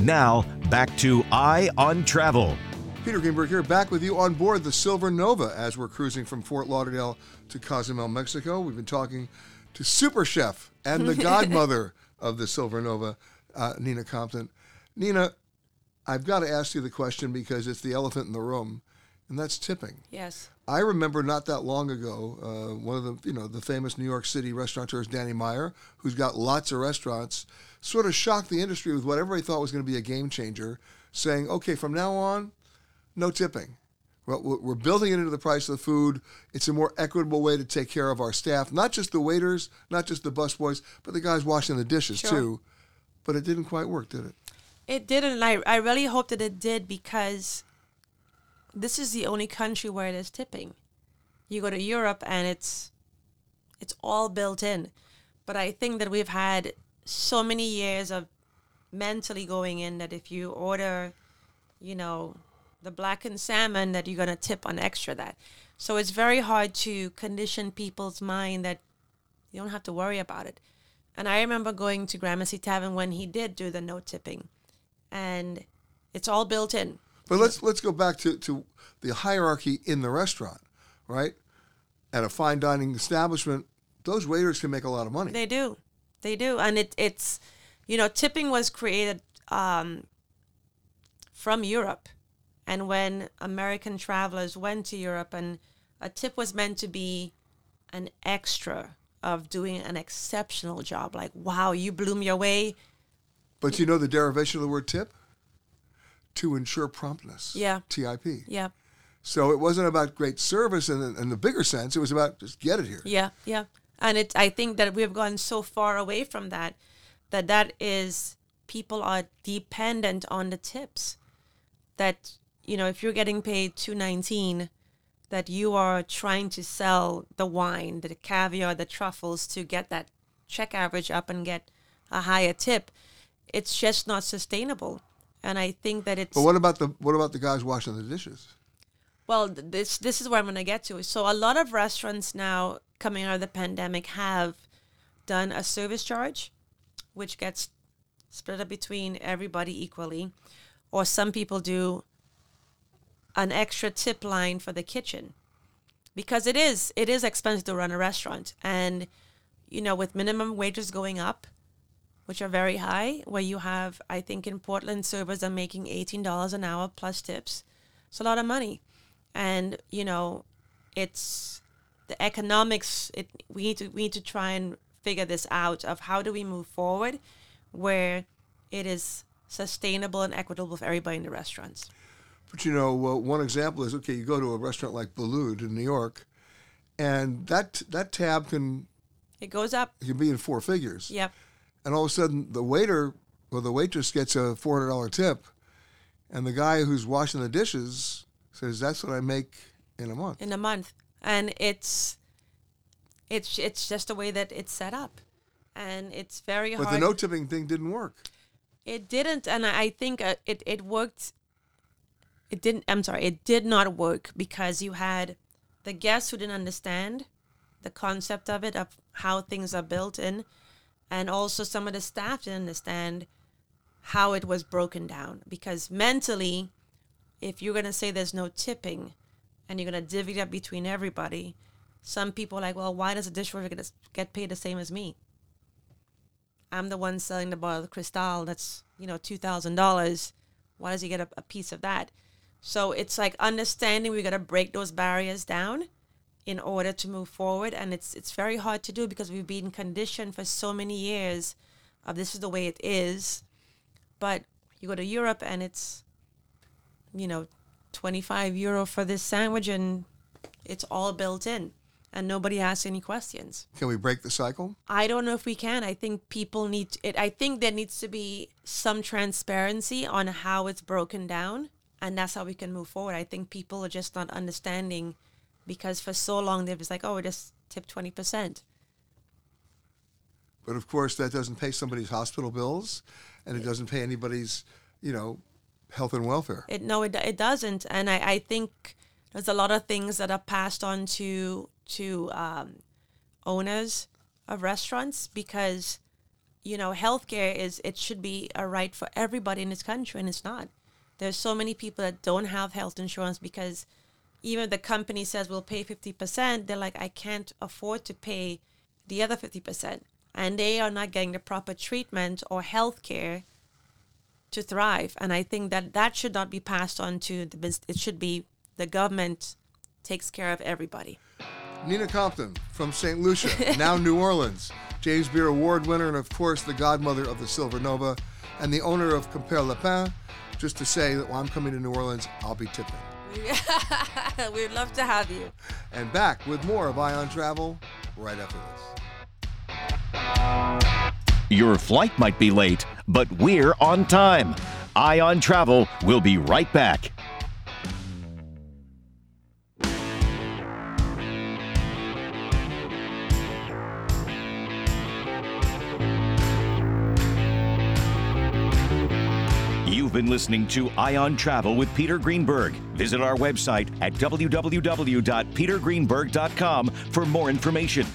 Now, back to Eye on Travel. Peter Greenberg here, back with you on board the Silver Nova as we're cruising from Fort Lauderdale to Cozumel, Mexico. We've been talking to Super Chef and the <laughs> godmother of the Silver Nova, uh, Nina Compton. Nina, I've got to ask you the question because it's the elephant in the room, and that's tipping. Yes. I remember not that long ago, uh, one of the you know the famous New York City restaurateurs, Danny Meyer, who's got lots of restaurants, sort of shocked the industry with what everybody thought was going to be a game changer, saying, "Okay, from now on, no tipping. We're building it into the price of the food. It's a more equitable way to take care of our staff, not just the waiters, not just the busboys, but the guys washing the dishes Sure. too." But it didn't quite work, did it? It didn't, and I, I really hope that it did because this is the only country where it is tipping. You go to Europe and it's it's all built in. But I think that we've had so many years of mentally going in that if you order, you know, the blackened salmon that you're gonna tip on extra that. So it's very hard to condition people's mind that you don't have to worry about it. And I remember going to Gramercy Tavern when he did do the no tipping. And it's all built in. But let's let's go back to, to the hierarchy in the restaurant, right? At a fine dining establishment, those waiters can make a lot of money. They do. They do. And it, it's, you know, tipping was created um, from Europe. And when American travelers went to Europe and a tip was meant to be an extra of doing an exceptional job, like, wow, you blew me away. But you know the derivation of the word tip? To ensure promptness. Yeah. TIP. Yeah. So it wasn't about great service in the, in the bigger sense. It was about just get it here. Yeah, yeah. And it I think that we've gone so far away from that that that is people are dependent on the tips. That you know, if you're getting paid 219 that you are trying to sell the wine, the caviar, the truffles to get that check average up and get a higher tip, it's just not sustainable. And I think that it's But what about the what about the guys washing the dishes? well, this this is where I'm going to get to. So a lot of restaurants now coming out of the pandemic have done a service charge, which gets split up between everybody equally, or some people do an extra tip line for the kitchen. Because it is it is expensive to run a restaurant. And you know with minimum wages going up which are very high where you have i think in portland servers are making $18 an hour plus tips it's a lot of money. And you know it's the economics it we need to we need to try and figure this out of how do we move forward where it is sustainable and equitable for everybody in the restaurants But you know, uh, one example is okay. You go to a restaurant like Boulud in New York, and that that tab can it goes up can be in four figures. yep And all of a sudden, the waiter or the waitress gets a four hundred dollar tip, and the guy who's washing the dishes says, "That's what I make in a month." in a month and it's it's it's just the way that it's set up and it's very But hard the no tipping thing didn't work. it didn't and i I think uh, it it worked it didn't i'm sorry it did not work because you had the guests who didn't understand the concept of it of how things are built in and also some of the staff didn't understand how it was broken down. Because mentally if you're going to say there's no tipping and you're going to divvy it up between everybody some people are like well why does a dishwasher get, get paid the same as me? I'm the one selling the bottle of cristal that's you know $2000 why does he get a, a piece of that so it's like understanding we got to break those barriers down in order to move forward and it's it's very hard to do because we've been conditioned for so many years of this is the way it is but you go to Europe and it's you know 25 euro for this sandwich and it's all built in and nobody asks any questions Can we break the cycle? I don't know if we can. I think people need it. I think there needs to be some transparency on how it's broken down, and that's how we can move forward. I think people are just not understanding because for so long they've just like, oh, we just tip twenty percent. But of course, that doesn't pay somebody's hospital bills, and it doesn't pay anybody's, you know, health and welfare. It no, it it doesn't, and I I think there's a lot of things that are passed on to to um, owners of restaurants because you know healthcare is it should be a right for everybody in this country, and it's not. There's so many people that don't have health insurance because even the company says we'll pay 50%, they're like, I can't afford to pay the other 50%. And they are not getting the proper treatment or health care to thrive. And I think that that should not be passed on to the business. It should be the government takes care of everybody. Nina Compton from St. Lucia, <laughs> now New Orleans, James Beard Award winner, and of course the godmother of the Silver Nova, and the owner of Compère Lapin. Just to say that while I'm coming to New Orleans, I'll be tipping. <laughs> We'd love to have you. And back with more of Eye on Travel right after this. Your flight might be late, but we're on time. Eye on Travel will be right back. You've been listening to Eye on Travel with Peter Greenberg. Visit our website at www.petergreenberg.com for more information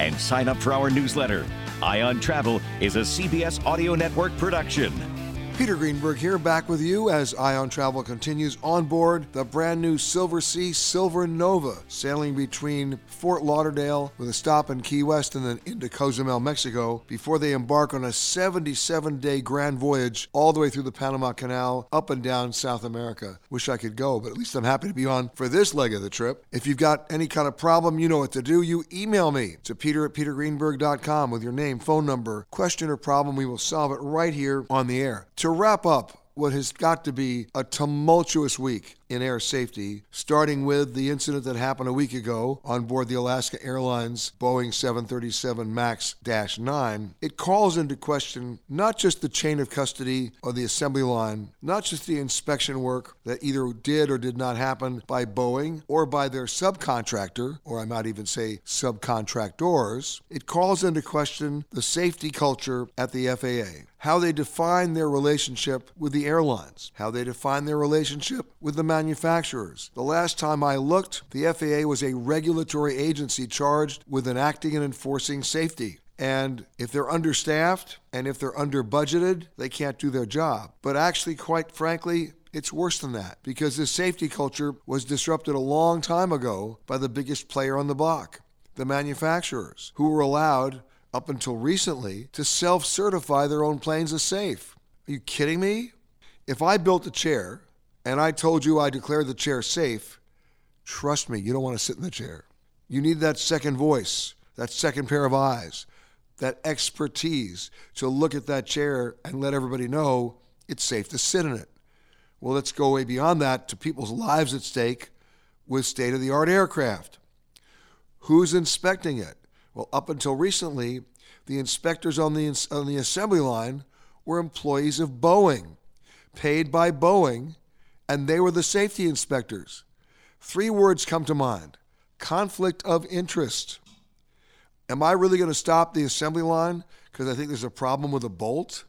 and sign up for our newsletter. Eye on Travel is a CBS Audio Network production. Peter Greenberg here, back with you as Eye on Travel continues on board the brand new Silversea Silver Nova, sailing between Fort Lauderdale with a stop in Key West and then into Cozumel, Mexico, before they embark on a 77 day grand voyage all the way through the Panama Canal up and down South America. Wish I could go, but at least I'm happy to be on for this leg of the trip. If you've got any kind of problem, you know what to do. You email me to peter at petergreenberg.com with your name, phone number, question, or problem. We will solve it right here on the air. To wrap up what has got to be a tumultuous week in air safety, starting with the incident that happened a week ago on board the Alaska Airlines Boeing 737 MAX 9, it calls into question not just the chain of custody or the assembly line, not just the inspection work that either did or did not happen by Boeing or by their subcontractor, or I might even say subcontractors. It calls into question the safety culture at the FAA how they define their relationship with the airlines, how they define their relationship with the manufacturers. The last time I looked, the FAA was a regulatory agency charged with enacting and enforcing safety. And if they're understaffed and if they're under budgeted, they can't do their job. But actually, quite frankly, it's worse than that because this safety culture was disrupted a long time ago by the biggest player on the block, the manufacturers, who were allowed up until recently, to self certify their own planes as safe. Are you kidding me? If I built a chair and I told you I declared the chair safe, trust me, you don't want to sit in the chair. You need that second voice, that second pair of eyes, that expertise to look at that chair and let everybody know it's safe to sit in it. Well, let's go way beyond that to people's lives at stake with state of the art aircraft. Who's inspecting it? Well, up until recently, the inspectors on the, on the assembly line were employees of Boeing, paid by Boeing, and they were the safety inspectors. Three words come to mind conflict of interest. Am I really going to stop the assembly line because I think there's a problem with a bolt?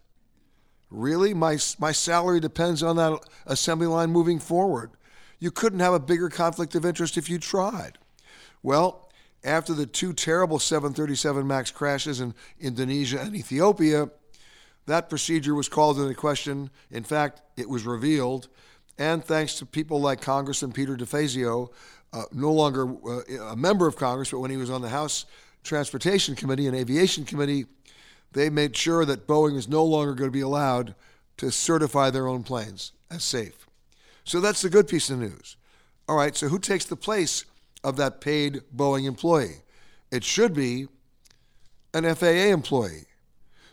Really? My, my salary depends on that assembly line moving forward. You couldn't have a bigger conflict of interest if you tried. Well, after the two terrible 737 MAX crashes in Indonesia and Ethiopia, that procedure was called into question. In fact, it was revealed. And thanks to people like Congressman Peter DeFazio, uh, no longer uh, a member of Congress, but when he was on the House Transportation Committee and Aviation Committee, they made sure that Boeing is no longer going to be allowed to certify their own planes as safe. So that's the good piece of news. All right, so who takes the place of that paid Boeing employee. It should be an FAA employee,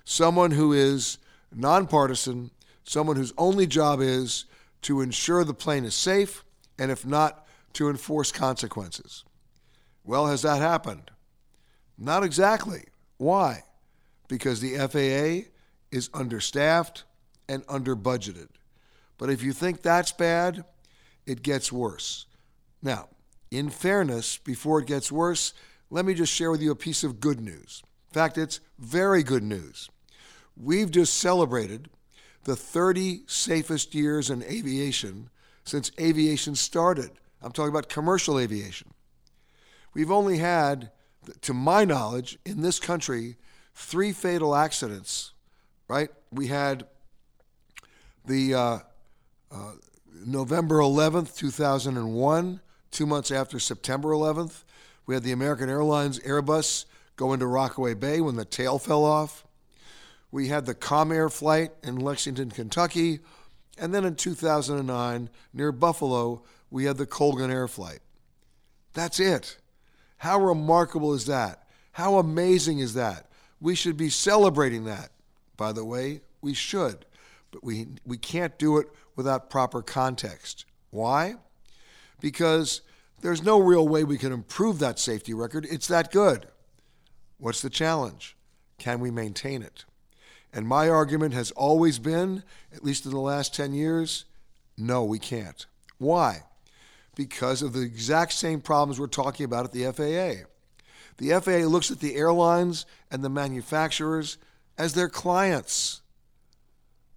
someone who is nonpartisan, someone whose only job is to ensure the plane is safe, and if not, to enforce consequences. Well, has that happened? Not exactly. Why? Because the FAA is understaffed and underbudgeted. But if you think that's bad, it gets worse. Now, in fairness, before it gets worse, let me just share with you a piece of good news. In fact, it's very good news. We've just celebrated the 30 safest years in aviation since aviation started. I'm talking about commercial aviation. We've only had, to my knowledge, in this country, three fatal accidents, right? We had the uh, uh, November 11th, 2001 two months after September 11th. We had the American Airlines Airbus go into Rockaway Bay when the tail fell off. We had the Comair flight in Lexington, Kentucky. And then in 2009, near Buffalo, we had the Colgan Air flight. That's it. How remarkable is that? How amazing is that? We should be celebrating that. By the way, we should, but we, we can't do it without proper context. Why? Because there's no real way we can improve that safety record. It's that good. What's the challenge? Can we maintain it? And my argument has always been, at least in the last 10 years, no, we can't. Why? Because of the exact same problems we're talking about at the FAA. The FAA looks at the airlines and the manufacturers as their clients.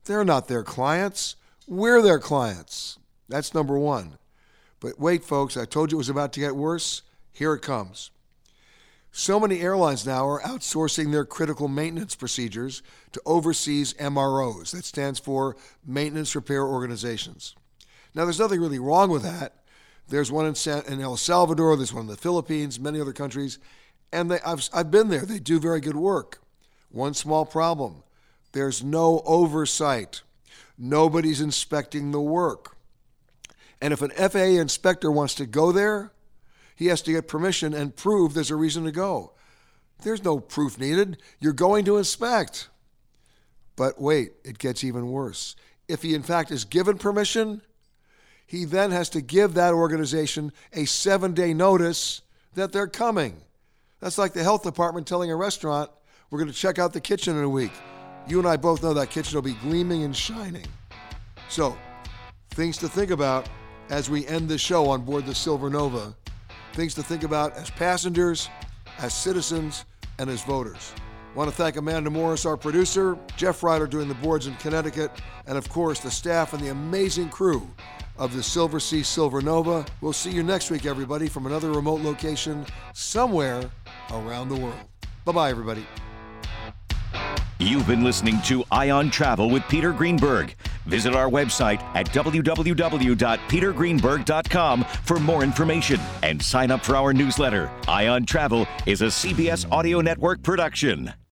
They're not their clients. We're their clients. That's number one. But wait, folks, I told you it was about to get worse. Here it comes. So many airlines now are outsourcing their critical maintenance procedures to overseas MROs. That stands for Maintenance Repair Organizations. Now, there's nothing really wrong with that. There's one in, El Salvador, there's one in the Philippines, many other countries, and they, I've, I've been there. They do very good work. One small problem there's no oversight, nobody's inspecting the work. And if an FAA inspector wants to go there, he has to get permission and prove there's a reason to go. There's no proof needed. You're going to inspect. But wait, it gets even worse. If he, in fact, is given permission, he then has to give that organization a seven day notice that they're coming. That's like the health department telling a restaurant, we're going to check out the kitchen in a week. You and I both know that kitchen will be gleaming and shining. So, things to think about as we end the show on board the Silver Nova things to think about as passengers, as citizens, and as voters. I want to thank Amanda Morris, our producer, Jeff Ryder doing the boards in Connecticut, and of course the staff and the amazing crew of the Silversea Silver Nova. We'll see you next week, everybody, from another remote location somewhere around the world. Bye bye, everybody. You've been listening to Eye on Travel with Peter Greenberg. Visit our website at www.petergreenberg.com for more information and sign up for our newsletter. Eye on Travel is a CBS Audio Network production.